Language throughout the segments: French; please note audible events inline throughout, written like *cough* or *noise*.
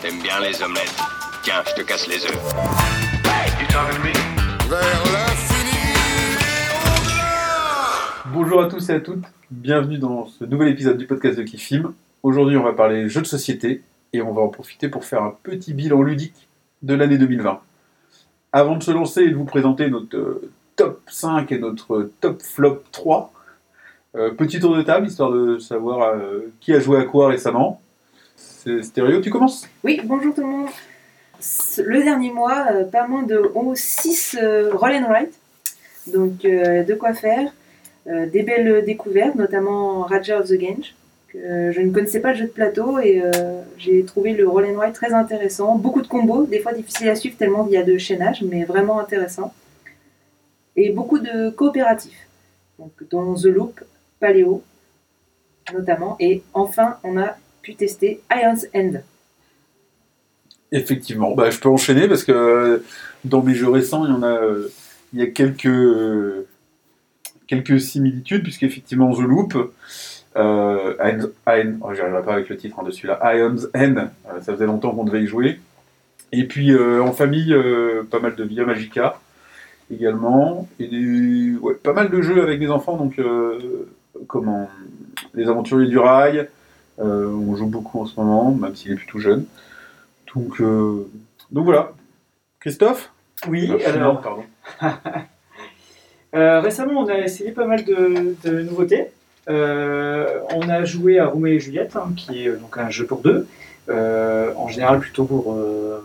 T'aimes bien les omelettes Tiens, je te casse les œufs. Bonjour à tous et à toutes, bienvenue dans ce nouvel épisode du podcast de Kifim. Aujourd'hui, on va parler jeux de société et on va en profiter pour faire un petit bilan ludique de l'année 2020. Avant de se lancer et de vous présenter notre euh, top 5 et notre top flop 3, euh, petit tour de table histoire de savoir euh, qui a joué à quoi récemment. Stéréo, tu commences Oui, bonjour tout le monde. Le dernier mois, euh, pas moins de 6 roll and write. Donc, euh, de quoi faire. Euh, des belles découvertes, notamment Raja of the Gange. je ne connaissais pas le jeu de plateau et euh, j'ai trouvé le roll and write très intéressant. Beaucoup de combos, des fois difficiles à suivre tellement il y a de chaînage, mais vraiment intéressant. Et beaucoup de coopératifs, donc, dont The Loop, Paléo notamment. Et enfin, on a pu tester Ion's End. Effectivement, bah, je peux enchaîner parce que euh, dans mes jeux récents, il y en a, euh, il y a quelques, euh, quelques similitudes, puisqu'effectivement, The Loop, euh, oh, pas avec le titre hein, de celui-là, Ion's End, ça faisait longtemps qu'on devait y jouer. Et puis en famille, pas mal de Via Magica également, et pas mal de jeux avec des enfants, donc comment, Les Aventuriers du Rail, on joue beaucoup en ce moment, même s'il est plutôt jeune. Donc, euh, donc voilà. Christophe? Oui, Ah, alors pardon. *laughs* euh, récemment on a essayé pas mal de, de nouveautés. Euh, on a joué à Roméo et Juliette, hein, qui est euh, donc un jeu pour deux, euh, en général plutôt pour euh,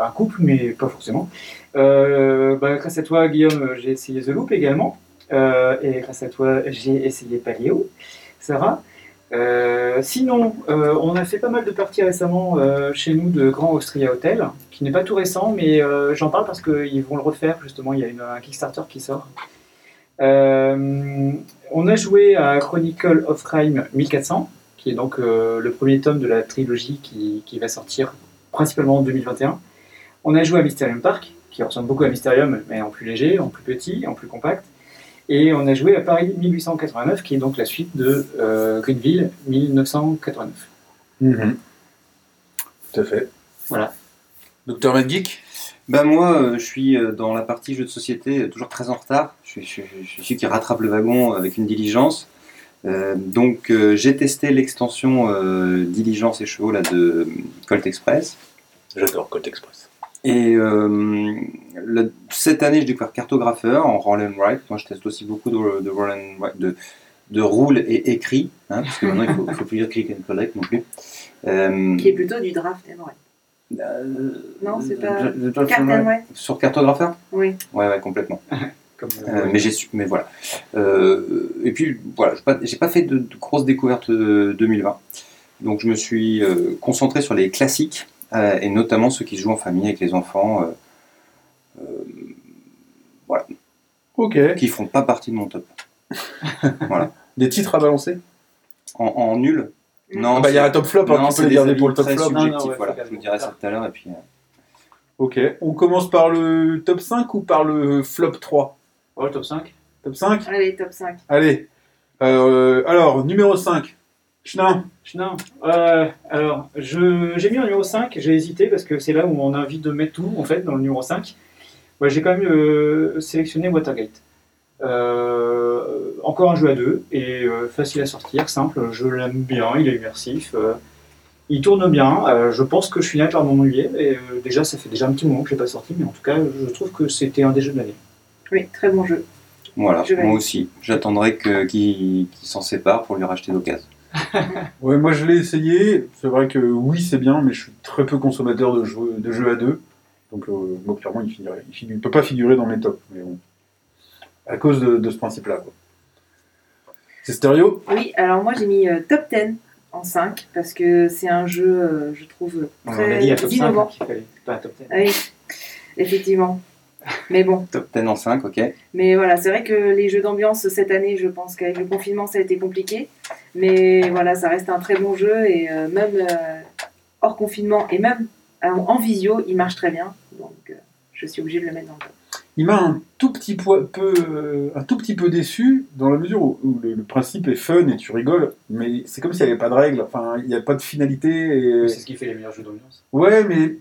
un couple, mais pas forcément. Euh, bah, grâce à toi, Guillaume, j'ai essayé The Loop également, Euh, et grâce à toi, j'ai essayé Paléo. Sarah. Euh, sinon, euh, on a fait pas mal de parties récemment euh, chez nous de Grand Austria Hotel, qui n'est pas tout récent, mais j'en parle parce qu'ils vont le refaire justement. Il y a une- un Kickstarter qui sort. On a joué à Chronicle of Crime 1400, qui est donc le premier tome de la trilogie qui, qui va sortir principalement en 2021. On a joué à Mysterium Park, qui ressemble beaucoup à Mysterium, mais en plus léger, en plus petit, en plus compact. Et on a joué à Paris 1889, qui est donc la suite de euh, Greenville 1989. Mhm. Tout à fait. Voilà. Docteur Medgeek? Bah moi, euh, je suis euh, dans la partie jeu de société euh, toujours très en retard. Je suis, je suis- je suis celui qui rattrape le wagon avec une diligence. Euh, donc euh, j'ai testé l'extension euh, diligence et chevaux là, de Colt Express. J'adore Colt Express. Et euh, le- cette année, j'ai découvert Cartographeur en roll and write. Moi, je teste aussi beaucoup de, de roll and write, de, de roule et écrit, hein, parce que maintenant il faut, il faut plus dire click and collect non plus. Euh, qui est plutôt du draft and write. euh, Non, c'est pas- and write Sur Cartographeur Oui. Ouais, ouais, complètement. *laughs* Comme, Euh, mais j'ai su, mais voilà. Euh, et puis voilà, j'ai pas, j'ai pas fait de, de grosses découvertes de 2020. Donc je me suis euh, concentré sur les classiques euh, et notamment ceux qui jouent en famille avec les enfants, euh, euh, Ok. qui font pas partie de mon top. *laughs* voilà. Des titres à balancer? En, en nul? Non, Ah bah, Il y a un top flop, hein, non, c'est peux les des garder pour le top flop. Non, non, ouais, voilà. Je vous dirai ça tout à l'heure et puis. euh, Ok. On commence par le top 5 ou par le flop 3 Oh, top 5 Top 5 Allez, top 5. Allez. Euh, alors, numéro 5. Chenin. Non. Euh, alors, je- j'ai mis en numéro 5, j'ai hésité parce que c'est là où on a envie de mettre tout, en fait, dans le numéro 5. Ouais, j'ai quand même euh, sélectionné Watergate. Euh, encore un jeu à deux, et euh, facile à sortir, simple, je l'aime bien, il est immersif, euh, il tourne bien, euh, je pense que je suis par m'ennuyer, et euh, déjà, ça fait déjà un petit moment que je l'ai pas sorti, mais en tout cas, je trouve que c'était un des jeux de l'année. Oui, très bon jeu. Voilà, Je moi aussi. J'attendrai que- qu'il qu'il s'en sépare pour lui racheter d'occasion. *laughs* Ouais, moi je l'ai essayé. C'est vrai que oui, c'est bien, mais je suis très peu consommateur de jeux, de jeux à deux. Donc, euh, moi, clairement, il finirait. Il peut pas figurer dans mes tops. Mais bon. À cause de, de ce principe-là. C'est stéréo? Oui, alors moi j'ai mis euh, top 10 en 5 parce que c'est un jeu, euh, je trouve, On très avait dit à top 5 innovant. qu'il fallait pas top 10. Ah oui, effectivement. Mais bon, Top 10 en 5, ok. mais voilà, c'est vrai que les jeux d'ambiance cette année, je pense qu'avec le confinement, ça a été compliqué. Mais voilà, ça reste un très bon jeu et euh, même euh, hors confinement et même euh, en visio, il marche très bien. Donc euh, je suis obligée de le mettre dans le top. il m'a un tout petit peu, euh, un tout petit peu déçu dans la mesure où, où le, le principe est fun et tu rigoles, mais c'est comme s'il n'y avait pas de règles. Enfin, il n'y a pas de finalité. Et... C'est ce qui fait les meilleurs jeux d'ambiance. Ouais, mais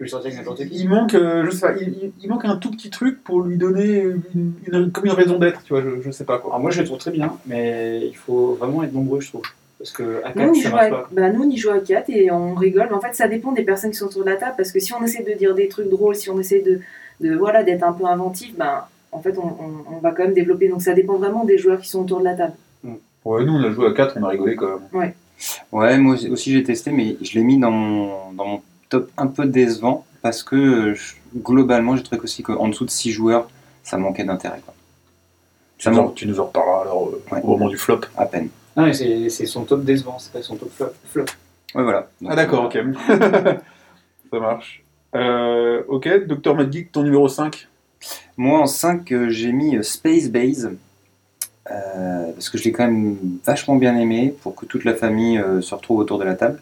peux le sortir avec n'importe qui. il manque, euh, je sais pas, il, il- il manque un tout petit truc pour lui donner une, une- comme une raison d'être, tu vois. Je, je sais pas quoi. Alors moi je le trouve très bien, mais il faut vraiment être nombreux, je trouve. Parce que à Nous, on 4, y ça joue marche à, pas. bah, nous, on y joue à 4 et on rigole. Mais en fait, ça dépend des personnes qui sont autour de la table. Parce que si on essaie de dire des trucs drôles, si on essaie de, de voilà, d'être un peu inventif, ben, en fait, on, on- on va quand même développer. Donc, ça dépend vraiment des joueurs qui sont autour de la table. Ouais, nous on a joué à 4, on a rigolé quand même. Ouais, moi aussi j'ai testé, mais je l'ai mis dans mon, dans mon top un peu décevant parce que euh, je- globalement j'ai trouvé aussi qu'en dessous de 6 joueurs, ça manquait d'intérêt. Quoi. Tu Ça nous, en, tu nous en reparleras alors euh, Ouais. au moment du flop. à peine. Non, mais c'est c'est son top décevant, c'est pas son top flop. flop. Ouais, voilà. Donc, Ah d'accord, ok. *laughs* ça marche. Euh, ok, Dr. Mad Geek, ton numéro 5 Moi en 5, euh, j'ai mis Space Base. euh, parce que je l'ai quand même vachement bien aimé pour que toute la famille euh, se retrouve autour de la table.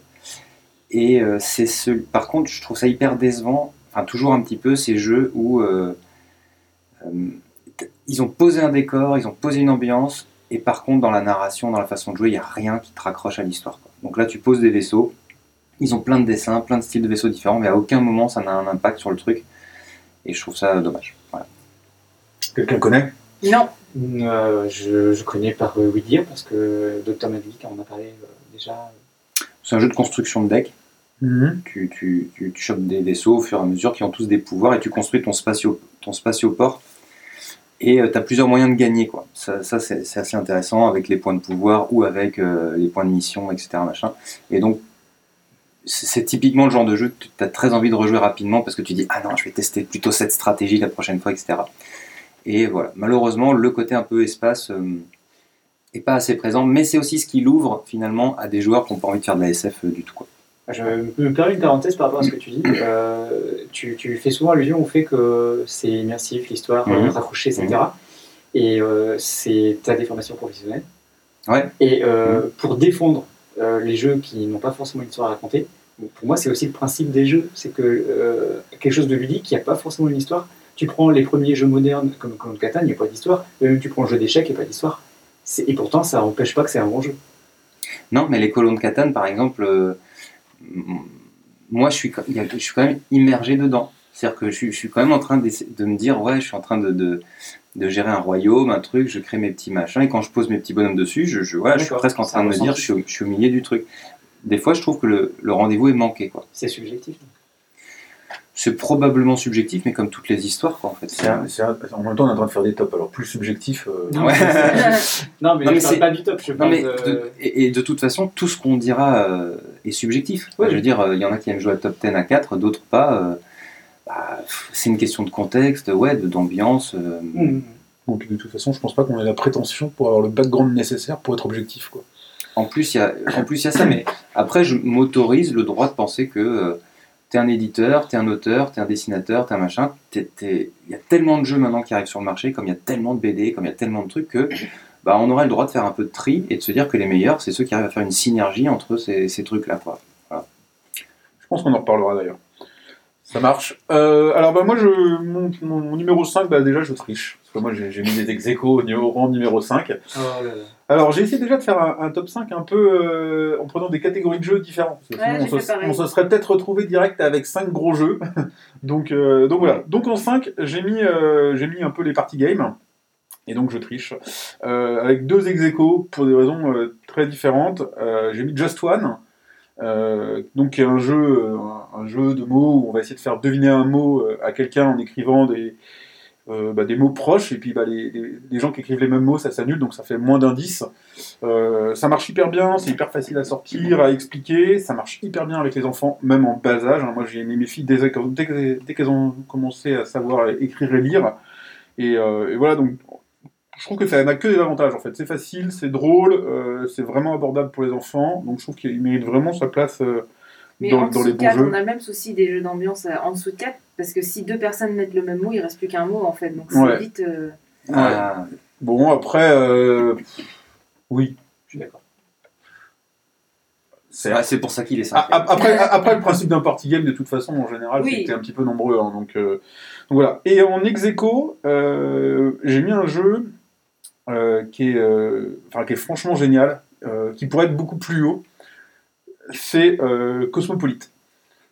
Et euh, c'est ce, par contre, je trouve ça hyper décevant, enfin toujours un petit peu ces jeux où euh, euh, ils ont posé un décor, ils ont posé une ambiance, et par contre dans la narration, dans la façon de jouer, il n'y a rien qui te raccroche à l'histoire. Donc là, tu poses des vaisseaux, ils ont plein de dessins, plein de styles de vaisseaux différents, mais à aucun moment ça n'a un impact sur le truc, et je trouve ça dommage. Voilà. Quelqu'un connaît? Non, Euh, je, je connais par euh, dire parce que Dr. On en a parlé euh, déjà. C'est un jeu de construction de deck. Mhm. tu, tu, tu, tu chopes des vaisseaux au fur et à mesure qui ont tous des pouvoirs et tu construis ton, spatio, ton spatioport et tu as plusieurs moyens de gagner. Quoi. Ça, c'est assez intéressant avec les points de pouvoir ou avec euh, les points de mission, etc. Machin. Et donc, c'est typiquement le genre de jeu que tu as très envie de rejouer rapidement parce que tu dis Ah non, je vais tester plutôt cette stratégie la prochaine fois, etc. Et voilà, malheureusement, le côté un peu espace euh, pas assez présent, mais c'est aussi ce qui l'ouvre finalement à des joueurs qui n'ont pas envie de faire de la SF euh, du tout. Quoi. Je me permets une parenthèse par rapport à ce que tu dis. Euh, tu, tu fais souvent allusion au fait que c'est immersif, l'histoire, Mhm. euh, raccrochée, etc. Et euh, c'est ta déformation professionnelle. Ouais. Et euh, pour défendre les jeux qui n'ont pas forcément une histoire à raconter, pour moi, c'est aussi le principe des jeux. C'est que quelque chose de ludique qui n'a pas forcément une histoire. Tu prends les premiers jeux modernes comme, comme Catan, il n'y a pas d'histoire. Même tu prends le jeu d'échecs, il n'y a pas d'histoire. Et pourtant, ça n'empêche pas que c'est un bon jeu. Non, mais les colons de Catane, par exemple, moi, je suis, quand- je suis même immergé dedans. C'est-à-dire que je, suis- je suis quand même en train de me dire, ouais, je suis en train de, de, de gérer un royaume, un truc, je crée mes petits machins, et quand je pose mes petits bonhommes dessus, je, je, voilà, je suis presque en train de me dire, je suis, au, je suis au milieu du truc. Des fois, je trouve que le, le rendez-vous est manqué. quoi. C'est subjectif. C'est probablement subjectif, mais comme toutes les histoires, quoi, en fait. C'est un- c'est un- en même temps, on est en train de faire des tops, alors plus subjectif. euh, Non, *laughs* Ouais. Non, mais, Non, mais je parle c'est- pas du top, je Non, parle mais de... de- et, et de toute façon, tout ce qu'on dira euh, est subjectif. Ouais. Je veux dire, euh, il y en a qui aiment jouer à top 10 à 4, d'autres pas. euh, bah, c'est une question de contexte, ouais, d'ambiance. euh, Mhm. Donc de toute façon, je pense pas qu'on ait la prétention pour avoir le background nécessaire pour être objectif. Quoi. En plus, il y a, en plus, il y a ça, mais après, je m'autorise le droit de penser que euh, t'es un éditeur, t'es un auteur, t'es un dessinateur, t'es un machin. Il y a tellement de jeux maintenant qui arrivent sur le marché, comme il y a tellement de BD, comme il y a tellement de trucs que bah, on aurait le droit de faire un peu de tri et de se dire que les meilleurs, c'est ceux qui arrivent à faire une synergie entre ces, ces trucs-là. quoi. Je pense qu'on en reparlera d'ailleurs. Ça marche. Euh, alors bah moi, je, mon, mon- mon numéro 5, bah, déjà je triche. Parce que moi j'ai j'ai mis des ex au au rang numéro 5. Oh là là. Alors j'ai essayé déjà de faire un, un top 5 un peu euh, en prenant des catégories de jeux Ouais, sinon, j'ai on, se, pareil. on se serait peut-être retrouvé direct avec 5 gros jeux. *laughs* donc, euh, donc voilà. Donc en 5, j'ai mis, euh, j'ai mis un peu les party games. Et donc je triche. Euh, avec deux ex pour des raisons euh, très différentes. Euh, j'ai mis Just One. Donc qui est un jeu, un, jeu de mots où on va essayer de faire deviner un mot à quelqu'un en écrivant des, bah, des mots proches et puis bah, les, les- gens qui écrivent les mêmes mots ça s'annule donc ça fait moins d'indices. Ça marche hyper bien, c'est hyper facile à sortir, à expliquer, ça marche hyper bien avec les enfants même en bas âge. hein. Moi j'ai mis mes filles dès, dès qu'elles ont commencé à savoir écrire et lire et voilà donc je trouve que ça n'a que des avantages en fait. C'est facile, c'est drôle, euh, c'est vraiment abordable pour les enfants. Donc je trouve qu'il mérite vraiment sa place euh, Mais dans, en dans les bons 4, jeux. on a le même souci des jeux d'ambiance euh, en dessous de 4, parce que si deux personnes mettent le même mot, il reste plus qu'un mot en fait. Donc c'est Ouais. vite. euh, Ah, Bon après, euh, oui, Je suis d'accord. C'est Ah, pour ça qu'il est Ah, 5 ap- Après, après, le principe d'un party game, de toute façon, en général, Oui. t'es un petit peu nombreux. hein, donc, euh, donc voilà. Et en ex aequo, euh, j'ai mis un jeu qui, est, euh, enfin, qui est franchement génial, euh, qui pourrait être beaucoup plus haut. C'est euh, Cosmopolite.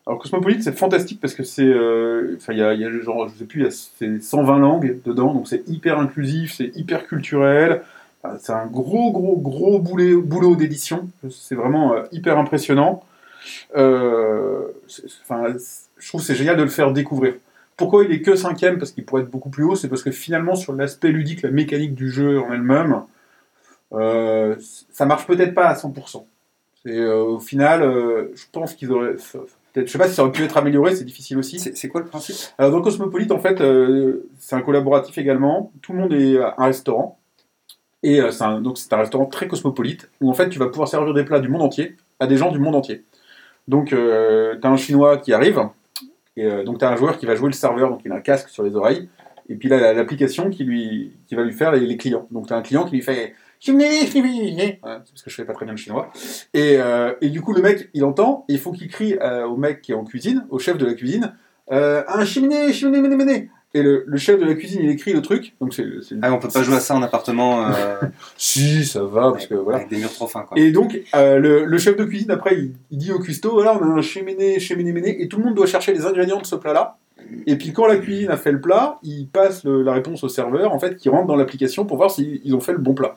Alors Cosmopolite, c'est fantastique parce que c'est, euh, enfin, il y a, genre, je sais plus, il y a c'est 120 langues dedans, donc c'est hyper inclusif, c'est hyper culturel. C'est un gros, gros, gros boulot, d'édition. C'est vraiment euh, hyper impressionnant. Euh, je trouve que c'est génial de le faire découvrir. Pourquoi il est que cinquième Parce qu'il pourrait être beaucoup plus haut. C'est parce que finalement, sur l'aspect ludique, la mécanique du jeu en elle-même, euh, ça marche peut-être pas à 100%. C'est, euh, au final, euh, je pense qu'ils auraient. Je sais pas si ça aurait pu être amélioré, c'est difficile aussi. C'est quoi le principe? Alors dans Cosmopolite, en fait, euh, c'est un collaboratif également. Tout le monde est à un restaurant. Et c'est un, donc c'est un restaurant très cosmopolite, où en fait tu vas pouvoir servir des plats du monde entier à des gens du monde entier. Donc tu as un Chinois qui arrive, et euh, donc tu as un joueur qui va jouer le serveur, donc il a un casque sur les oreilles, et puis là, l'application qui, lui, qui va lui faire les, clients. Donc tu as un client qui lui fait... C'est parce que je fais pas très bien le chinois. Et, euh, et du coup, le mec, il entend, et il faut qu'il crie euh, au mec qui est en cuisine, au chef de la cuisine, un cheminée, cheminée, méné, méné. Et le, le chef de la cuisine, il écrit le truc. Donc c'est, c'est- Ah, on peut pas jouer à ça en appartement euh, *laughs* Si, ça va, parce que voilà. avec des murs trop fins, quoi. Et donc, euh, le, le chef de cuisine, après, il, il dit au cuistot, voilà, on a un cheminée, cheminée, méné, et tout le monde doit chercher les ingrédients de ce plat-là. Et puis quand la cuisine a fait le plat, il passe le- la réponse au serveur, en fait, qui rentre dans l'application pour voir s'ils ils ont fait le bon plat.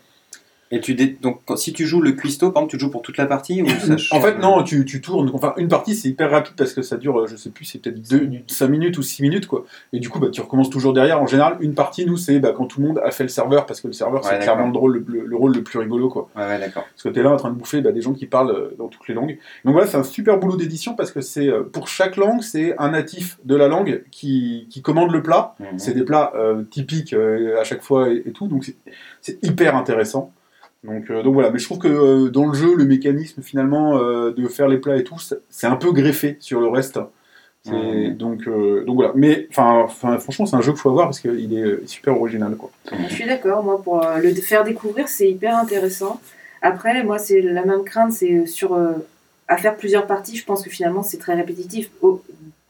Et tu dé- donc si tu joues le cuistot, par exemple, tu joues pour toute la partie ou ça *coughs* En fait, non, tu, tu tournes. Enfin, une partie, c'est hyper rapide parce que ça dure, euh, je sais plus, c'est peut-être 5 minutes ou 6 minutes, quoi. Et du coup, bah, tu recommences toujours derrière. En général, une partie, nous, c'est bah, quand tout le monde a fait le serveur, parce que le serveur, c'est clairement le, rôle, le, le rôle le plus rigolo, quoi. Ouais, ouais, d'accord. Parce que t'es là en train de bouffer bah, des gens qui parlent euh, dans toutes les langues. Donc voilà, c'est un super boulot d'édition parce que c'est euh, pour chaque langue, c'est un natif de la langue qui, qui commande le plat. Mhm. C'est des plats euh, typiques euh, à chaque fois et, et tout, donc c'est hyper intéressant. Donc, euh, donc voilà, mais je trouve que euh, dans le jeu, le mécanisme finalement euh, de faire les plats et tout, c'est- un peu greffé sur le reste. Donc, euh, donc voilà, mais enfin, enfin, franchement, c'est un jeu qu'il faut avoir parce qu'il est super original. Quoi. Je suis d'accord, moi, pour euh, le faire découvrir, c'est hyper intéressant. Après, moi, c'est la même crainte, c'est sur. euh, à faire plusieurs parties, je pense que finalement, c'est très répétitif. Oh,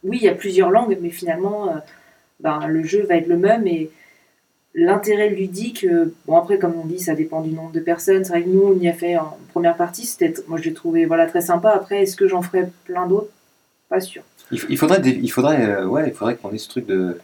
oui, il y a plusieurs langues, mais finalement, euh, ben, le jeu va être le même et l'intérêt ludique, euh, bon, après, comme on dit, ça dépend du nombre de personnes. C'est vrai que nous, on y a fait en première partie, c'était, moi, je l'ai trouvé voilà, très sympa. Après, est-ce que j'en ferai plein d'autres? Pas sûr. Il, faudrait, des- il faudrait, euh, ouais, il faudrait qu'on ait ce truc de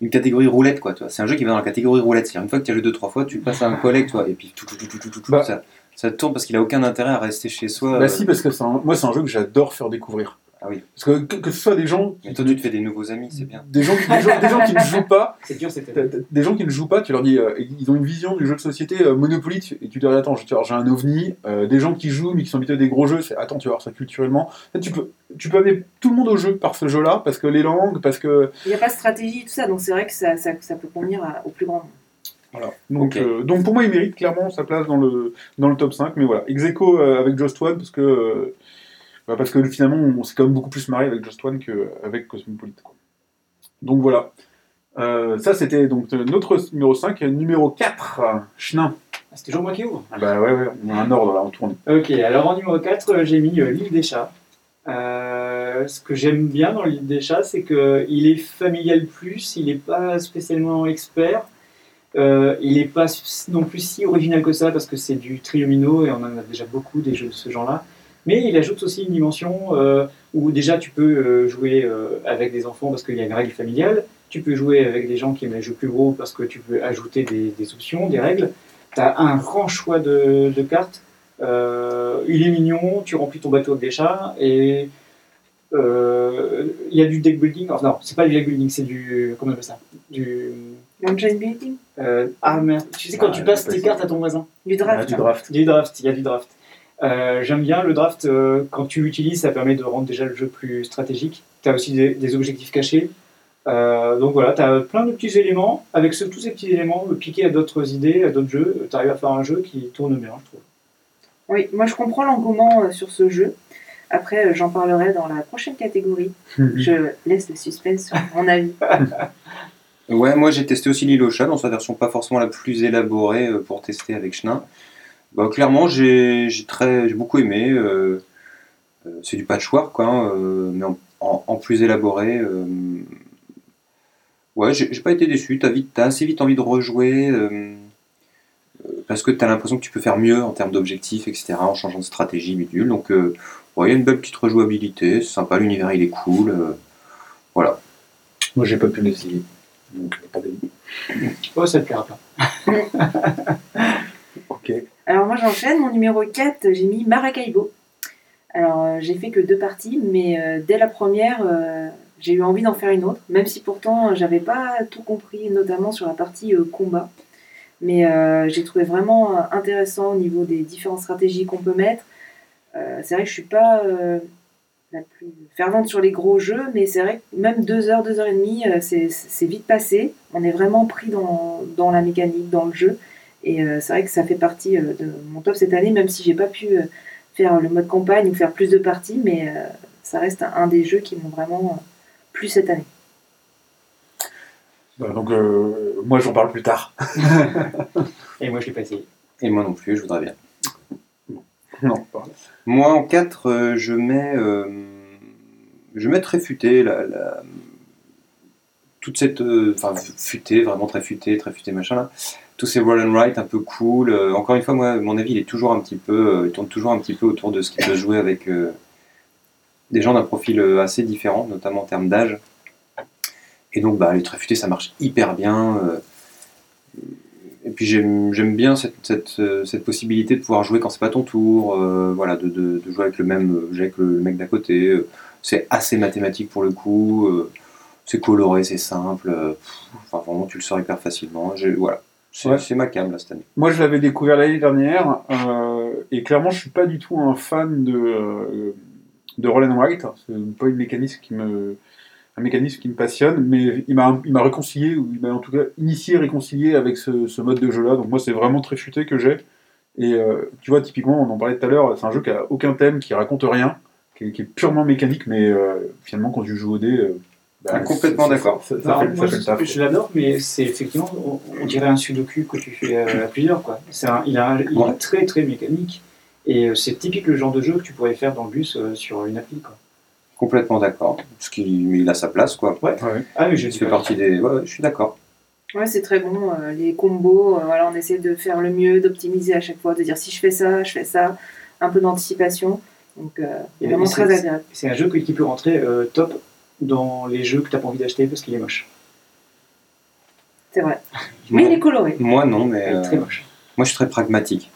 une catégorie roulette, quoi. tu vois. C'est un jeu qui va dans la catégorie roulette. C'est-à-dire une fois que tu as joué deux trois fois, tu le passes à un collègue, toi, et puis tout, tout, tout, tout, tout, tout, tout, Bah. ça, ça tourne parce qu'il a aucun intérêt à rester chez soi. Bah euh, si, parce que un- moi, c'est un jeu que j'adore faire découvrir. Ah oui. Parce que que, que ce soit des gens Mais qui, toi, tu te fais des nouveaux amis, c'est bien. des gens, qui- des gens, des gens qui ne jouent pas, *laughs* C'est dur, c'était. Des gens qui ne jouent pas, tu leur dis, euh, ils ont une vision du jeu de société euh, Monopoly, et tu leur dis, attends, j'ai un ovni, euh, des gens qui jouent mais qui sont habitués à des gros jeux, c'est, attends, tu vas voir ça culturellement. Tu, peux, tu peux amener tout le monde au jeu par ce jeu-là, parce que les langues, parce que. Il n'y a pas de stratégie, tout ça, donc c'est vrai que ça, ça, ça peut convenir à- au plus grand nombre. Voilà. Donc, euh, donc pour moi, il mérite clairement sa place dans le, dans le top 5, mais voilà. Ex aequo, euh, avec Just One, parce que. euh, bah, parce que finalement, on s'est quand même beaucoup plus marré avec Just One qu'avec Cosmopolite. quoi. Donc voilà. Euh, ça, c'était donc euh, notre numéro 5. Numéro 4, Chenin. Ah, C'est toujours moi qui ouvre. Ah bah ouais, ouais, on a un ordre là, on tourne. Ok, alors en numéro 4, euh, j'ai mis euh, l'île des chats. Euh, ce que j'aime bien dans l'île des chats, c'est qu'il est familial plus, il n'est pas spécialement expert, euh, il n'est pas non plus si original que ça, parce que c'est du triomino et on en a déjà beaucoup des jeux de ce genre-là. Mais il ajoute aussi une dimension euh, où déjà tu peux euh, jouer euh, avec des enfants parce qu'il y a une règle familiale, tu peux jouer avec des gens qui aiment les jeux plus gros parce que tu peux ajouter des, des options, des règles. Tu as un grand choix de, de cartes. Euh, il est mignon, tu remplis ton bateau avec des chats et euh, il y a du deck building. Enfin, non, c'est pas du deck building, c'est du. Comment on appelle ça? Du. Engine building? euh, ah merde, tu sais quand Ah, tu passes tes cartes à ton voisin Du Ah, draft. du draft. Il y a du draft, il y a du draft. Euh, J'aime bien le draft, euh, quand tu l'utilises, ça permet de rendre déjà le jeu plus stratégique. Tu as aussi des, des objectifs cachés. Euh, donc voilà, tu as plein de petits éléments. Avec ce- tous ces petits éléments, piquer à d'autres idées, à d'autres jeux, tu arrives à faire un jeu qui tourne bien, je trouve. Oui, moi je comprends l'engouement sur ce jeu. Après, j'en parlerai dans la prochaine catégorie. Je laisse le suspense sur mon avis. *laughs* Ouais, moi j'ai testé aussi l'île aux dans sa version pas forcément la plus élaborée pour tester avec Chenin. Bah, clairement, j'ai j'ai très- j'ai beaucoup aimé. euh, Euh, c'est du patchwork, quoi, hein, euh, mais en, en- en plus élaboré. euh, Ouais, j'ai j'ai pas été déçu. T'as vite, t'as assez vite envie de rejouer euh, euh, parce que t'as l'impression que tu peux faire mieux en termes d'objectifs, etc. En changeant de stratégie, bidule. Donc, euh, ouais, il y a une belle petite rejouabilité. C'est sympa. L'univers il est cool. euh, voilà. Moi, j'ai pas pu l'essayer. Donc, pas d'avis. Oh, ça te plaira pas. *laughs* Alors moi j'enchaîne, mon numéro 4, j'ai mis Maracaibo. Alors euh, j'ai fait que deux parties, mais euh, dès la première, euh, j'ai eu envie d'en faire une autre, même si pourtant euh, j'avais pas tout compris, notamment sur la partie euh, combat. Mais euh, j'ai trouvé vraiment euh, intéressant au niveau des différentes stratégies qu'on peut mettre. Euh, c'est vrai que je suis pas euh, la plus fervente sur les gros jeux, mais c'est vrai que même deux heures, deux heures et demie, euh, c'est vite passé. On est vraiment pris dans, dans la mécanique, dans le jeu. Et euh, c'est vrai que ça fait partie euh, de mon top cette année, même si j'ai pas pu euh, faire le mode campagne ou faire plus de parties, mais euh, ça reste un, un des jeux qui m'ont vraiment euh, plu cette année. Donc, euh, moi, j'en parle plus tard. *laughs* Et moi, je l'ai pas essayé. Et moi non plus, je voudrais bien. non. Moi, en 4, je mets, euh, je mets très futé, la, la- toute cette, euh, enfin futé, vraiment très futé, très futé machin là. Tous ces roll and write un peu cool. Euh, encore une fois, moi, mon avis, il est toujours un petit peu, euh, il tourne toujours un petit peu autour de ce qui peut jouer avec euh, des gens d'un profil assez différent, notamment en termes d'âge. Et donc, bah, les très futés, ça marche hyper bien. et puis j'aime bien cette, possibilité de pouvoir jouer quand c'est pas ton tour, voilà, de, jouer avec le même jet que le mec d'à côté. C'est assez mathématique pour le coup, c'est coloré, c'est simple. enfin, vraiment, tu le sors hyper facilement. Voilà, c'est Ouais. cam là cette année. Moi, je l'avais découvert l'année dernière, euh, et clairement, je suis pas du tout un fan de, euh, de Roll and Write. C'est pas une mécanisme qui me, un mécanisme qui me passionne, mais il m'a, il m'a réconcilié, ou il m'a en tout cas initié, réconcilié avec ce, ce mode de jeu-là. Donc moi, c'est vraiment très futé que j'ai. Et euh, tu vois, typiquement, on en parlait tout à l'heure, c'est un jeu qui a aucun thème, qui raconte rien, qui est, qui est purement mécanique, mais euh, finalement, quand tu joues au dé, bah, Complètement d'accord. Je, je l'adore, mais c'est effectivement, on, on dirait un sudoku que tu fais euh, à plusieurs. Quoi. C'est un- il a il Ouais. est très très mécanique. Et euh, c'est typique le genre de jeu que tu pourrais faire dans le bus euh, sur une appli. Quoi. Complètement d'accord. Parce qu'il mais il a sa place, quoi. Ouais. Ah oui, j'ai Il fait partie des. Ouais, je suis d'accord. Ouais, c'est très bon. euh, les combos, euh, voilà, on essaie de faire le mieux, d'optimiser à chaque fois, de dire si je fais ça, je fais ça, un peu d'anticipation. Donc, euh, vraiment c'est- très agréable. C'est un jeu qui peut rentrer euh, top dans les jeux que tu n'as pas envie d'acheter parce qu'il est moche. C'est vrai. *laughs* Mais il est coloré. Moi, non, Il mais. est euh, très moche. moi, je suis très pragmatique.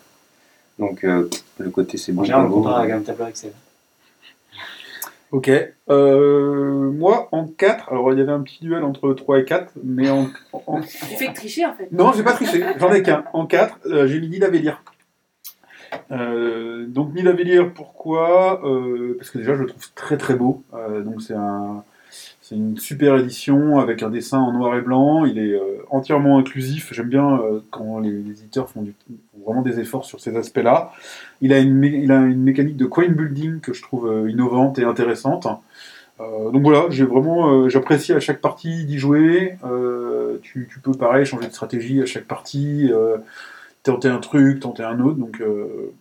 Donc, euh, le côté c'est bon. En général, pas on beau. compare avec un tableur Excel. Ok. Euh, moi, en 4, alors il y avait un petit duel entre 3 et 4, mais en, en- Tu fais que tricher en fait. Non, j'ai pas triché, j'en ai qu'un. En 4, euh, j'ai mis Nila Vélir. Euh, donc Vélir, pourquoi? Euh, Parce que déjà, je le trouve très très beau. Euh, donc c'est un, c'est une super édition avec un dessin en noir et blanc. Il est euh, entièrement inclusif. J'aime bien euh, quand les, les éditeurs font, du- font vraiment des efforts sur ces aspects-là. Il a une, il a une mécanique de coin building que je trouve innovante et intéressante. Donc voilà, j'ai vraiment, j'apprécie à chaque partie d'y jouer. Tu, tu peux pareil changer de stratégie à chaque partie, tenter un truc, tenter un autre. Donc, euh,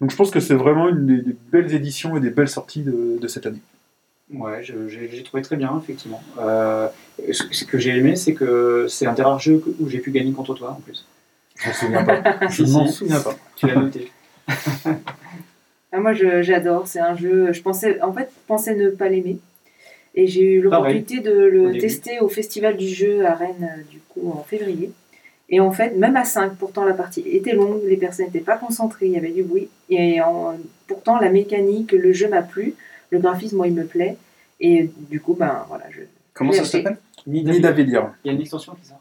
donc je pense que c'est vraiment une des, des belles éditions et des belles sorties de, de cette année. Ouais, j'ai trouvé très bien, effectivement. Euh, ce, ce que j'ai aimé, c'est que c'est un des rares jeux où j'ai pu gagner contre toi, en plus. Je m'en souviens pas. *laughs* Je m'en souviens pas. Tu l'as noté. Ah, moi, j'adore. C'est un jeu. Je pensais, en fait, je pensais ne pas l'aimer. Et j'ai eu l'opportunité de le tester au Festival du jeu à Rennes, euh, du coup, en février. Et en fait, même à 5, pourtant la partie était longue, les personnes n'étaient pas concentrées, il y avait du bruit. Et en- pourtant, la mécanique, le jeu m'a plu, le graphisme, moi, il me plaît. Et du coup, ben voilà, je... Comment Je ça l'ai acheté. s'appelle Nida Nida Vélir. Vélir. Il y a une extension qui sort.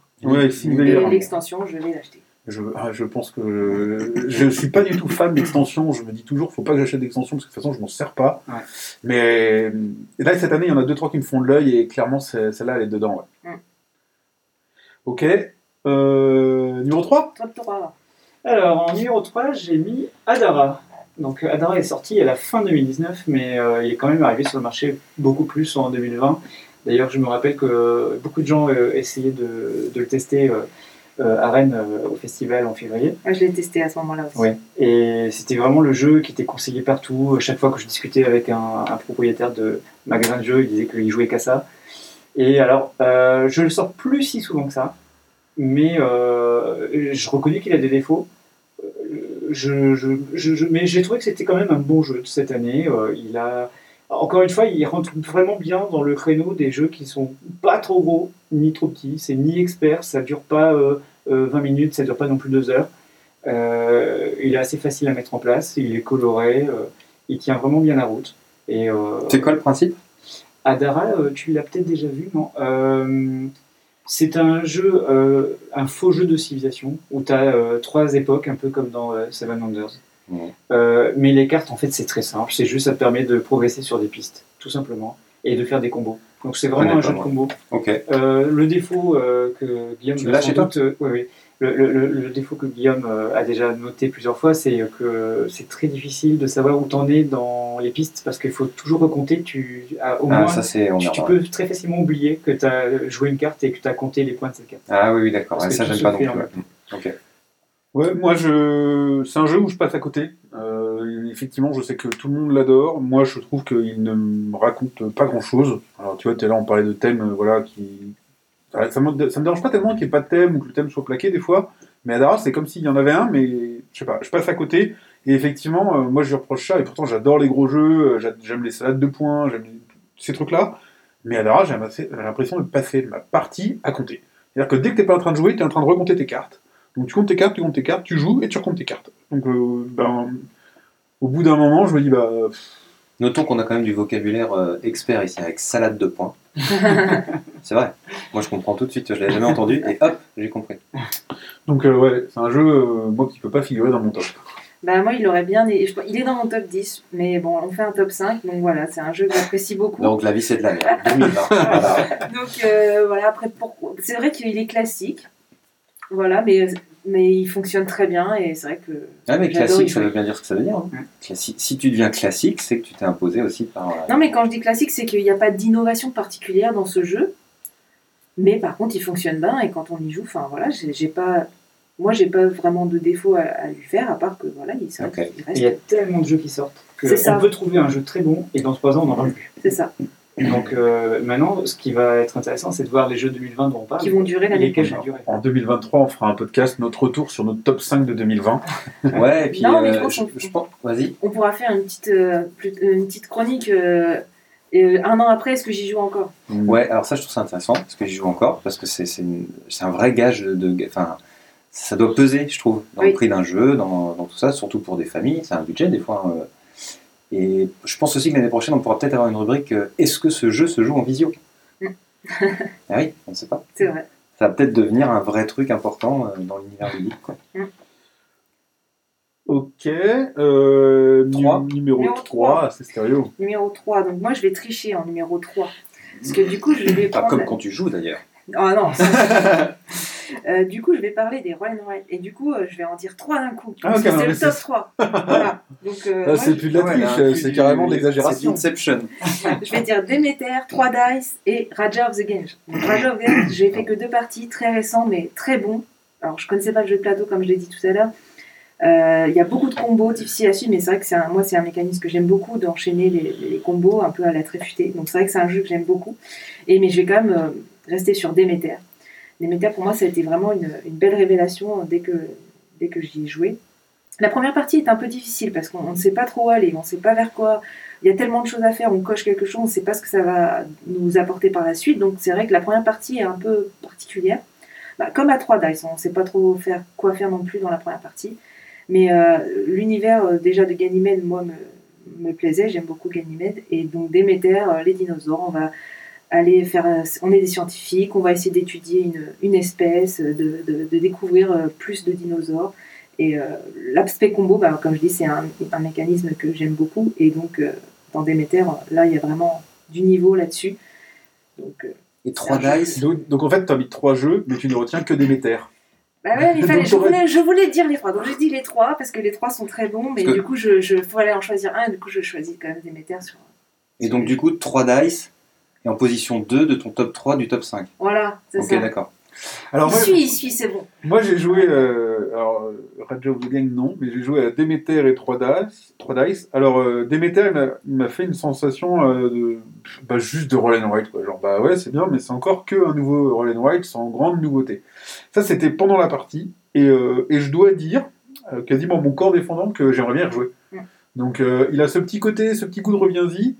Sinvelir. l'extension, je vais l'acheter. Je, ah, je pense que je suis pas du tout fan d'extensions. Je me dis toujours, faut pas que j'achète d'extensions parce que de toute façon, je m'en sers pas. Ouais. Mais et là, cette année, il y en a deux trois qui me font de l'œil et clairement, celle-là, elle est dedans. Ouais. Mm. Ok. Euh, numéro 3 Top 3. Alors, en numéro 3, j'ai mis Adara. Donc, euh, Adara est sorti à la fin 2019, mais euh, il est quand même arrivé sur le marché beaucoup plus en 2020. D'ailleurs, je me rappelle que beaucoup de gens euh, essayaient de, de le tester à Rennes euh, au festival en février. Moi, je l'ai testé à ce moment-là aussi. Ouais. Et c'était vraiment le jeu qui était conseillé partout. Chaque fois que je discutais avec un, un propriétaire de magasin de jeux, il disait qu'il jouait qu'à ça. Et alors, euh, je le sors plus si souvent que ça, mais euh, je reconnais qu'il a des défauts. Euh, Je, je, je- je- mais j'ai trouvé que c'était quand même un bon jeu de cette année. Euh, il a, encore une fois, il rentre vraiment bien dans le créneau des jeux qui sont pas trop gros ni trop petits. C'est ni expert, ça dure pas euh, euh, 20 minutes, ça dure pas non plus 2 heures. Euh, il est assez facile à mettre en place, il est coloré, euh, il tient vraiment bien la route. Et C'est quoi le principe? Adara, tu l'as peut-être déjà vu, non? C'est un jeu, euh, un faux jeu de civilisation où tu as trois époques, un peu comme dans euh, Seven Wonders. Euh, mais les cartes, en fait, c'est très simple. C'est juste, ça te permet de progresser sur des pistes, tout simplement, et de faire des combos. Donc c'est vraiment un jeu de combos. Euh, le défaut euh, que Guillaume Tu l'as chez doute, euh. Le, le- le- le défaut que Guillaume euh, a déjà noté plusieurs fois, c'est que c'est très difficile de savoir où t'en es dans les pistes parce qu'il faut toujours recompter. Tu, au Ah, moins, ça tu, tu peux très facilement oublier que tu as joué une carte et que tu as compté les points de cette carte. Ah oui, oui, d'accord. Ça j'aime pas non plus. ouais. même Ok. Ouais, moi, je... c'est un jeu où je passe à côté. Euh, effectivement, je sais que tout le monde l'adore. Moi, je trouve qu'il ne me raconte pas grand-chose. Alors, tu vois, tout à l'heure, on parlait de thèmes, euh, voilà, qui... Ça, me, dérange pas tellement qu'il n'y ait pas de thème ou que le thème soit plaqué, des fois. Mais Adara, c'est comme s'il y en avait un, mais je sais pas, je passe à côté. Et effectivement, euh, moi, je lui reproche ça. Et pourtant, j'adore les gros jeux, euh, j'a- j'aime les salades de points, j'aime ces trucs-là. Mais Adara, j'ai j'ai l'impression de passer ma partie à compter. C'est-à-dire que dès que t'es pas en train de jouer, t'es en train de recompter tes cartes. Donc tu comptes tes cartes, tu comptes tes cartes, tu joues et tu recomptes tes cartes. Donc euh, ben, au bout d'un moment, je me dis bah Notons qu'on a quand même du vocabulaire euh, expert ici avec salade de points. *laughs* c'est vrai. Moi je comprends tout de suite. Je l'avais jamais entendu et hop, j'ai compris. donc euh, ouais, c'est un jeu euh, moi qui peut pas figurer dans mon top. Bah, moi, il aurait bien. je- Il est dans mon top 10, mais bon, on fait un top 5, donc voilà, c'est un jeu que j'apprécie beaucoup. Donc la vie c'est de la merde. 2020. *laughs* voilà. Donc euh, voilà, après, pourquoi c'est vrai qu'il est classique, voilà, mais, mais il fonctionne très bien et c'est vrai que. Ah mais classique, ça veut bien dire ce que ça veut dire. hein. Ouais. Classi- Si tu deviens classique, c'est que tu t'es imposé aussi par. euh, Non, mais quand je dis classique, c'est qu'il n'y a pas d'innovation particulière dans ce jeu, mais par contre, il fonctionne bien et quand on y joue, enfin voilà, j'ai pas. Moi, j'ai pas vraiment de défaut à, à lui faire, à part que voilà, il, c'est vrai Ok. qu'il Et il y a reste. tellement de jeux qui sortent que ça. on peut trouver un jeu très bon et dans trois ans on n'en aura plus. C'est ça, Donc euh, maintenant, ce qui va être intéressant, c'est de voir les jeux 2020 dont on parle. qui vont durer l'année lesquels prochaine. vont durer. En 2023, on fera un podcast, notre retour sur notre top 5 de 2020. *laughs* Ouais, et puis Non, mais je euh, pense je, je pense. Vas-y. On pourra faire une petite, euh, plus- une petite chronique euh, et, euh, un an après, est-ce que j'y joue encore? Ouais, alors ça je trouve ça intéressant parce que j'y joue encore parce que c'est c'est une- c'est un vrai gage de, de- enfin ça doit peser je trouve dans Oui. le prix d'un jeu, dans, dans tout ça, surtout pour des familles, c'est un budget des fois. Et je pense aussi que l'année prochaine on pourra peut-être avoir une rubrique euh, est-ce que ce jeu se joue en visio? Mm. *laughs* Ah oui, on ne sait pas. C'est vrai. Ça va peut-être devenir un vrai truc important euh, dans l'univers ludique. quoi. Ok, euh, Trois. numéro Numéro 3, trois. c'est stéréo. Numéro 3, donc moi je vais tricher en numéro 3. Parce que du coup, je vais Pas prendre. comme quand tu joues d'ailleurs. Ah non *laughs* Euh, Du coup, je vais parler des and Ride. Et du coup, euh, je vais en dire 3 d'un coup. Ah, Parce que non, c'est le top c'est- 3. *laughs* voilà. Donc, euh, Là, moi, c'est plus de la Ouais, triche, là, c'est carrément de C'est l'exagération. Inception. *laughs* je vais dire Demeter, 3 Dice et Raja of the Gange. Donc, Raja of the Gange, j'ai fait que deux parties, très récents, mais très bons. Alors, je connaissais pas le jeu de plateau, comme je l'ai dit tout à l'heure. Euh, Il y a beaucoup de combos difficiles à suivre, mais c'est vrai que c'est un- moi, c'est un mécanisme que j'aime beaucoup d'enchaîner les, les combos un peu à la tréfutée. Donc, c'est vrai que c'est un jeu que j'aime beaucoup. Et, mais je vais quand même euh, rester sur Demeter. Demeter, pour moi, ça a été vraiment une, belle révélation dès que, dès que j'y ai joué. La première partie est un peu difficile parce qu'on ne sait pas trop où aller, on ne sait pas vers quoi. Il y a tellement de choses à faire, on coche quelque chose, on ne sait pas ce que ça va nous apporter par la suite. Donc c'est vrai que la première partie est un peu particulière. Bah, comme à 3 Dice, on ne sait pas trop faire, quoi faire non plus dans la première partie. Mais euh, l'univers euh, déjà de Ganymède, moi, me, plaisait, j'aime beaucoup Ganymède. Et donc Déméter, euh, les dinosaures, on va aller faire... euh, On est des scientifiques, on va essayer d'étudier une, une espèce, de, de- de découvrir euh, plus de dinosaures. Et euh, l'aspect combo, bah, comme je dis, c'est un, un mécanisme que j'aime beaucoup. Et donc, euh, dans Déméter, là, il y a vraiment du niveau là-dessus. Donc, euh, Et 3 C'est un jeu. dice. Donc, donc, en fait, tu as mis trois jeux, mais tu ne retiens que des métères. bah ouais, il *laughs* fallait, je, voulais, je voulais dire les trois. Donc, j'ai dit les trois parce que les trois sont très bons. Mais que- du coup, je, je faut aller en choisir un. Et du coup, je choisis quand même Déméter sur. Et donc du coup 3 dice et en position 2 de ton top 3 du top 5. Voilà, c'est Ok ça. d'accord. Alors il moi, suit, il suit, c'est bon. moi j'ai joué, euh, alors euh, the Gang non, mais j'ai joué à Demeter et 3 Dice. 3 Dice. Alors euh, Demeter il m'a- fait une sensation euh, de, bah, juste de roll and write quoi. Genre bah ouais c'est bien, mais c'est encore que un nouveau roll and write sans grande nouveauté. Ça c'était pendant la partie et, euh, et je dois dire euh, quasiment mon corps défendant que j'aimerais bien y rejouer. Mm. Donc euh, il a ce petit côté, ce petit coup de reviens-y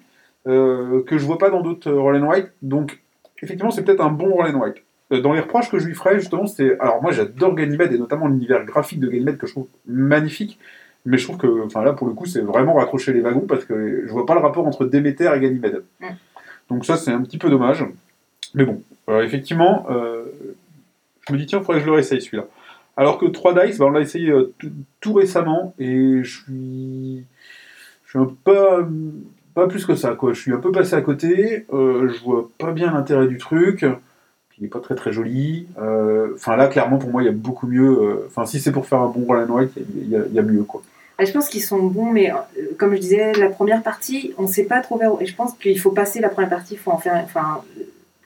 euh, que je vois pas dans d'autres euh, roll and write. Donc effectivement c'est peut-être un bon roll and write. Euh, Dans les reproches que je lui ferais, justement, c'est. Alors, moi, j'adore Ganymede et notamment l'univers graphique de Ganymede que je trouve magnifique. Mais je trouve que, enfin, là, pour le coup, c'est vraiment raccrocher les wagons parce que je vois pas le rapport entre Déméter et Ganymede. Donc, ça, c'est un petit peu dommage. Mais bon, effectivement, euh, je me dis, tiens, il faudrait que je le réessaye celui-là. Alors que 3 Dice, bah, on l'a essayé tout, tout récemment et je suis. Je suis un peu. Pas plus que ça, quoi. Je suis un peu passé à côté. euh, je vois pas bien l'intérêt du truc il est pas très très joli. Euh, Enfin là, clairement, pour moi, il y a beaucoup mieux. euh, Enfin, si c'est pour faire un bon Roll and White, il y, a- mieux quoi. Ah, Je pense qu'ils sont bons, mais comme je disais, la première partie, on sait pas trop vers. Et je pense qu'il faut passer la première partie, il faut en faire. Enfin,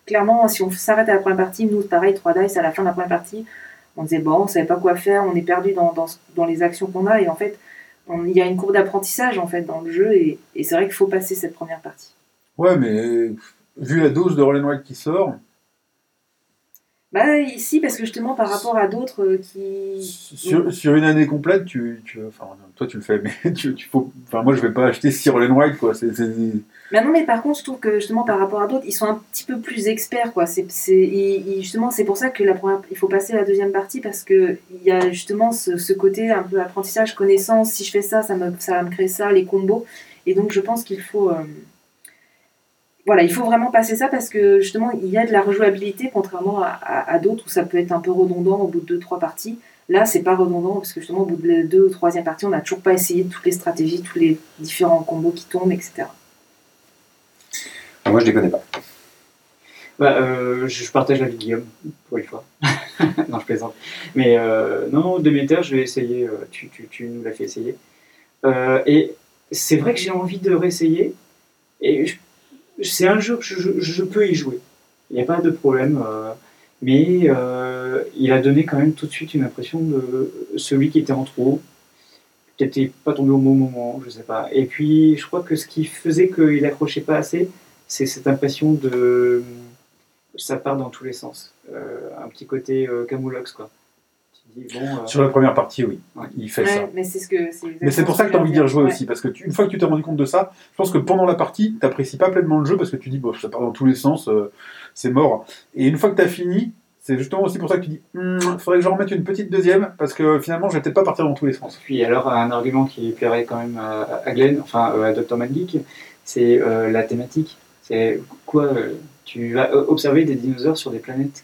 clairement, si on s'arrête à la première partie, nous, pareil, 3 dice, à la fin de la première partie, on disait, bon, on savait pas quoi faire, on est perdu dans, dans, dans les actions qu'on a, et en fait, on- il y a une courbe d'apprentissage en fait dans le jeu, et, c'est vrai qu'il faut passer cette première partie. Ouais, mais euh, vu la dose de Roll and White qui sort, Bah, ici, parce que justement, par rapport à d'autres euh, qui. sur, sur une année complète, tu, tu, enfin, toi tu le fais, *laughs* mais tu, tu faut, enfin, moi je vais pas acheter 6 Roll and White quoi. C'est, c'est- Mais non, mais par contre, je trouve que justement par rapport à d'autres, ils sont un petit peu plus experts, quoi. C'est, c'est, ils- justement, c'est pour ça que la première, il faut passer à la deuxième partie parce que il y a justement ce, ce côté un peu apprentissage, connaissance. Si je fais ça, ça, me, ça va me créer ça, les combos. Et donc, je pense qu'il faut, euh, voilà, il faut vraiment passer ça parce que justement, il y a de la rejouabilité contrairement à, à- à d'autres où ça peut être un peu redondant au bout de deux, trois parties. Là, c'est pas redondant parce que justement, au bout de la deux ou troisième partie, on n'a toujours pas essayé toutes les stratégies, tous les différents combos qui tombent, etc. Moi, je les connais pas. Bah, euh, je partage l'avis de Guillaume, pour une fois. *laughs* non, je plaisante. Mais euh, non, non, Demeter, je vais essayer. euh, tu, tu, tu nous l'as fait essayer. Euh, et c'est vrai que j'ai envie de réessayer. Et je- c'est un jeu que je, peux y jouer. Il n'y a pas de problème. euh, mais euh, il a donné quand même tout de suite une impression de celui qui était en trop. Peut-être pas tombé au bon moment, je sais pas. Et puis, je crois que ce qui faisait qu'il accrochait pas assez, c'est cette impression de ça part dans tous les sens Euh, un petit côté camoulox quoi bon euh, sur la première partie, oui, Ouais. il fait ça. Mais c'est ce que c'est Mais c'est pour ça que tu as envie d'y rejouer Ouais. aussi, parce que tu- une fois que tu t'es rendu compte de ça, je pense que pendant la partie, tu n'apprécies pas pleinement le jeu parce que tu dis, bon, ça part dans tous les sens, euh, c'est mort. Et une fois que tu as fini, c'est justement aussi pour ça que tu dis, il faudrait que j'en remette une petite deuxième, parce que finalement, je vais peut-être pas partir dans tous les sens. puis alors un argument qui plairait quand même à, Glenn enfin euh, à Dr Mangeek c'est euh, la thématique c'est quoi euh, tu vas observer des dinosaures sur des planètes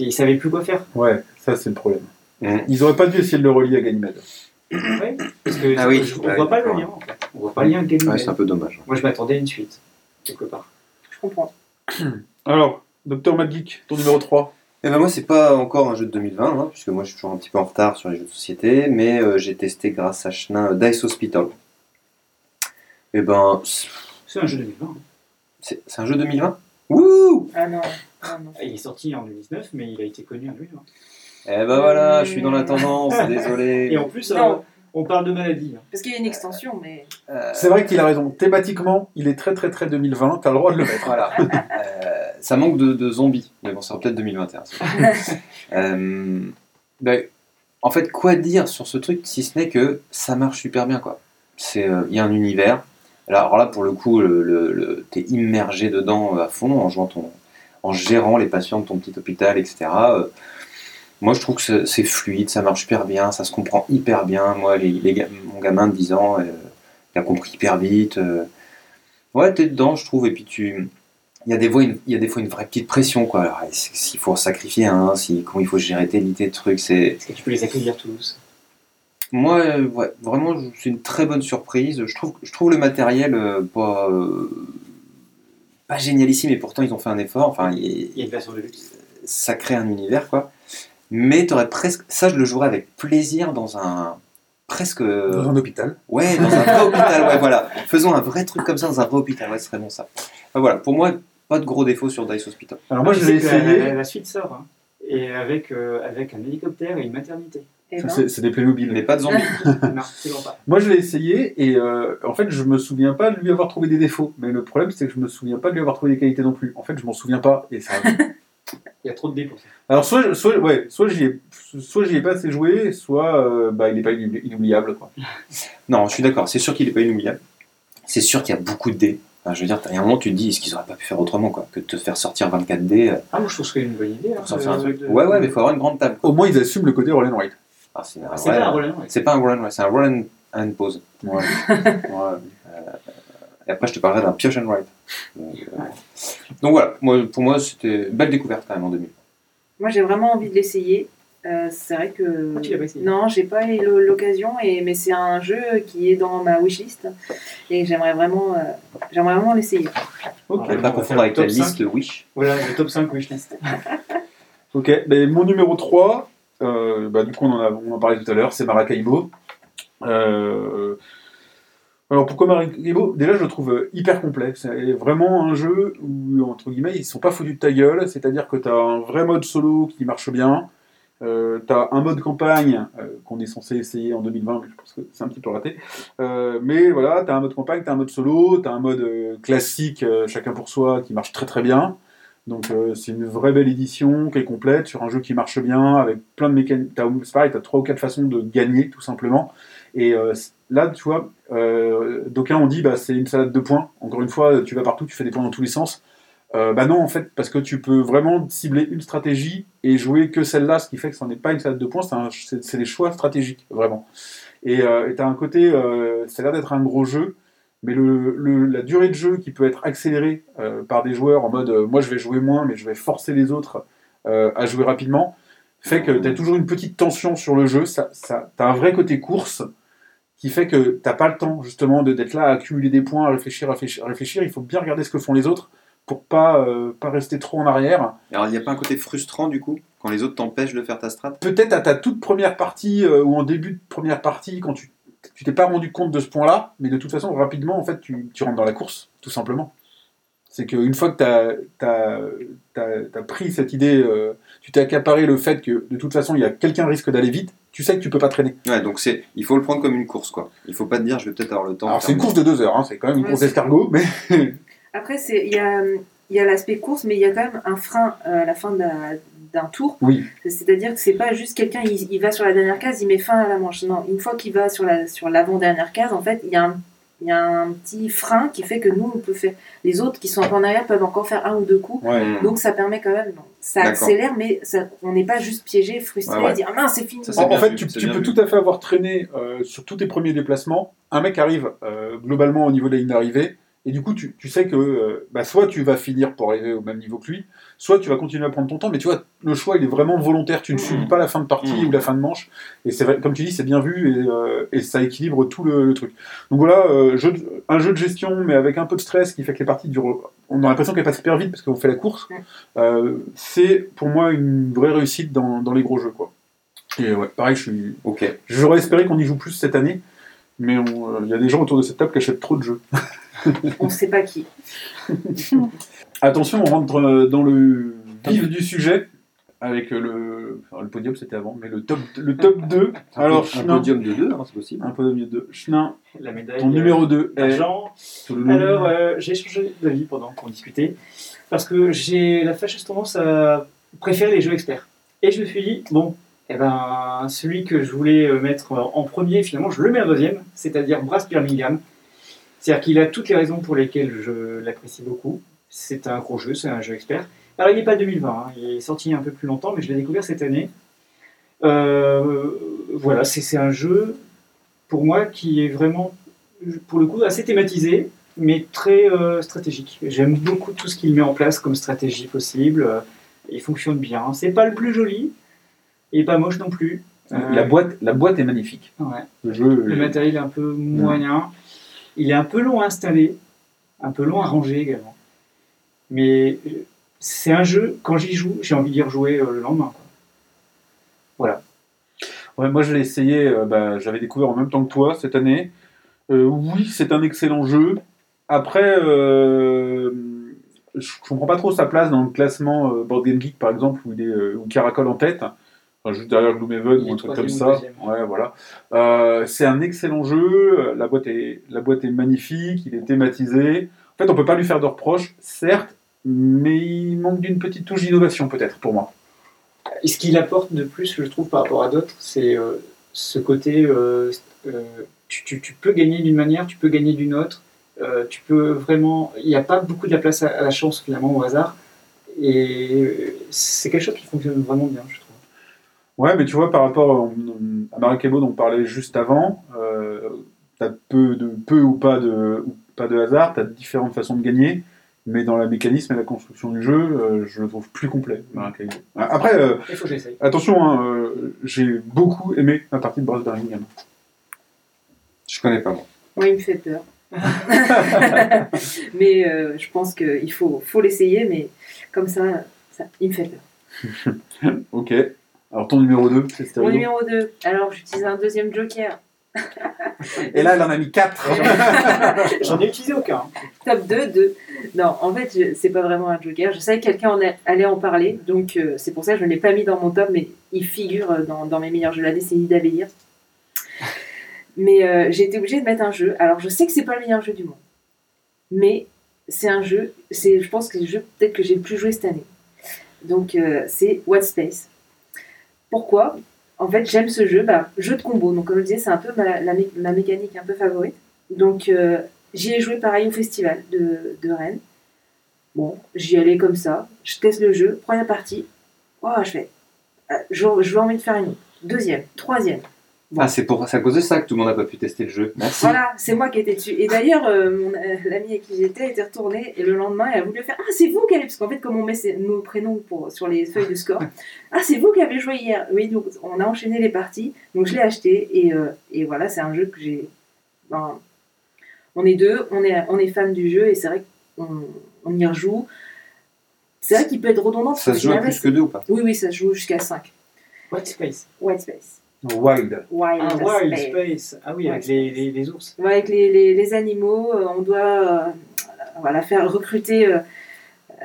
ils savaient plus quoi faire Ouais, ça c'est le problème. Mhm. Ils auraient pas dû essayer de le relier à Ganymede. *coughs* Ouais, parce que Ah oui, je- on ouais, voit pas le lien en fait on voit pas le lien avec Ganymede. Ouais, c'est un peu dommage. moi je m'attendais à une suite quelque part Je comprends. *coughs* Alors, Dr. Magic, ton numéro 3. Eh ben moi, c'est pas encore un jeu de 2020, hein, puisque moi je suis toujours un petit peu en retard sur les jeux de société, mais euh, j'ai testé grâce à Chenin euh, Dice Hospital. Et ben, c'est un jeu 2020 c'est un jeu 2020 Wouh Ah non, non, non. il est sorti en 2019 mais il a été connu en 2020 Eh ben voilà, je suis dans la tendance, désolé. *laughs* et en plus euh, on parle de maladie hein. Parce qu'il y a une extension, mais. Euh, C'est vrai qu'il a raison. Thématiquement, il est très très très 2020, t'as le droit de le mettre. Voilà. *laughs* Euh, ça manque de, de zombies, mais bon, ça sera peut-être 2021. ça. *laughs* Euh, ben, en fait, quoi dire sur ce truc si ce n'est que ça marche super bien, quoi. C'est, euh, il y a un univers. Alors, alors là, pour le coup, le, le- le- t'es immergé dedans euh, à fond en jouant ton, en gérant les patients de ton petit hôpital, etc. Moi, je trouve que c'est- fluide, ça marche super bien, ça se comprend hyper bien. Moi, les, les mon gamin de 10 ans, euh, il a compris hyper vite. euh. Ouais, t'es dedans, je trouve, et puis tu il y a des fois une, il y a des fois une vraie petite pression quoi Alors, s'il faut sacrifier un si comment il faut gérer tes tes trucs c'est est-ce que tu peux les accueillir tous? Moi euh, ouais, vraiment c'est une très bonne surprise je trouve je trouve le matériel euh, pas pas génialissime et pourtant ils ont fait un effort enfin il- il y a une version de luxe ça crée un univers quoi mais t'aurais presque ça je le jouerais avec plaisir dans un presque Dans un hôpital. Ouais, dans un vrai hôpital, ouais, voilà. Faisons un vrai truc comme ça dans un vrai hôpital, ouais, ce serait bon ça. Enfin, voilà, pour moi, pas de gros défauts sur Dice Hospital. Alors moi, Tu je l'ai que la- essayé. La, suite sort. hein. et avec, euh, avec un hélicoptère et une maternité. Eh Ça, ben, c'est c'est des Playmobil. Mais pas de zombies. *laughs* non, c'est pas. Moi, je l'ai essayé et euh, en fait, je me souviens pas de lui avoir trouvé des défauts. Mais le problème, c'est que je me souviens pas de lui avoir trouvé des qualités non plus. En fait, je m'en souviens pas et ça. Il y a trop de dés pour ça. Alors, soit, soit, ouais, soit j'y ai, soit j'y ai pas assez joué, soit euh, bah, il est pas inoubli- inoubliable. Quoi. *laughs* Non, je suis d'accord. C'est sûr qu'il n'est pas inoubliable. C'est sûr qu'il y a beaucoup de dés. Enfin, je veux dire, il y a un moment, tu te dis, est-ce qu'ils auraient pas pu faire autrement quoi, que de te faire sortir 24 dés euh, Ah, moi je trouve que c'est une bonne idée. hein, pour sortir un de- truc de- Ouais, ouais, mais il faut avoir une grande table. Au moins, ils assument le côté Roll and Write. Ah, c'est Ah, un C'est vrai- pas un Roland, ouais. C'est pas un roll and write, c'est un roll and, and pause. *laughs* Ouais. Ouais. Euh, et après, je te parlerai d'un pioche and write. Donc, euh, donc voilà, moi, pour moi, c'était une belle découverte quand même en 2000. Moi, j'ai vraiment envie de l'essayer. Euh, c'est vrai que. Ah, tu l'as pas essayé Non, j'ai pas eu l'o- l'occasion, et... mais c'est un jeu qui est dans ma wishlist. Et j'aimerais vraiment, euh, j'aimerais vraiment l'essayer. Ok. On ne on pas confondre avec le la top liste 5. Wish. Voilà, le top 5 wishlist. *laughs* Ok, ben, mon numéro 3, euh, bah, du coup on en, a, on en parlait tout à l'heure, c'est Maracaibo. Euh, alors pourquoi Maracaibo Déjà je le trouve euh, hyper complet, c'est vraiment un jeu où entre guillemets ils sont pas foutus de ta gueule, c'est-à-dire que tu as un vrai mode solo qui marche bien, euh, tu as un mode campagne euh, qu'on est censé essayer en 2020, mais je pense que c'est un petit peu raté. Euh, mais voilà, tu as un mode campagne, tu as un mode solo, tu as un mode classique, chacun pour soi, qui marche très très bien. Donc c'est une vraie belle édition qui est complète sur un jeu qui marche bien avec plein de mécaniques. C'est pareil, t'as trois ou quatre façons de gagner tout simplement. Et là, tu vois, euh, d'aucuns ont dit bah c'est une salade de points. Encore une fois, tu vas partout, tu fais des points dans tous les sens. Euh, bah non, en fait, parce que tu peux vraiment cibler une stratégie et jouer que celle-là, ce qui fait que ce n'est pas une salade de points, c'est, des choix stratégiques, vraiment. Et euh, tu as un côté, euh, ça a l'air d'être un gros jeu, mais la durée de jeu qui peut être accélérée euh, par des joueurs en mode moi je vais jouer moins, mais je vais forcer les autres à jouer rapidement, fait que tu as toujours une petite tension sur le jeu. Ça, tu as un vrai côté course qui fait que t'as pas le temps justement de- d'être là à accumuler des points, à réfléchir, à réfléchir, à réfléchir. Il faut bien regarder ce que font les autres pour pas, euh, pas rester trop en arrière. Alors, il n'y a pas un côté frustrant du coup, quand les autres t'empêchent de faire ta strat? Peut-être à ta toute première partie euh, ou en début de première partie, quand tu tu t'es pas rendu compte de ce point-là, mais de toute façon, rapidement, en fait, tu, tu rentres dans la course, tout simplement. C'est qu'une fois que tu as, pris cette idée, euh, tu t'es accaparé le fait que de toute façon, il y a quelqu'un risque d'aller vite, tu sais que tu peux pas traîner. Ouais, donc c'est, il faut le prendre comme une course quoi. Il faut pas te dire, je vais peut-être avoir le temps. Alors, c'est une course de deux heures, hein, c'est quand même une Ouais, course d'escargot, mais *laughs* Après, c'est- il y a, il y a l'aspect course, mais il y a quand même un frein euh, à la fin d'un d'un tour. oui. C'est-à-dire que c'est pas juste quelqu'un, il, il va sur la dernière case, il met fin à la manche. Non, une fois qu'il va sur la sur l'avant-dernière case, en fait, il y, a un, il y a un petit frein qui fait que nous, on peut faire. Les autres qui sont un peu en arrière peuvent encore faire un ou deux coups. Ouais. Hmm. Donc ça permet quand même. non, ça accélère, mais ça, on n'est pas juste piégé, frustré, Ouais, ouais. et dire ah mince, c'est fini. Ça, En, fait, vu, tu, peux vu. tout à fait avoir traîné euh, sur tous tes premiers déplacements. Un mec arrive euh, globalement au niveau de la ligne d'arrivée, et du coup, tu, tu sais que euh, bah, soit tu vas finir pour arriver au même niveau que lui, soit tu vas continuer à prendre ton temps, mais tu vois, le choix, il est vraiment volontaire. Tu ne Mhm. subis pas la fin de partie Mhm. ou la fin de manche. Et c'est comme tu dis, c'est bien vu et, euh, et ça équilibre tout le, le truc. Donc voilà, euh, jeu de- un jeu de gestion, mais avec un peu de stress qui fait que les parties durent. On a l'impression qu'elles passent super vite parce qu'on fait la course. Mhm. Euh, c'est pour moi une vraie réussite dans, dans les gros jeux. Quoi. Et ouais, pareil, je suis. Ok. J'aurais espéré qu'on y joue plus cette année, mais il y a des gens autour de cette table qui achètent trop de jeux. *laughs* On ne sait pas qui. *laughs* Attention, on rentre euh, dans le vif du sujet avec euh, le, enfin, le podium, c'était avant, mais le top, le top 2. Un Alors, un Chenin, podium de deux, hein, c'est possible. un podium de 2. Chenin, La médaille. ton numéro 2 est. d'argent. sous le nom- Alors, euh, j'ai changé d'avis pendant qu'on discutait, parce que j'ai la fâcheuse tendance à préférer les jeux experts. Et je me suis dit, bon, eh ben, celui que je voulais mettre en premier, finalement, je le mets en deuxième, c'est-à-dire Brass Birmingham. C'est-à-dire qu'il a toutes les raisons pour lesquelles je l'apprécie beaucoup. C'est un gros jeu, c'est un jeu expert. Alors, il n'est pas 2020, hein, il est sorti un peu plus longtemps, mais je l'ai découvert cette année. Euh, voilà, c'est un jeu, pour moi, qui est vraiment, pour le coup, assez thématisé, mais très euh, stratégique. J'aime beaucoup tout ce qu'il met en place comme stratégie possible. Il fonctionne bien. C'est pas le plus joli, et pas moche non plus. Euh, La, boîte, la boîte est magnifique. ouais. Le jeu. Le matériel est un peu moyen. Il est un peu long à installer, un peu long à ranger également. Mais euh, c'est un jeu, quand j'y joue, j'ai envie d'y rejouer euh, le lendemain. quoi. Voilà. Ouais, moi, je l'ai essayé, euh, bah, j'avais découvert en même temps que toi cette année. Euh, oui, c'est un excellent jeu. Après, euh, je comprends pas trop sa place dans le classement Board Game Geek par exemple où il est où Caracol en tête, enfin, juste derrière Gloomhaven ou un truc comme ça. Ouais, voilà. C'est un excellent jeu. La boîte est la boîte est magnifique. Il est thématisé. En fait, on peut pas lui faire de reproches, certes, mais il manque d'une petite touche d'innovation peut-être pour moi. Et ce qu'il apporte de plus, je trouve, par rapport à d'autres, c'est euh, ce côté. euh, euh, tu, tu- tu peux gagner d'une manière, tu peux gagner d'une autre. tu peux vraiment. Il n'y a pas beaucoup de la place à, à la chance, finalement, au hasard. Et c'est quelque chose qui fonctionne vraiment bien, je trouve. Ouais, mais tu vois, par rapport à Maracaibo dont on parlait juste avant, euh, t'as peu de peu ou pas de ou pas de hasard, t'as différentes façons de gagner, mais dans le mécanisme et la construction du jeu, euh, je le trouve plus complet. Après, euh, Il faut que j'essaye. attention, hein, euh, j'ai beaucoup aimé la partie de Brass Birmingham. Je connais pas moi. Moi, il me fait peur. *laughs* mais euh, je pense qu'il faut, faut l'essayer, mais comme ça, ça, il me fait peur. *laughs* Ok. Alors ton numéro 2, c'est Mon numéro 2, alors j'utilise un deuxième joker. Et là, elle en a mis 4. *laughs* J'en ai utilisé aucun. Top 2, 2. Non, en fait, je- c'est pas vraiment un joker. Je savais que quelqu'un en a- allait en parler, donc euh, c'est pour ça que je ne l'ai pas mis dans mon top, mais il figure euh, dans, dans mes meilleurs jeux de l'année, c'est Bélir. Mais euh, j'ai été obligée de mettre un jeu. Alors, je sais que c'est pas le meilleur jeu du monde, mais c'est un jeu, c'est, je pense que c'est le jeu peut-être que j'ai le plus joué cette année. Donc, euh, c'est What Space. Pourquoi? En fait, j'aime ce jeu, bah, jeu de combo. Donc, comme je disais, c'est un peu ma, la mécanique un peu favorite. Donc, euh, J'y ai joué pareil au festival de, de Rennes. Bon, j'y allais comme ça. Je teste le jeu. Première partie. Oh, je fais. euh, je, je veux envie de faire une. Deuxième, troisième. Bon. Ah, c'est pour à cause de ça que tout le monde n'a pas pu tester le jeu. Merci. Voilà, c'est moi qui étais dessus. Et d'ailleurs, euh, mon- euh, l'ami avec qui j'étais était retourné et le lendemain, elle a voulu faire Ah, c'est vous qui avez. Parce qu'en fait, comme on met ses- nos prénoms pour, sur les feuilles de score, *laughs* Ah, c'est vous qui avez joué hier. Oui, donc on a enchaîné les parties. Donc je l'ai acheté et, euh, et voilà, c'est un jeu que j'ai. ben, on est deux, on est, on est fan du jeu et c'est vrai qu'on on y rejoue. C'est vrai qu'il peut être redondant. Ça que se joue à plus que deux ou pas? Oui, oui, ça se joue jusqu'à 5. White Space. White Space. Wild. Wild, Ah, Wild Space. Space. Ah oui, avec Wild les, les, les ours. Ouais, avec les, les, les animaux, euh, on doit euh, voilà, faire recruter euh, euh,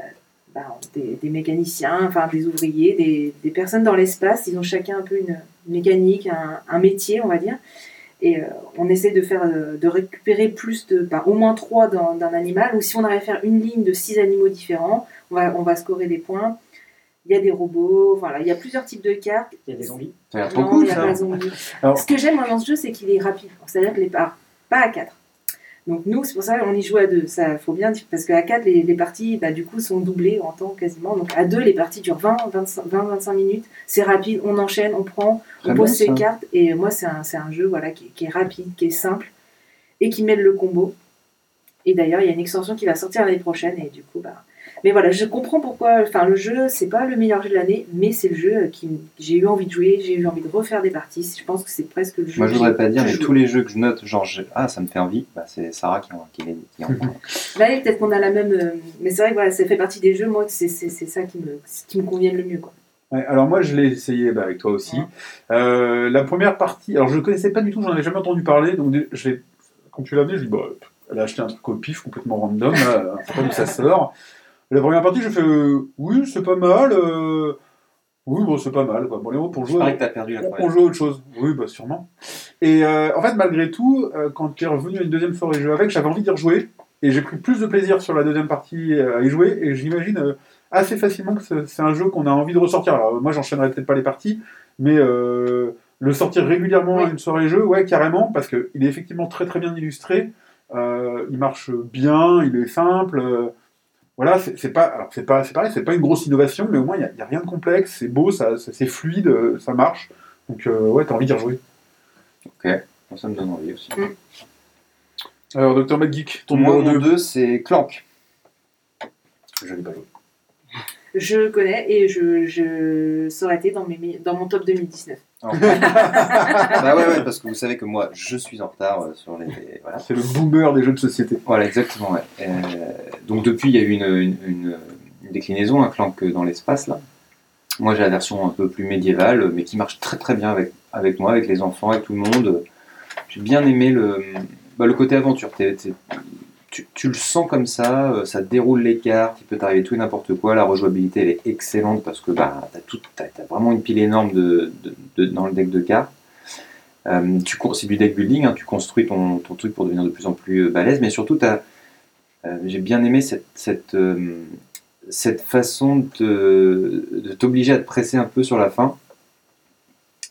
ben, des, des mécaniciens, enfin des ouvriers, des, des personnes dans l'espace. Ils ont chacun un peu une mécanique, un, un métier, on va dire. Et euh, on essaie de faire de récupérer plus de, ben, au moins trois d'un d'un animal. Ou si on arrive à faire une ligne de six animaux différents, on va, on va scorer des points. Il y a des robots, voilà, il y a plusieurs types de cartes. Il y a des zombies. Ça a l'air trop Non, cool il y a ça. pas de zombies. Alors- Ce que j'aime moi, dans ce jeu, c'est qu'il est rapide. C'est-à-dire que les parts, pas à 4. Donc nous, c'est pour ça qu'on y joue à deux. Ça faut bien dire, parce qu'à 4, les, les parties, bah, du coup, sont doublées en temps quasiment. Donc à deux, les parties durent 20-25 minutes. C'est rapide, on enchaîne, on prend, Très on pose ses ça. cartes. Et moi, c'est un, c'est un jeu voilà, qui, qui est rapide, qui est simple, et qui mêle le combo. Et d'ailleurs, il y a une extension qui va sortir l'année prochaine, et du coup, bah... Mais voilà, je comprends pourquoi. Enfin, le jeu, c'est pas le meilleur jeu de l'année, mais c'est le jeu qui j'ai eu envie de jouer, j'ai eu envie de refaire des parties. Je pense que c'est presque le jeu. Moi, je voudrais pas dire, mais tous les jeux que je note, genre, je- ah, ça me fait envie, bah, c'est Sarah qui en, qui, qui en *laughs* Bah oui, peut-être qu'on a la même. euh, Mais c'est vrai que voilà, ça fait partie des jeux, moi, c'est c'est- c'est ça qui me, qui me convient le mieux. Quoi. Ouais, alors moi je l'ai essayé bah, avec toi aussi. Euh, la première partie, alors je ne connaissais pas du tout, j'en avais jamais entendu parler, donc je l'ai- quand tu l'as vu, je dis bah, elle a acheté un truc au pif complètement random, là, *laughs* pas d'où ça sort. La première partie, je fais euh, oui, c'est pas mal, euh, oui, bon, c'est pas mal. Quoi. Bon, les mots pour Je jouer. parie que t'as perdu la On, joue à autre chose. Oui, bah sûrement. Et euh, en fait, malgré tout, euh, quand tu es revenu à une deuxième soirée jeu avec, j'avais envie d'y rejouer. Et j'ai pris plus de plaisir sur la deuxième partie euh, à y jouer. Et j'imagine euh, assez facilement que c'est un jeu qu'on a envie de ressortir. Alors, moi, j'enchaînerai peut-être pas les parties, mais euh, le sortir régulièrement à une soirée jeu, ouais, carrément, parce qu'il est effectivement très très bien illustré. Euh, il marche bien, il est simple. Voilà, c'est pas, alors c'est pas, c'est pareil, c'est pas une grosse innovation, mais au moins il n'y a, rien de complexe, c'est beau, ça, ça- c'est fluide, euh, ça marche. Donc euh, ouais, t'as envie d'y rejouer. Bon, Ça me donne envie aussi. Alors Dr McGeek, ton Moi, numéro mon 2. 2, c'est Clank. Je l'ai pas joué. Je connais et je, je ça aurait été dans, mes, me- dans mon top 2019. *laughs* bah ouais, ouais, parce que vous savez que moi, je suis en retard euh, sur les. Voilà. C'est le boomer des jeux de société. Voilà, exactement. Ouais. Euh, donc depuis, il y a eu une, une, une- une déclinaison, un Clank dans l'espace là. Moi, j'ai la version un peu plus médiévale, mais qui marche très très bien avec, avec moi, avec les enfants, avec tout le monde. J'ai bien aimé le, bah, le côté aventure. T'es- t'es- tu, le sens comme ça, euh, ça déroule les cartes, il peut t'arriver tout et n'importe quoi. La rejouabilité, elle est excellente parce que bah, tu as, vraiment une pile énorme dans le deck de cartes. Euh, c'est du deck building, hein, tu construis ton, truc pour devenir de plus en plus euh, balèze, mais surtout, j'ai bien aimé cette, façon de, t'obliger à te presser un peu sur la fin.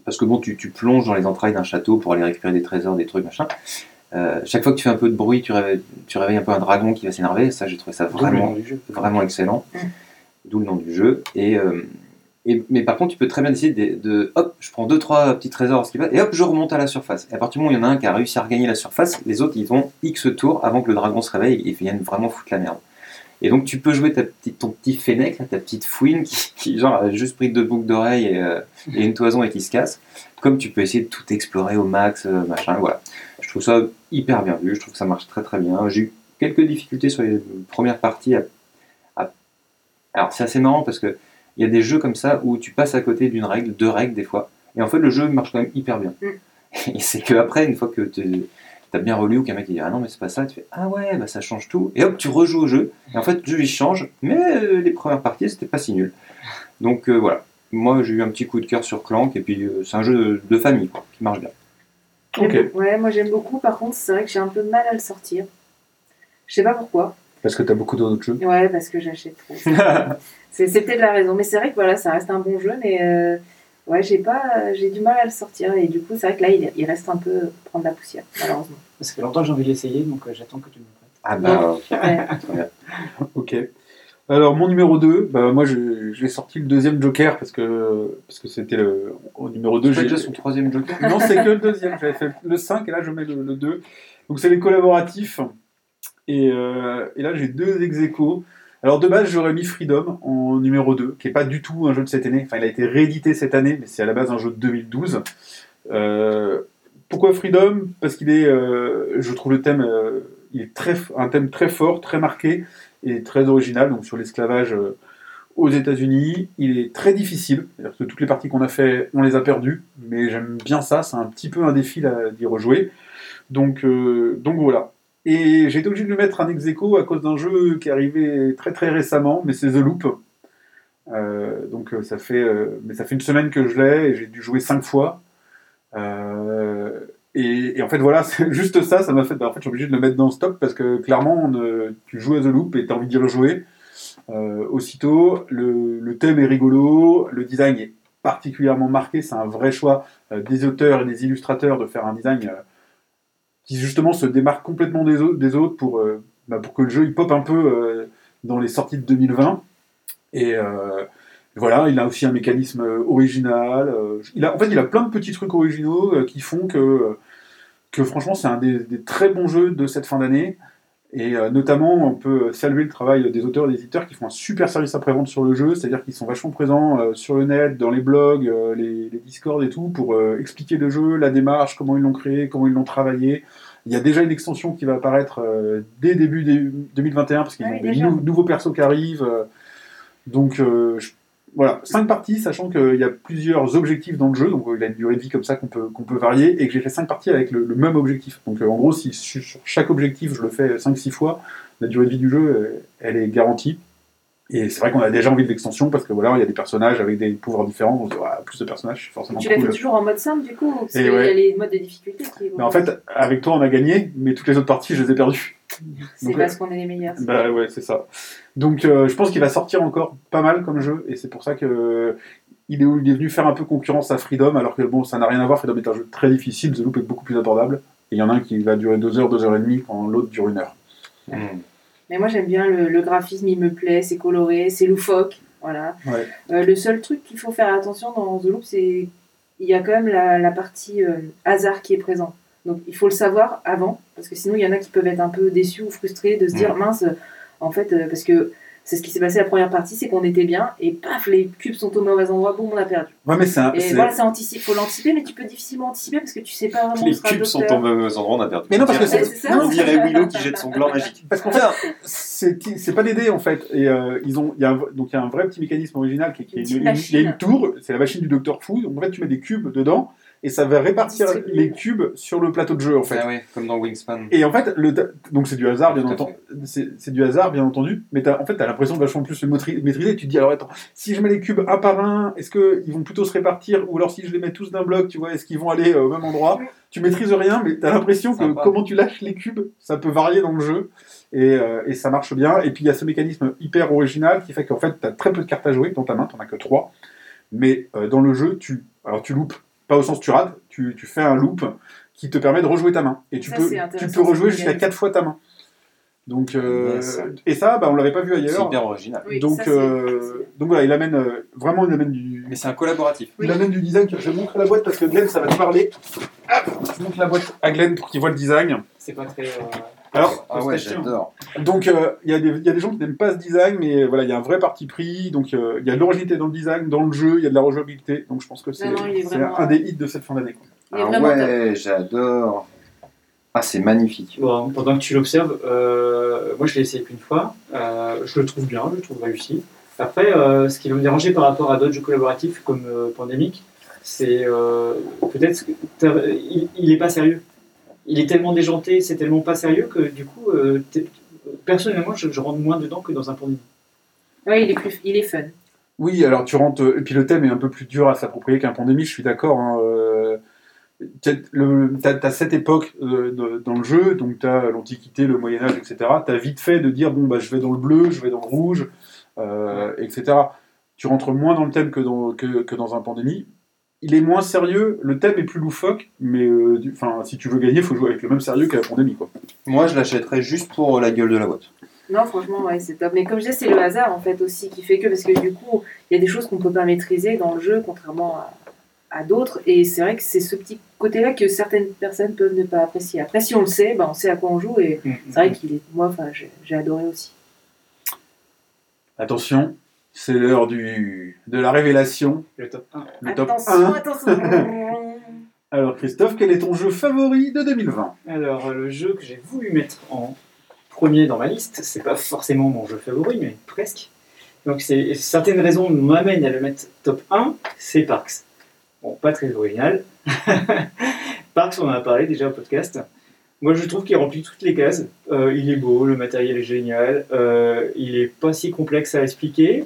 Parce que bon, tu plonges dans les entrailles d'un château pour aller récupérer des trésors, des trucs, machin. Euh, chaque fois que tu fais un peu de bruit, tu réveilles, tu réveilles un peu un dragon qui va s'énerver. Ça, j'ai trouvé ça vraiment, vraiment excellent. Mm. D'où le nom du jeu. Et, euh, et- mais par contre, tu peux très bien décider de, de- hop, je prends deux trois petits trésors, ce qui va, et hop, je remonte à la surface. Et à partir du moment où il y en a un qui a réussi à regagner la surface, les autres, ils vont X tours avant que le dragon se réveille et vienne vraiment foutre la merde. Et donc, tu peux jouer ta petite, ton petit fennec, ta petite fouine qui, *laughs* qui, genre, a juste pris deux boucles d'oreilles et, euh, et une toison et qui se casse. Comme tu peux essayer de tout explorer au max, euh, machin, voilà. Je trouve ça hyper bien vu, je trouve que ça marche très très bien. J'ai eu quelques difficultés sur les premières parties. à- à- Alors, c'est assez marrant parce que il y a des jeux comme ça où tu passes à côté d'une règle, deux règles des fois, et en fait, le jeu marche quand même hyper bien. Mm. *laughs* Et c'est que après, une fois que tu as bien relu ou qu'un mec il dit ah non mais c'est pas ça, tu fais ah ouais bah ça change tout et hop tu rejoues au jeu et en fait le jeu il change mais euh, les premières parties c'était pas si nul donc euh, voilà moi j'ai eu un petit coup de cœur sur Clank et puis euh, c'est un jeu de famille quoi, qui marche bien Ok. Ouais, moi j'aime beaucoup. Par contre, c'est vrai que j'ai un peu de mal à le sortir. Je sais pas pourquoi. Parce que t'as beaucoup d'autres jeux. Ouais, parce que j'achète trop. *laughs* c'est peut-être la raison. Mais c'est vrai que voilà, ça reste un bon jeu, mais euh, ouais, j'ai pas, j'ai du mal à le sortir. Et du coup, c'est vrai que là, il, il reste un peu prendre la poussière, malheureusement. Ça fait longtemps que j'ai envie de l'essayer, donc euh, j'attends que tu me le prêtes. ah bah Ouais. très bien. *laughs* Ok. Alors, mon numéro 2, bah, moi, j'ai sorti le deuxième Joker parce que parce que c'était le au numéro 2. c'est pas J'ai déjà son troisième Joker? Non, c'est que le deuxième. J'avais fait le 5 et là, je mets le, le 2. Donc, c'est les collaboratifs. Et, euh, et là, j'ai deux ex aequo. Alors, de base, j'aurais mis Freedom en numéro 2, qui est pas du tout un jeu de cette année. Enfin, il a été réédité cette année, mais c'est à la base un jeu de 2012. Euh, pourquoi Freedom? Parce qu'il est, euh, je trouve le thème, il est très, un thème très fort, très marqué et très original. Donc, sur l'esclavage euh, aux États-Unis, il est très difficile. C'est-à-dire que toutes les parties qu'on a fait, on les a perdues, mais j'aime bien ça. C'est un petit peu un défi d'y rejouer. Donc, euh, donc voilà. Et j'ai été obligé de lui mettre un ex à cause d'un jeu qui est arrivé très très récemment, mais c'est The Loop. Euh, donc ça fait, mais ça fait une semaine que je l'ai et j'ai dû jouer cinq fois. Et, en fait voilà, *laughs* c'est juste ça, ça m'a fait. bah, en fait, je suis obligé de le mettre dans le stop parce que clairement, euh, tu joues à The Loop et tu as envie d'y rejouer. Euh, aussitôt, le, thème est rigolo, le design est particulièrement marqué, c'est un vrai choix euh, des auteurs et des illustrateurs de faire un design qui justement se démarque complètement des, au- des autres pour, bah, pour que le jeu il pop un peu dans les sorties de 2020. Et voilà, il a aussi un mécanisme euh, original. euh, il a, en fait, il a plein de petits trucs originaux euh, qui font que, que franchement, c'est un des, des très bons jeux de cette fin d'année. Et notamment, on peut saluer le travail des auteurs et des éditeurs qui font un super service après-vente sur le jeu, c'est-à-dire qu'ils sont vachement présents sur le net, dans les blogs, les, les Discord et tout, pour expliquer le jeu, la démarche, comment ils l'ont créé, comment ils l'ont travaillé. Il y a déjà une extension qui va apparaître dès début des- 2021, parce qu'ils Ah ont oui, des nou- nouveaux persos qui arrivent. donc, je- voilà, cinq parties, sachant qu'il y a plusieurs objectifs dans le jeu, donc euh, il a une durée de vie comme ça qu'on peut, qu'on peut varier, et que j'ai fait cinq parties avec le, le même objectif. Donc euh, en gros, si sur chaque objectif je le fais 5-6 fois, la durée de vie du jeu, euh, elle est garantie. Et c'est vrai qu'on a déjà envie de l'extension parce que voilà, il y a des personnages avec des pouvoirs différents. On se dit, Ouais, plus de personnages, c'est forcément Tu l'as fait toujours en mode simple, du coup Parce qu'il ouais. y a les modes de difficulté qui vont. Mais en fait, avec toi, on a gagné, mais toutes les autres parties, je les ai perdues. C'est parce qu'on est les meilleurs. Bah ouais, c'est ça. Donc euh, je pense qu'il va sortir encore pas mal comme jeu, et c'est pour ça que euh, il est, il est venu faire un peu concurrence à Freedom, alors que bon, ça n'a rien à voir. Freedom est un jeu très difficile, The Loop est beaucoup plus abordable. Et il y en a un qui va durer 2 heures, 2 heures et demie, quand l'autre dure une heure. Mm. Mais moi j'aime bien le, le graphisme, il me plaît, c'est coloré, c'est loufoque. Voilà. Ouais. Euh, le seul truc qu'il faut faire attention dans The Loop, c'est il y a quand même la, la partie euh, hasard qui est présente. Donc il faut le savoir avant, parce que sinon il y en a qui peuvent être un peu déçus ou frustrés de se dire mince, euh, en fait, euh, parce que c'est ce qui s'est passé la première partie, c'est qu'on était bien et paf, les cubes sont au mauvais endroit, boum, on a perdu. Ouais, mais c'est un. Et voilà, c'est anticipe, faut l'anticiper, mais tu peux difficilement anticiper parce que tu sais pas vraiment où Les cubes sont au mauvais endroit, on a perdu. Mais non, parce que c'est- ça. On dirait Willow qui jette son gland magique. Parce qu'en fait, c'est c'est pas des dés en fait. Et euh, ils ont, il y a un, donc il y a un vrai petit mécanisme original qui, est- qui est Une tour, c'est la machine du Docteur Fou. Donc en fait, tu mets des cubes dedans et ça va répartir les cubes sur le plateau de jeu en fait. Ah ouais, comme dans Wingspan. Et en fait, le ta- donc c'est du hasard, bien entendu. C'est du hasard, bien entendu. Mais t'as- en fait, t'as l'impression de vachement plus le maîtri- maîtriser. Tu te dis alors attends, si je mets les cubes un par un, est-ce que ils vont plutôt se répartir ou alors si je les mets tous d'un bloc, tu vois, est-ce qu'ils vont aller euh, au même endroit? Tu maîtrises rien, mais t'as l'impression que Sympa. comment tu lâches les cubes, ça peut varier dans le jeu et, euh, et ça marche bien. Et puis il y a ce mécanisme hyper original qui fait qu'en fait, t'as très peu de cartes à jouer dans ta main, t'en as que trois. Mais euh, dans le jeu, tu alors tu loupes, pas au sens tu rates, tu, tu fais un loop qui te permet de rejouer ta main. Et tu Ça, peux, tu rejouer jusqu'à quatre fois ta main. Donc, euh, Yes. Et ça, bah, on l'avait pas vu C'est ailleurs. hyper original. Oui, donc, ça, euh, donc voilà, il amène euh, vraiment il amène du, Mais c'est un collaboratif. il amène du design. Je vais montrer la boîte parce que Glenn, ça va te parler. Hop, je montre la boîte à Glenn pour qu'il voit le design. C'est pas très. Euh, Alors, Ah ouais, j'adore. donc euh, il y, a des- il y a des gens qui n'aiment pas ce design, mais voilà, il y a un vrai parti pris. Donc euh, il y a de l'originalité dans le design, dans le jeu, il y a de la rejouabilité. Donc je pense que c'est vraiment- un des hits de cette fin d'année. Ah ouais, j'adore. Ah, c'est magnifique. Bon, pendant que tu l'observes, euh, moi je l'ai essayé qu'une fois. Euh, je le trouve bien, je le trouve réussi. Après, euh, ce qui va me déranger par rapport à d'autres jeux collaboratifs comme euh, Pandemic, c'est euh, peut-être il, il est pas sérieux. Il est tellement déjanté, c'est tellement pas sérieux que du coup, euh, t'es- personnellement, je, je rentre moins dedans que dans un Pandemic. Ouais, il est, plus, il est fun. Oui, alors tu rentres. Et puis le thème est un peu plus dur à s'approprier qu'un pandémie, je suis d'accord. Hein, euh, as cette époque euh, de- dans le jeu, donc t'as l'Antiquité, le Moyen-Âge, etc. T'as vite fait de dire bon, bah, je vais dans le bleu, je vais dans le rouge, euh, etc. Tu rentres moins dans le thème que dans, que, que dans un pandémie. Il est moins sérieux, le thème est plus loufoque, mais euh, du- si tu veux gagner, il faut jouer avec le même sérieux qu'à la pandémie. Quoi. Moi, je l'achèterais juste pour la gueule de la boîte. Non, franchement, ouais, c'est top. Mais comme je disais, c'est le hasard en fait aussi qui fait que, parce que du coup, il y a des choses qu'on peut pas maîtriser dans le jeu, contrairement à, à d'autres. Et c'est vrai que c'est ce petit côté-là que certaines personnes peuvent ne pas apprécier. Après, si on le sait, ben, on sait à quoi on joue. Et c'est vrai qu'il est, moi, j'ai adoré aussi. Attention, c'est l'heure du de la révélation, Le top 1. le top attention, 1. attention. *laughs* Alors Christophe, quel est ton jeu favori de 2020 Alors, le jeu que j'ai voulu mettre en premier dans ma liste, c'est pas forcément mon jeu favori, mais presque. Donc, c'est certaines raisons m'amènent à le mettre top 1, c'est Parks. Bon, pas très original. *laughs* Parks, on en a parlé déjà au podcast. Moi, je trouve qu'il remplit toutes les cases. Euh, il est beau, le matériel est génial, euh, il est pas si complexe à expliquer.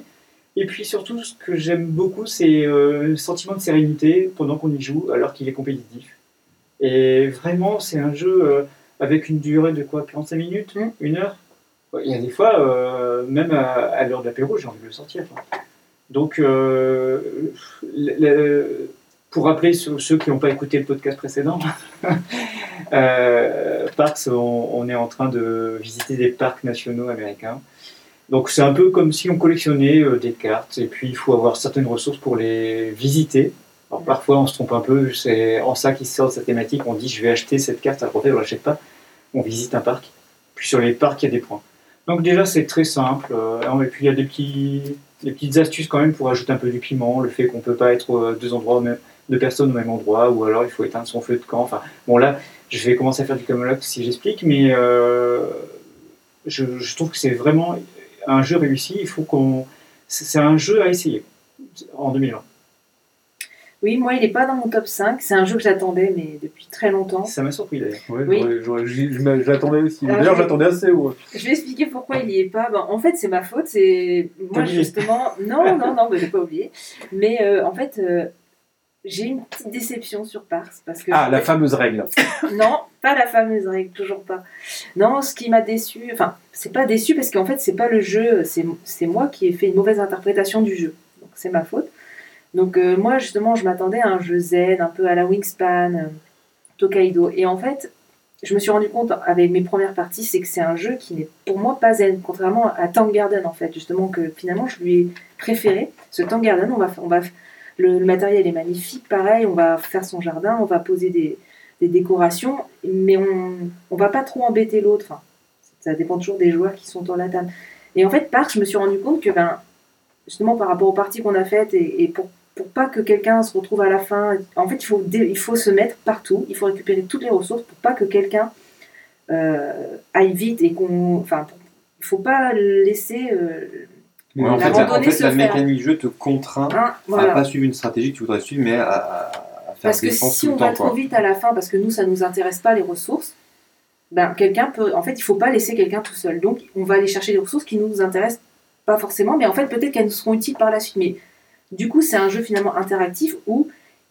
Et puis surtout, ce que j'aime beaucoup, c'est euh, le sentiment de sérénité pendant qu'on y joue, alors qu'il est compétitif. Et vraiment, c'est un jeu euh, avec une durée de quoi 45 minutes Mm. Une heure? Il y a des fois, euh, même à, à l'heure de l'apéro, j'ai envie de le sortir. quoi. Donc, le- le- pour rappeler ceux, ceux qui n'ont pas écouté le podcast précédent, *laughs* Parks, on, on est en train de visiter des parcs nationaux américains. Donc c'est un peu comme si on collectionnait euh, des cartes et puis il faut avoir certaines ressources pour les visiter. Alors parfois on se trompe un peu, c'est en ça qu'il sort de cette thématique, on dit je vais acheter cette carte, alors en fait on l'achète pas, on visite un parc. Puis sur les parcs il y a des points. Donc déjà c'est très simple, euh, et puis il y a des, petits, des petites astuces quand même pour ajouter un peu du piment, le fait qu'on peut pas être euh, deux endroits même, deux personnes au même endroit, ou alors il faut éteindre son feu de camp. Enfin bon là je vais commencer à faire du Camelot si j'explique, mais euh, je, je trouve que c'est vraiment un jeu réussi. Il faut qu'on. C'est un jeu à essayer en 2020. Oui, moi, il est pas dans mon top 5. C'est un jeu que j'attendais, mais depuis très longtemps. Ça m'a surpris d'ailleurs. Ouais, Oui. je je l'attendais aussi. Ah, D'ailleurs, oui. j'attendais assez haut. Je vais expliquer pourquoi il y est pas. Ben, en fait, c'est ma faute. C'est moi oublié. justement. *laughs* Non, non, non, mais j'ai pas oublié. Mais euh, en fait, euh, j'ai une petite déception sur Pars parce que. Ah, la fameuse règle. Non, pas la fameuse règle, toujours pas. Non, ce qui m'a déçu, enfin, c'est pas déçu parce qu'en fait, c'est pas le jeu, c'est moi qui ai fait une mauvaise interprétation du jeu. Donc, c'est ma faute. Donc, euh, moi, justement, je m'attendais à un jeu zen, un peu à la Wingspan, euh, Tokaido. Et en fait, je me suis rendu compte avec mes premières parties, c'est que c'est un jeu qui n'est pour moi pas zen, contrairement à Tank Garden, en fait, justement, que finalement, je lui ai préféré. Ce Tank Garden, on va, on va, le matériel est magnifique, pareil, on va faire son jardin, on va poser des, des décorations, mais on on va pas trop embêter l'autre. Enfin, ça dépend toujours des joueurs qui sont dans la table. Et en fait, Park, je me suis rendu compte que, ben, justement, par rapport aux parties qu'on a faites, et, et pour, pour pas que quelqu'un se retrouve à la fin, en fait, il faut, il faut se mettre partout, il faut récupérer toutes les ressources pour pas que quelqu'un euh, aille vite et qu'on. Enfin, il faut pas laisser. euh, en fait, la, en fait, la mécanique jeu te contraint à voilà. pas suivre une stratégie que tu voudrais suivre, mais à, à- à Parce que si on va trop vite à la fin, parce que nous, ça nous intéresse pas les ressources, ben, quelqu'un peut. En fait, il faut pas laisser quelqu'un tout seul. Donc, on va aller chercher des ressources qui nous intéressent pas forcément, mais en fait, peut-être qu'elles nous seront utiles par la suite. Mais du coup, c'est un jeu finalement interactif où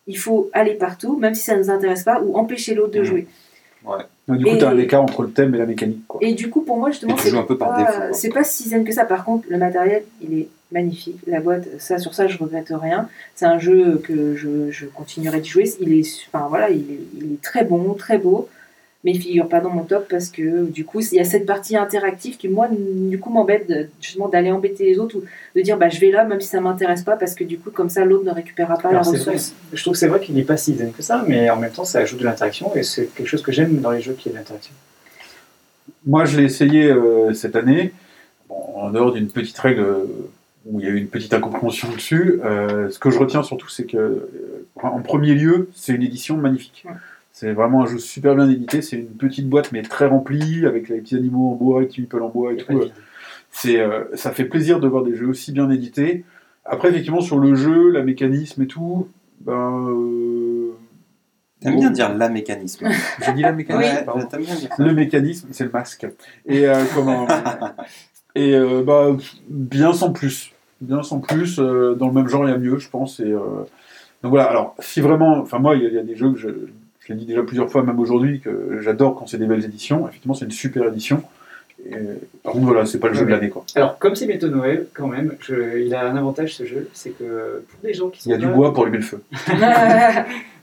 il faut aller partout, même si ça ne nous intéresse pas, ou empêcher l'autre de Mhm. jouer. Donc, du coup, tu as un écart entre le thème et la mécanique. Quoi. Et du coup, pour moi, justement, c'est pas, c'est pas si zen que ça. Par contre, le matériel, il est magnifique. La boîte, ça, sur ça, je regrette rien. C'est un jeu que je, je continuerai de jouer. Il est, enfin, voilà, il est, il est très bon, très beau. Mais il figure pas dans mon top parce que du coup, il y a cette partie interactive qui, moi, du coup, m'embête justement d'aller embêter les autres ou de dire, bah, je vais là, même si ça m'intéresse pas, parce que du coup, comme ça, l'autre ne récupérera pas Alors, la vrai, ressource. je trouve que c'est vrai qu'il n'est pas si zen que ça, mais en même temps, ça ajoute de l'interaction et c'est quelque chose que j'aime dans les jeux qui est l'interaction. Moi, je l'ai essayé euh, cette année, bon, en dehors d'une petite règle euh, où il y a eu une petite incompréhension dessus. euh, ce que je retiens surtout, c'est que, euh, en premier lieu, c'est une édition magnifique. Ouais. C'est vraiment un jeu super bien édité. C'est une petite boîte, mais très remplie, avec les petits animaux en bois, les petits meeples en bois et tout. euh, c'est euh, ça fait plaisir de voir des jeux aussi bien édités. Après, effectivement, sur le jeu, la mécanisme et tout, ben. euh, T'aimes bien dire la mécanisme. *laughs* J'ai dit la mécanisme. Ouais, pardon. t'aimes bien dire ça. Le mécanisme, c'est le masque. Et euh, comment *laughs* Et euh, bah bien sans plus, bien sans plus. euh, dans le même genre, il y a mieux, je pense. Et euh, donc voilà. Alors, si vraiment, enfin moi, il y, y a des jeux que je, je l'ai dit déjà plusieurs fois, même aujourd'hui, que j'adore quand c'est des belles éditions. Effectivement, c'est une super édition. Et, par contre, voilà, c'est pas le jeu de l'année, quoi. Alors, comme c'est bientôt Noël, quand même, je- il a un avantage ce jeu, c'est que pour des gens qui sont Il y a du bois pour allumer le feu. *laughs*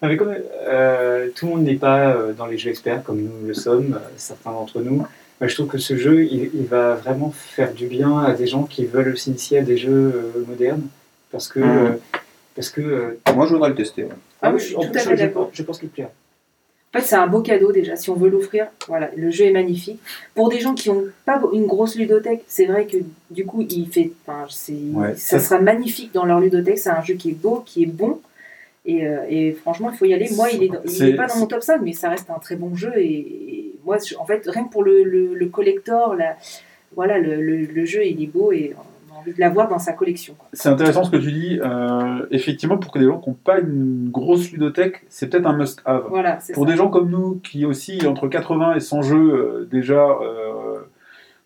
Non, mais comme euh, tout le monde n'est pas euh, dans les jeux experts comme nous le sommes, euh, certains d'entre nous, euh, je trouve que ce jeu, il, il va vraiment faire du bien à des gens qui veulent s'initier à des jeux euh, modernes, parce que, euh, parce que euh, Moi, je voudrais le tester. ouais. Ah oui, je suis en tout à fait je- d'accord. Je pense qu'il plaira. En fait, c'est un beau cadeau déjà. Si on veut l'offrir, voilà, le jeu est magnifique. Pour des gens qui n'ont pas une grosse ludothèque, c'est vrai que du coup, il fait, enfin, Ouais, ça ça- sera magnifique dans leur ludothèque. C'est un jeu qui est beau, qui est bon. Et, euh, et franchement, il faut y aller. Moi, il est, dans- il C'est- est pas dans mon top 5, mais ça reste un très bon jeu. Et, et moi, je- en fait, rien que pour le, le, le collector, la, voilà, le, jeu, il est beau et envie de l'avoir dans sa collection. C'est intéressant ce que tu dis. Euh, effectivement, pour que des gens qui n'ont pas une grosse ludothèque, c'est peut-être un must-have. Voilà, Pour ça. des gens comme nous qui aussi entre 80 et 100 jeux euh, déjà euh,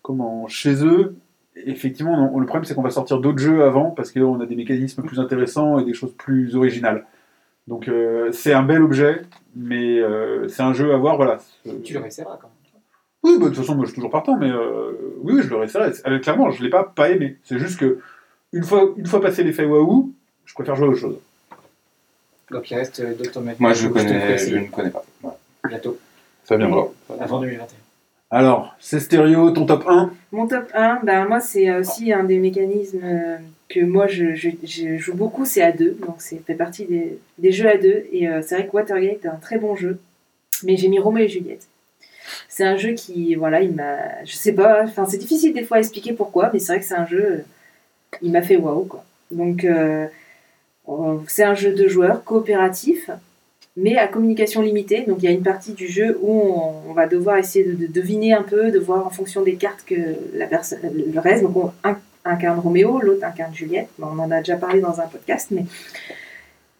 comment chez eux, effectivement, on- le problème c'est qu'on va sortir d'autres jeux avant parce qu'on a des mécanismes plus intéressants et des choses plus originales. Donc euh, c'est un bel objet, mais euh, c'est un jeu à voir. Voilà. Tu le réessayeras quand même. Oui, bah, de toute façon, moi je suis toujours partant, mais euh, oui, oui, je le resterai. Euh, clairement, je l'ai pas pas aimé. C'est juste que une fois, une fois passé l'effet waouh, je préfère jouer à autre chose. Donc il reste euh, Dr. Matt. Moi, je, te connais, je ne connais pas. Voilà. bientôt, Ça viendra. avant 2021. Alors, c'est stéréo, ton top 1 Mon top 1, ben moi c'est aussi un des mécanismes euh, que moi je, je- je joue beaucoup, c'est à deux, donc c'est fait partie des, des jeux à deux. Et euh, c'est vrai que Watergate est un très bon jeu, mais j'ai mis Roméo et Juliette. C'est un jeu qui, voilà, il m'a, je sais pas, enfin c'est difficile des fois à expliquer pourquoi, mais c'est vrai que c'est un jeu, il m'a fait waouh quoi. Donc euh, c'est un jeu de joueurs coopératif, mais à communication limitée. Donc il y a une partie du jeu où on, va devoir essayer de, de deviner un peu, de voir en fonction des cartes que la personne, le reste. Donc on incarne Roméo, l'autre incarne Juliette. On en a déjà parlé dans un podcast, mais